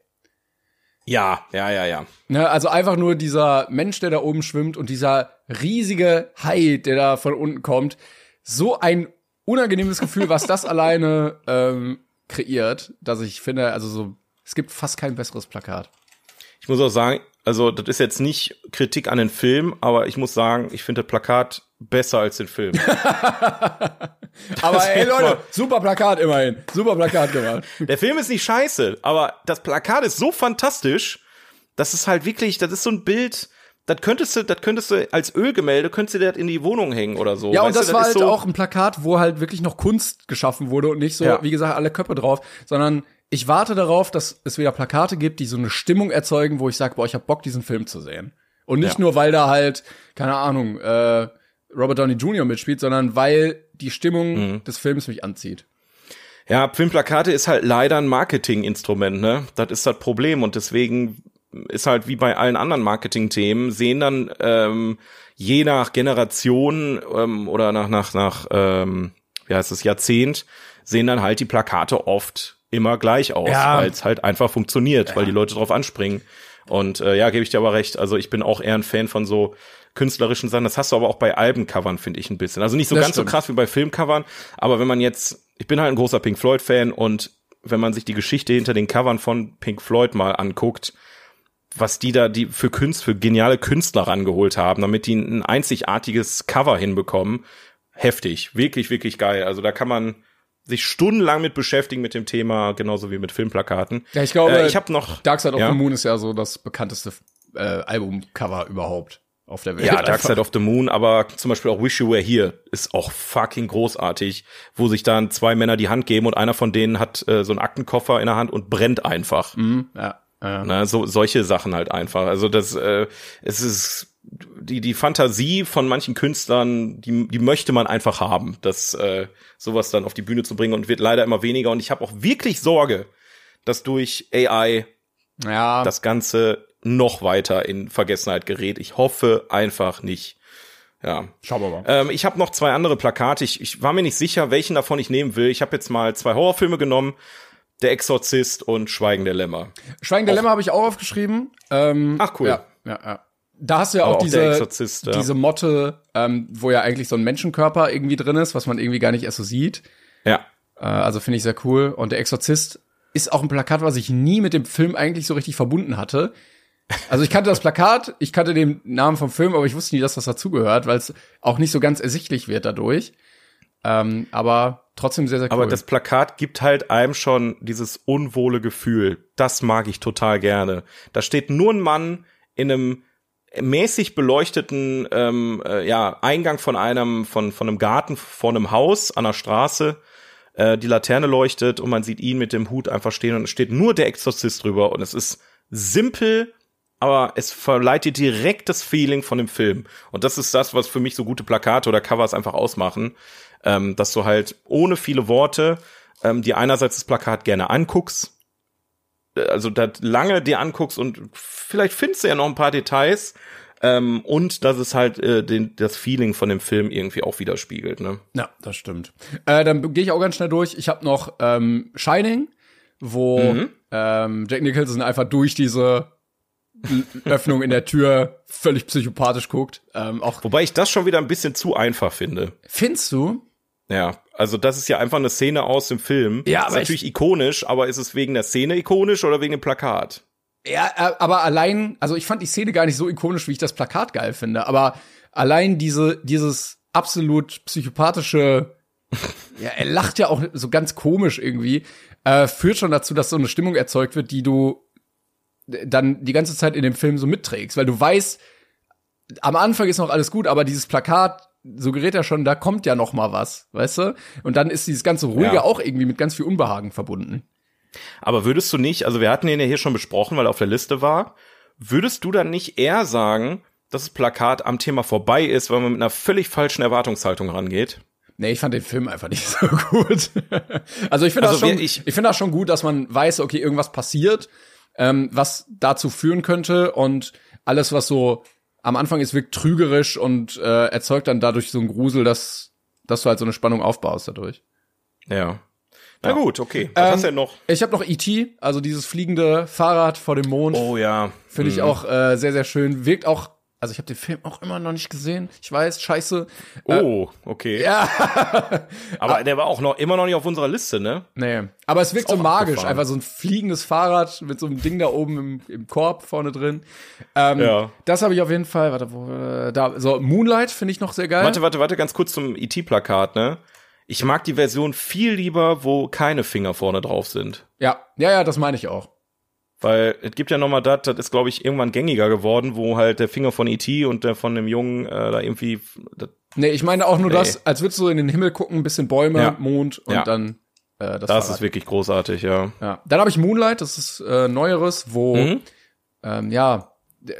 Ja, ja, ja, ja. Ne, also einfach nur dieser Mensch, der da oben schwimmt und dieser riesige Hai, der da von unten kommt. So ein unangenehmes Gefühl, was das alleine ähm, kreiert, dass ich finde, also so, es gibt fast kein besseres Plakat. Ich muss auch sagen, also das ist jetzt nicht Kritik an den Film, aber ich muss sagen, ich finde das Plakat besser als den Film. Aber ey Leute, super Plakat immerhin. Super Plakat gemacht. Der Film ist nicht scheiße, aber das Plakat ist so fantastisch, dass es halt wirklich, das ist so ein Bild, das könntest du, das könntest du als Ölgemälde, könntest du das in die Wohnung hängen oder so. Ja, und das du, war ist halt so, auch ein Plakat, wo halt wirklich noch Kunst geschaffen wurde und nicht so, Ja. wie gesagt, alle Köpfe drauf, sondern ich warte darauf, dass es wieder Plakate gibt, die so eine Stimmung erzeugen, wo ich sage, boah, ich hab Bock, diesen Film zu sehen. Und nicht Ja. nur, weil da halt, keine Ahnung, äh, Robert Downey Jr. mitspielt, sondern weil die Stimmung Mhm. des Films mich anzieht. Ja, Filmplakate ist halt leider ein Marketinginstrument, ne? Das ist das Problem und deswegen ist halt wie bei allen anderen Marketingthemen, sehen dann ähm, je nach Generation ähm, oder nach, nach, nach ähm, wie heißt das, Jahrzehnt, sehen dann halt die Plakate oft immer gleich aus, Ja. weil es halt einfach funktioniert, weil die Leute drauf anspringen. Und äh, ja, gebe ich dir aber recht. Also ich bin auch eher ein Fan von so künstlerischen Sachen. Das hast du aber auch bei Albencovern, finde ich, ein bisschen. Also nicht so Das ganz stimmt. so krass wie bei Filmcovern, aber wenn man jetzt, ich bin halt ein großer Pink Floyd-Fan und wenn man sich die Geschichte hinter den Covern von Pink Floyd mal anguckt, was die da die für Künst, für geniale Künstler rangeholt haben, damit die ein einzigartiges Cover hinbekommen, heftig, wirklich, wirklich geil. Also da kann man sich stundenlang mit beschäftigen mit dem Thema, genauso wie mit Filmplakaten. Ja, ich glaube, äh, ich habe noch Dark Side of ja? the Moon ist ja so das bekannteste äh, Albumcover überhaupt auf der Welt. Ja, Dark. Side of the Moon, aber zum Beispiel auch Wish You Were Here ist auch fucking großartig, wo sich dann zwei Männer die Hand geben und einer von denen hat äh, so einen Aktenkoffer in der Hand und brennt einfach. Mhm, ja, ja. Ne, so solche Sachen halt einfach. Also das, äh, es ist die die Fantasie von manchen Künstlern, die die möchte man einfach haben, das äh, sowas dann auf die Bühne zu bringen und wird leider immer weniger. Und ich habe auch wirklich Sorge, dass durch AI ja. das Ganze noch weiter in Vergessenheit gerät. Ich hoffe einfach nicht. Ja. Schauen wir mal. Ähm, ich habe noch zwei andere Plakate. Ich, ich war mir nicht sicher, welchen davon ich nehmen will. Ich habe jetzt mal zwei Horrorfilme genommen. Der Exorzist und Schweigen der Lämmer. Schweigen der Lämmer habe ich auch aufgeschrieben. Ähm, Ach, cool. Ja, ja, ja. Da hast du ja auch auch diese, ja. diese Motte, ähm, wo ja eigentlich so ein Menschenkörper irgendwie drin ist, was man irgendwie gar nicht erst so sieht. Ja. Äh, also finde ich sehr cool. Und der Exorzist ist auch ein Plakat, was ich nie mit dem Film eigentlich so richtig verbunden hatte. Also ich kannte das Plakat, ich kannte den Namen vom Film, aber ich wusste nie, dass das dazugehört, weil es auch nicht so ganz ersichtlich wird dadurch. Ähm, aber trotzdem sehr, sehr cool. Aber das Plakat gibt halt einem schon dieses unwohle Gefühl. Das mag ich total gerne. Da steht nur ein Mann in einem mäßig beleuchteten ähm, äh, ja, Eingang von einem von von einem Garten vor einem Haus an der Straße. Äh, die Laterne leuchtet und man sieht ihn mit dem Hut einfach stehen und es steht nur der Exorzist drüber und es ist simpel, aber es verleiht dir direkt das Feeling von dem Film. Und das ist das, was für mich so gute Plakate oder Covers einfach ausmachen, ähm, dass du halt ohne viele Worte ähm, dir einerseits das Plakat gerne anguckst, äh, also da lange dir anguckst und vielleicht findest du ja noch ein paar Details ähm, und dass es halt äh, den, das Feeling von dem Film irgendwie auch widerspiegelt. Ne? Ja, das stimmt. Äh, dann gehe ich auch ganz schnell durch. Ich habe noch ähm, Shining, wo Mhm. ähm, Jack Nicholson einfach durch diese Öffnung in der Tür völlig psychopathisch guckt. Ähm, auch Wobei ich das schon wieder ein bisschen zu einfach finde. findest du? Ja, also das ist ja einfach eine Szene aus dem Film. Ja, ist aber ich- natürlich ikonisch, aber ist es wegen der Szene ikonisch oder wegen dem Plakat? Ja, äh, aber allein, also ich fand die Szene gar nicht so ikonisch, wie ich das Plakat geil finde, aber allein diese, dieses absolut psychopathische, ja, er lacht ja auch so ganz komisch irgendwie, äh, führt schon dazu, dass so eine Stimmung erzeugt wird, die du dann die ganze Zeit in dem Film so mitträgst, weil du weißt, am Anfang ist noch alles gut, aber dieses Plakat suggeriert ja schon, da kommt ja noch mal was, weißt du? Und dann ist dieses ganze Ruhige Ja. auch irgendwie mit ganz viel Unbehagen verbunden. Aber würdest du nicht, also wir hatten ihn ja hier schon besprochen, weil er auf der Liste war, würdest du dann nicht eher sagen, dass das Plakat am Thema vorbei ist, weil man mit einer völlig falschen Erwartungshaltung rangeht? Nee, ich fand den Film einfach nicht so gut. also ich finde Also das schon, ich finde das schon gut, dass man weiß, okay, irgendwas passiert, ähm, was dazu führen könnte und alles, was so am Anfang ist, wirkt trügerisch und äh, erzeugt dann dadurch so einen Grusel, dass, dass du halt so eine Spannung aufbaust dadurch. Ja. Na gut, okay. Was Ähm, hast du denn noch? Ich habe noch E.T., also dieses fliegende Fahrrad vor dem Mond. Oh ja. Finde ich auch äh, sehr, sehr schön. Wirkt auch, also ich habe den Film auch immer noch nicht gesehen. Ich weiß, scheiße. Oh, okay. Ja. Aber der war auch noch immer noch nicht auf unserer Liste, ne? Nee, aber es wirkt so magisch, abgefahren. einfach so ein fliegendes Fahrrad mit so einem Ding da oben im, im Korb vorne drin. Ähm, Ja. Das habe ich auf jeden Fall, warte, wo, äh, da, so Moonlight finde ich noch sehr geil. Warte, warte, warte, ganz kurz zum IT-Plakat, ne? Ich mag die Version viel lieber, wo keine Finger vorne drauf sind. Ja, ja, ja, das meine ich auch. Weil es gibt ja noch mal das, das ist glaube ich irgendwann gängiger geworden, wo halt der Finger von E.T. und der von dem Jungen äh, da irgendwie das, Nee, ich meine auch nur Nee. das, als würdest du in den Himmel gucken, ein bisschen Bäume, Ja. Mond und Ja. dann äh, das, das ist wirklich großartig, ja. Ja. Dann habe ich Moonlight, das ist äh, neueres, wo Mhm. ähm, ja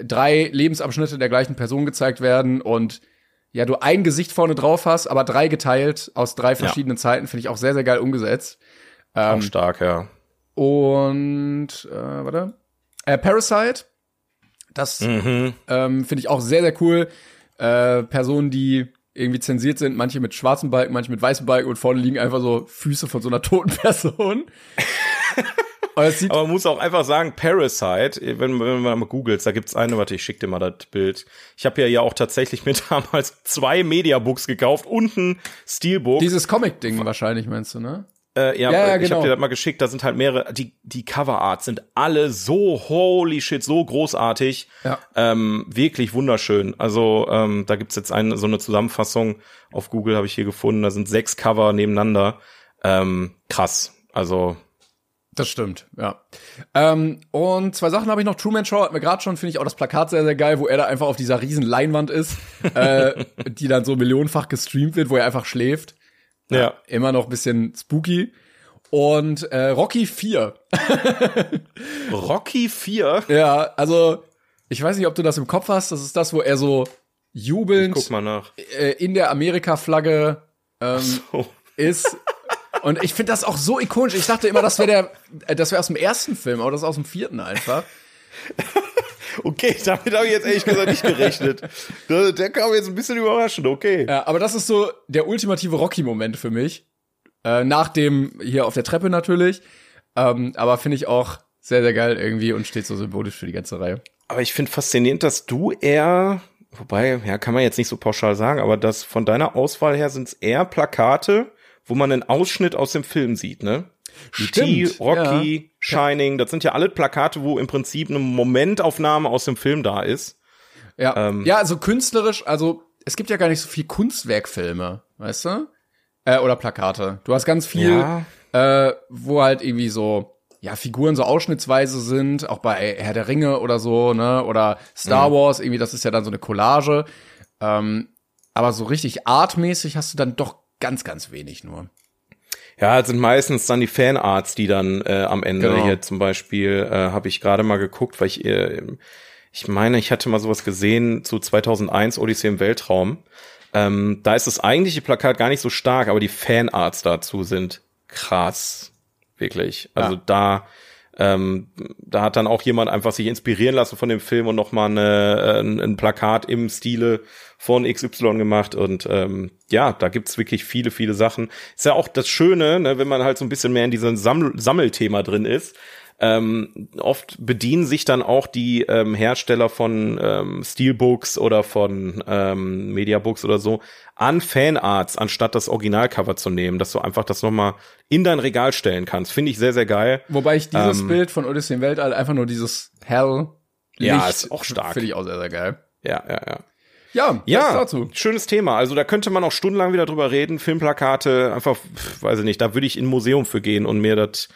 drei Lebensabschnitte der gleichen Person gezeigt werden und ja, du ein Gesicht vorne drauf hast, aber drei geteilt aus drei verschiedenen Zeiten, finde ich auch sehr, sehr geil umgesetzt. Auch Ähm, stark, ja. Und äh, warte. Äh, Parasite. Das Mhm. ähm, finde ich auch sehr, sehr cool. Äh, Personen, die irgendwie zensiert sind, manche mit schwarzen Balken, manche mit weißen Balken und vorne liegen einfach so Füße von so einer toten Person. Es sieht Aber man muss auch einfach sagen, Parasite, wenn, wenn man mal googelt, da gibt's eine, warte, ich schick dir mal das Bild. Ich habe ja ja auch tatsächlich mir damals zwei Mediabooks gekauft und ein Steelbook. dieses Comic-Ding wahrscheinlich, meinst du, ne? Äh, ja, Ja, ja, ich genau. habe dir das mal geschickt, da sind halt mehrere, die, die Coverarts sind alle so holy shit, so großartig. Ja. Ähm, wirklich wunderschön. Also ähm, da gibt's jetzt eine, so eine Zusammenfassung auf Google, habe ich hier gefunden. Da sind sechs Cover nebeneinander. Ähm, krass. Also Das stimmt, ja. Ähm, und zwei Sachen habe ich noch. Truman Show hat mir gerade schon, finde ich auch das Plakat sehr, sehr geil, wo er da einfach auf dieser riesen Leinwand ist, äh, die dann so millionenfach gestreamt wird, wo er einfach schläft. Ja. Immer noch ein bisschen spooky. Und äh, Rocky 4. Rocky 4? Ja, also ich weiß nicht, ob du das im Kopf hast. Das ist das, wo er so jubelnd Guck mal nach. äh, in der Amerika-Flagge ähm, Oh. ist. Und ich finde das auch so ikonisch. Ich dachte immer, das wäre der, äh, das wäre aus dem ersten Film, aber das ist aus dem vierten einfach. Okay, damit habe ich jetzt ehrlich gesagt nicht gerechnet. Der, der kam jetzt ein bisschen überraschend, okay. Ja, aber das ist so der ultimative Rocky-Moment für mich. Äh, nach dem hier auf der Treppe natürlich. Ähm, aber finde ich auch sehr, sehr geil irgendwie und steht so symbolisch für die ganze Reihe. Aber ich finde faszinierend, dass du eher, wobei, ja, kann man jetzt nicht so pauschal sagen, aber dass von deiner Auswahl her sind es eher Plakate, wo man einen Ausschnitt aus dem Film sieht, ne? Stimmt, Rocky, Shining, das sind ja alle Plakate, wo im Prinzip eine Momentaufnahme aus dem Film da ist. Ja, Ähm. ja, also künstlerisch, also es gibt ja gar nicht so viel Kunstwerkfilme, weißt du? Äh, oder Plakate. Du hast ganz viel, Ja. äh, wo halt irgendwie so, ja, Figuren so ausschnittsweise sind, auch bei Herr der Ringe oder so, ne? Oder Star Wars, irgendwie, das ist ja dann so eine Collage. Ähm, aber so richtig artmäßig hast du dann doch ganz, ganz wenig nur. Ja, es sind meistens dann die Fanarts, die dann äh, am Ende Genau. hier zum Beispiel äh, habe ich gerade mal geguckt, weil ich äh, ich meine, ich hatte mal sowas gesehen zu 2001 Odyssee im Weltraum. Ähm, da ist das eigentliche Plakat gar nicht so stark, aber die Fanarts dazu sind krass, wirklich. Also Ja. da ähm, da hat dann auch jemand einfach sich inspirieren lassen von dem Film und noch mal eine, äh, ein, ein Plakat im Stile von XY gemacht und ähm, ja, da gibt's wirklich viele, viele Sachen. Ist ja auch das Schöne, ne, wenn man halt so ein bisschen mehr in diesem Sammel Sammelthema drin ist. Ähm, oft bedienen sich dann auch die ähm, Hersteller von ähm, Steelbooks oder von ähm, Mediabooks oder so an Fanarts, anstatt das Originalcover zu nehmen, dass du einfach das nochmal in dein Regal stellen kannst. Finde ich sehr, sehr geil. Wobei ich dieses Ähm. Bild von Odyssey im Weltall einfach nur dieses Hell Ja, Licht ist auch stark. Finde ich auch sehr, sehr geil. Ja, ja, ja. Ja, Ja, dazu. schönes Thema. Also da könnte man auch stundenlang wieder drüber reden. Filmplakate, einfach, weiß ich nicht, da würde ich in ein Museum für gehen und mir das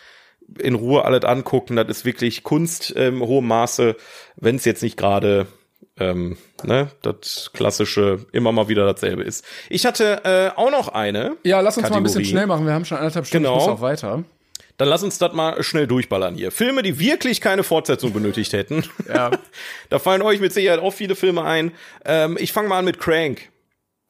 in Ruhe alles angucken. Das ist wirklich Kunst im hohem Maße, wenn es jetzt nicht gerade ähm, ne, das klassische immer mal wieder dasselbe ist. Ich hatte äh, auch noch eine. Ja, lass uns mal ein bisschen Kategorie. schnell machen. Wir haben schon anderthalb Stunden, Genau. ich muss auch weiter. Dann lass uns das mal schnell durchballern hier. Filme, die wirklich keine Fortsetzung benötigt hätten. Ja. da fallen euch mit Sicherheit auch viele Filme ein. Ähm, ich fange mal an mit Crank.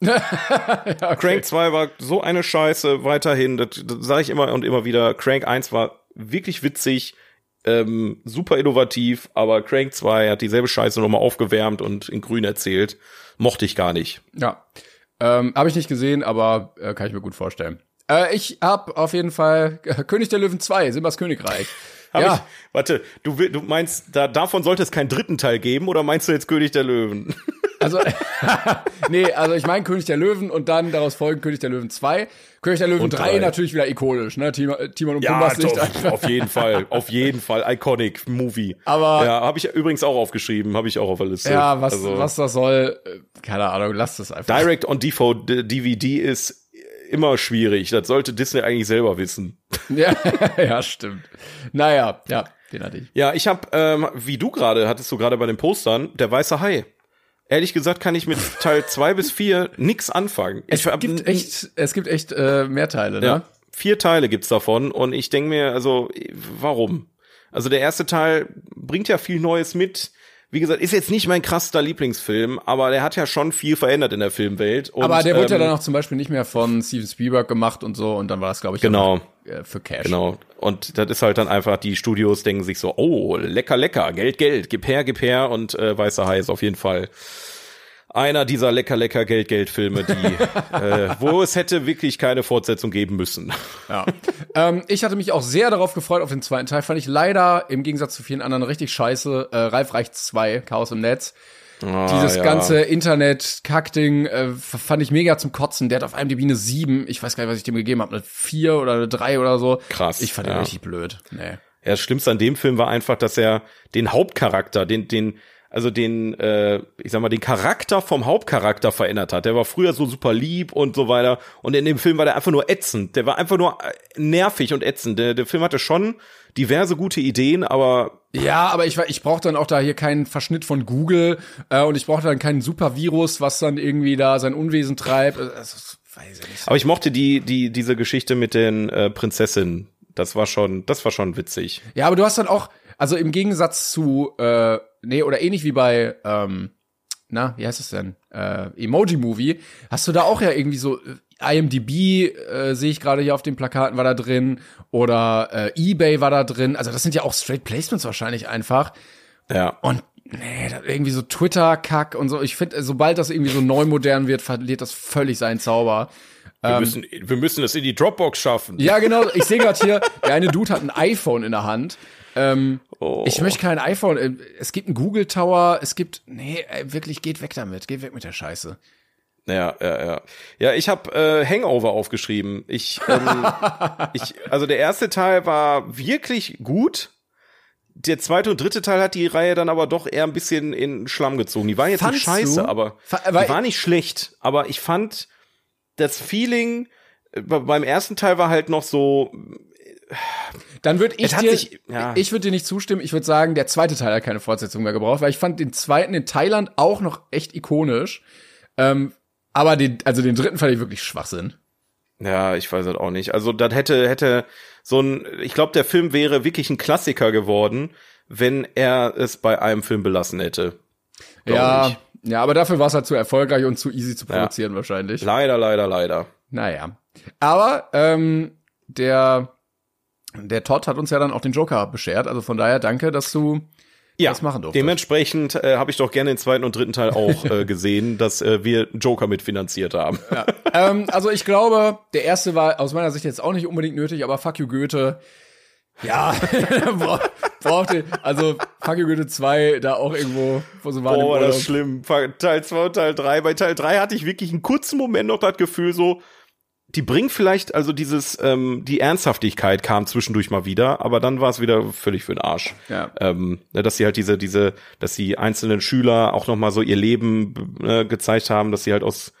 Crank 2 war so eine Scheiße weiterhin. Das, das sage ich immer und immer wieder. Crank 1 war wirklich witzig, ähm, super innovativ, aber Crank 2 hat dieselbe Scheiße nochmal aufgewärmt und in grün erzählt. Mochte ich gar nicht. Ja. Ähm, habe ich nicht gesehen, aber äh, kann ich mir gut vorstellen. Äh, ich hab auf jeden Fall äh, König der Löwen 2, Simbas Königreich. Hab ja, ich, warte, du, du meinst, da, davon sollte es keinen dritten Teil geben oder meinst du jetzt König der Löwen? also nee, also ich meine König der Löwen und dann daraus folgen König der Löwen 2. König der Löwen Und 3 drei. natürlich wieder ikonisch, ne? Timon, Timon und Ja, Pumbas Licht. doch, auf jeden Fall, auf jeden Fall, iconic Movie. Aber- ja, habe ich übrigens auch aufgeschrieben, habe ich auch auf der Liste. Ja, was, Also, was das soll, äh, keine Ahnung, lasst es einfach. Direct on DVD DVD ist immer schwierig. Das sollte Disney eigentlich selber wissen. Ja, ja, stimmt. Naja, ja, den hatte ich. Ja, ich habe, ähm, wie du gerade, hattest du gerade bei den Postern, der weiße Hai. Ehrlich gesagt kann ich mit Teil zwei bis vier nix anfangen. Es ich gibt echt, es gibt echt äh, mehr Teile, ne? Ja, vier Teile gibt's davon und ich denke mir, also warum? Also der erste Teil bringt ja viel Neues mit. Wie gesagt, ist jetzt nicht mein krassester Lieblingsfilm, aber der hat ja schon viel verändert in der Filmwelt. Und, Aber der wurde ja ähm, dann auch zum Beispiel nicht mehr von Steven Spielberg gemacht und so und dann war das, glaube ich, Genau. einfach, äh, für Cash. Genau. Und das ist halt dann einfach, die Studios denken sich so, oh, lecker, lecker, Geld, Geld, gib her, gib her und äh, Weißer Hai ist auf jeden Fall einer dieser lecker, lecker, Geld, Geld Filme, die, äh, wo es hätte wirklich keine Fortsetzung geben müssen. Ja. ähm, ich hatte mich auch sehr darauf gefreut auf den zweiten Teil. Fand ich leider im Gegensatz zu vielen anderen richtig scheiße. Äh, Ralf Reichts 2, Chaos im Netz. Dieses Ah, ja. ganze Internet-Kackding äh, fand ich mega zum Kotzen. Der hat auf IMDb eine 7. Ich weiß gar nicht, was ich dem gegeben habe. Eine 4 oder eine 3 oder so. Krass, Ich fand den ja. richtig blöd. Nee. Ja, das Schlimmste an dem Film war einfach, dass er den Hauptcharakter, den, den, also den, äh, ich sag mal, den Charakter vom Hauptcharakter verändert hat. Der war früher so super lieb und so weiter. Und in dem Film war der einfach nur ätzend. Der war einfach nur äh, nervig und ätzend. Der, der Film hatte schon diverse gute Ideen, aber Ja, aber ich, ich brauche dann auch da hier keinen Verschnitt von Google äh, und ich brauche dann keinen Supervirus, was dann irgendwie da sein Unwesen treibt. Also, weiß ich nicht. aber ich mochte die die diese Geschichte mit den äh, Prinzessinnen. Das war schon das war schon witzig. Ja, aber du hast dann auch, also im Gegensatz zu, äh, nee, oder ähnlich wie bei, ähm, na, wie heißt es denn? Äh, Emoji Movie, hast du da auch ja irgendwie so äh, IMDb äh, sehe ich gerade hier auf den Plakaten war da drin oder äh, eBay war da drin. Also das sind ja auch Straight Placements wahrscheinlich einfach. Ja. Und nee, irgendwie so Twitter-Kack und so. Ich finde, sobald das irgendwie so neu modern wird, verliert das völlig seinen Zauber. Wir müssen wir müssen es in die Dropbox schaffen. Ja, genau. Ich sehe gerade hier, der eine Dude hat ein iPhone in der Hand. Ähm, Ich möchte kein iPhone. äh, Es gibt einen Google Tower. Es gibt, nee, wirklich, geht weg damit. Geht weg mit der Scheiße. Ja, ja, ja. Ja, ich habe äh, Hangover aufgeschrieben. Ich, ähm, ich, also der erste Teil war wirklich gut. Der zweite und dritte Teil hat die Reihe dann aber doch eher ein bisschen in Schlamm gezogen. Die waren jetzt Fandst nicht scheiße, du? aber die war nicht schlecht. Aber ich fand das Feeling äh, be- beim ersten Teil war halt noch so, Dann würde ich dir, sich- ja. ich würde dir nicht zustimmen. Ich würde sagen, der zweite Teil hat keine Fortsetzung mehr gebraucht, weil ich fand den zweiten in Thailand auch noch echt ikonisch. Ähm, aber den, also den dritten fand ich wirklich Schwachsinn. ja, ich weiß es auch nicht. Also das hätte, hätte so ein, ich glaube, der Film wäre wirklich ein Klassiker geworden, wenn er es bei einem Film belassen hätte. Ja, ich. ja, aber dafür war es halt zu erfolgreich und zu easy zu produzieren wahrscheinlich. Leider, leider, leider. Naja. Aber ähm, der, der Todd hat uns ja dann auch den Joker beschert. Also von daher danke, dass du Ja, das machen durftest. dementsprechend äh, habe ich doch gerne den zweiten und dritten Teil auch äh, gesehen, dass äh, wir Joker mitfinanziert haben. ähm, also ich glaube, der erste war aus meiner Sicht jetzt auch nicht unbedingt nötig, aber Fuck You Goethe, ja, bra brauchte, also Fuck You Goethe 2 da auch irgendwo, wo waren im Boah, war das Urlaub. schlimm. Teil 2 und Teil 3. Bei Teil 3 hatte ich wirklich einen kurzen Moment noch das Gefühl so, die bringen vielleicht, also dieses, ähm, die Ernsthaftigkeit kam zwischendurch mal wieder, aber dann war es wieder völlig für den Arsch. Ja. Ähm, ne, dass sie halt diese, diese, dass die einzelnen Schüler auch noch mal so ihr Leben äh, gezeigt haben, dass sie halt aus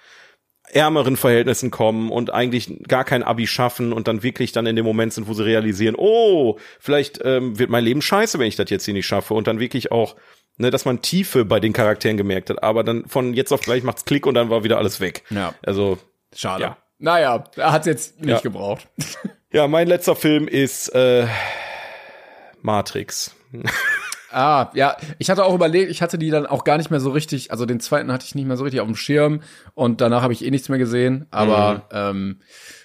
ärmeren Verhältnissen kommen und eigentlich gar kein Abi schaffen und dann wirklich dann in dem Moment sind, wo sie realisieren, oh, vielleicht ähm, wird mein Leben scheiße, wenn ich das jetzt hier nicht schaffe und dann wirklich auch, ne, dass man Tiefe bei den Charakteren gemerkt hat, aber dann von jetzt auf gleich macht's Klick und dann war wieder alles weg. Ja. Also, Schade. Ja. Naja, er hat jetzt nicht Ja. gebraucht. ja, mein letzter Film ist äh, Matrix. Ah, ja, ich hatte auch überlegt, ich hatte die dann auch gar nicht mehr so richtig, also den zweiten hatte ich nicht mehr so richtig auf dem Schirm und danach habe ich eh nichts mehr gesehen, aber ähm,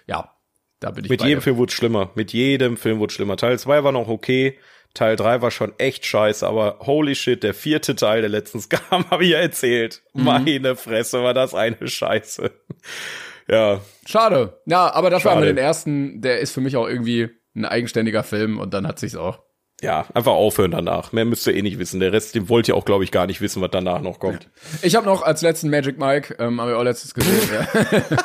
ja, da bin ich Mhm. Mit jedem. Film wurde schlimmer. Mit jedem Film wurde schlimmer. Teil 2 war noch okay. Teil 3 war schon echt scheiße, aber holy shit, der vierte Teil, der letztens kam, habe ich ja erzählt. Mhm. Meine Fresse, war das eine Scheiße. Ja, Schade. Ja, aber dafür haben wir Schade. den ersten, der ist für mich auch irgendwie ein eigenständiger Film und dann hat sich's auch. ja, einfach aufhören danach. Mehr müsst ihr eh nicht wissen. Der Rest, den wollt ihr auch, glaube ich, gar nicht wissen, was danach noch kommt. Ich habe noch als letzten Magic Mike, ähm, haben wir auch letztes gesehen. ja.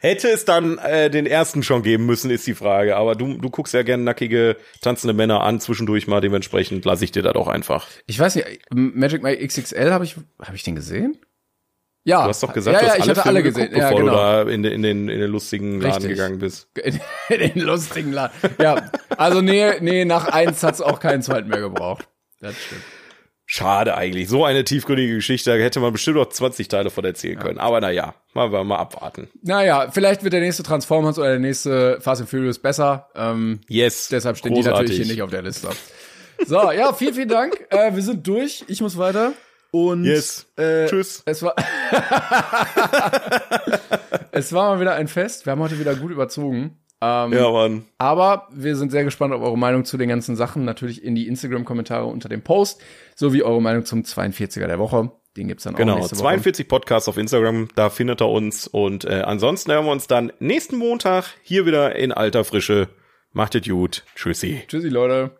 Hätte es dann äh, den ersten schon geben müssen, ist die Frage. Aber du, du guckst ja gerne nackige, tanzende Männer an, zwischendurch mal. Dementsprechend lasse ich dir das auch einfach. Ich weiß nicht, Magic Mike XXL habe ich, habe ich den gesehen? Ja. Du hast doch gesagt, ja, du ja, hast ich alle hatte Filme alle geguckt, gesehen. Ja, bevor genau. du da in, den- in, den, in den lustigen Laden Richtig. gegangen bist. in, in den lustigen Laden. Ja, also nee, nee, nach eins hat's auch keinen zweiten mehr gebraucht. Das stimmt. Schade eigentlich. So eine tiefgründige Geschichte, da hätte man bestimmt noch 20 Teile von erzählen können. Aber naja, mal, mal, mal abwarten. Naja, vielleicht wird der nächste Transformers oder der nächste Fast and Furious besser. Ähm, Yes. deshalb stehen die natürlich hier nicht auf der Liste. So, ja, vielen, vielen Dank. Äh, wir sind durch. Ich muss weiter. Und Yes. äh, Tschüss. Es war, es war mal wieder ein Fest. Wir haben heute wieder gut überzogen. Ähm, Ja, Mann. Aber wir sind sehr gespannt auf eure Meinung zu den ganzen Sachen. Natürlich in die Instagram-Kommentare unter dem Post, sowie eure Meinung zum 42er der Woche. Den gibt's dann auch Genau, nächste Woche. 42 Podcasts auf Instagram, da findet ihr uns. Und äh, ansonsten hören wir uns dann nächsten Montag hier wieder in alter Frische. Macht es gut. Tschüssi. Tschüssi, Leute.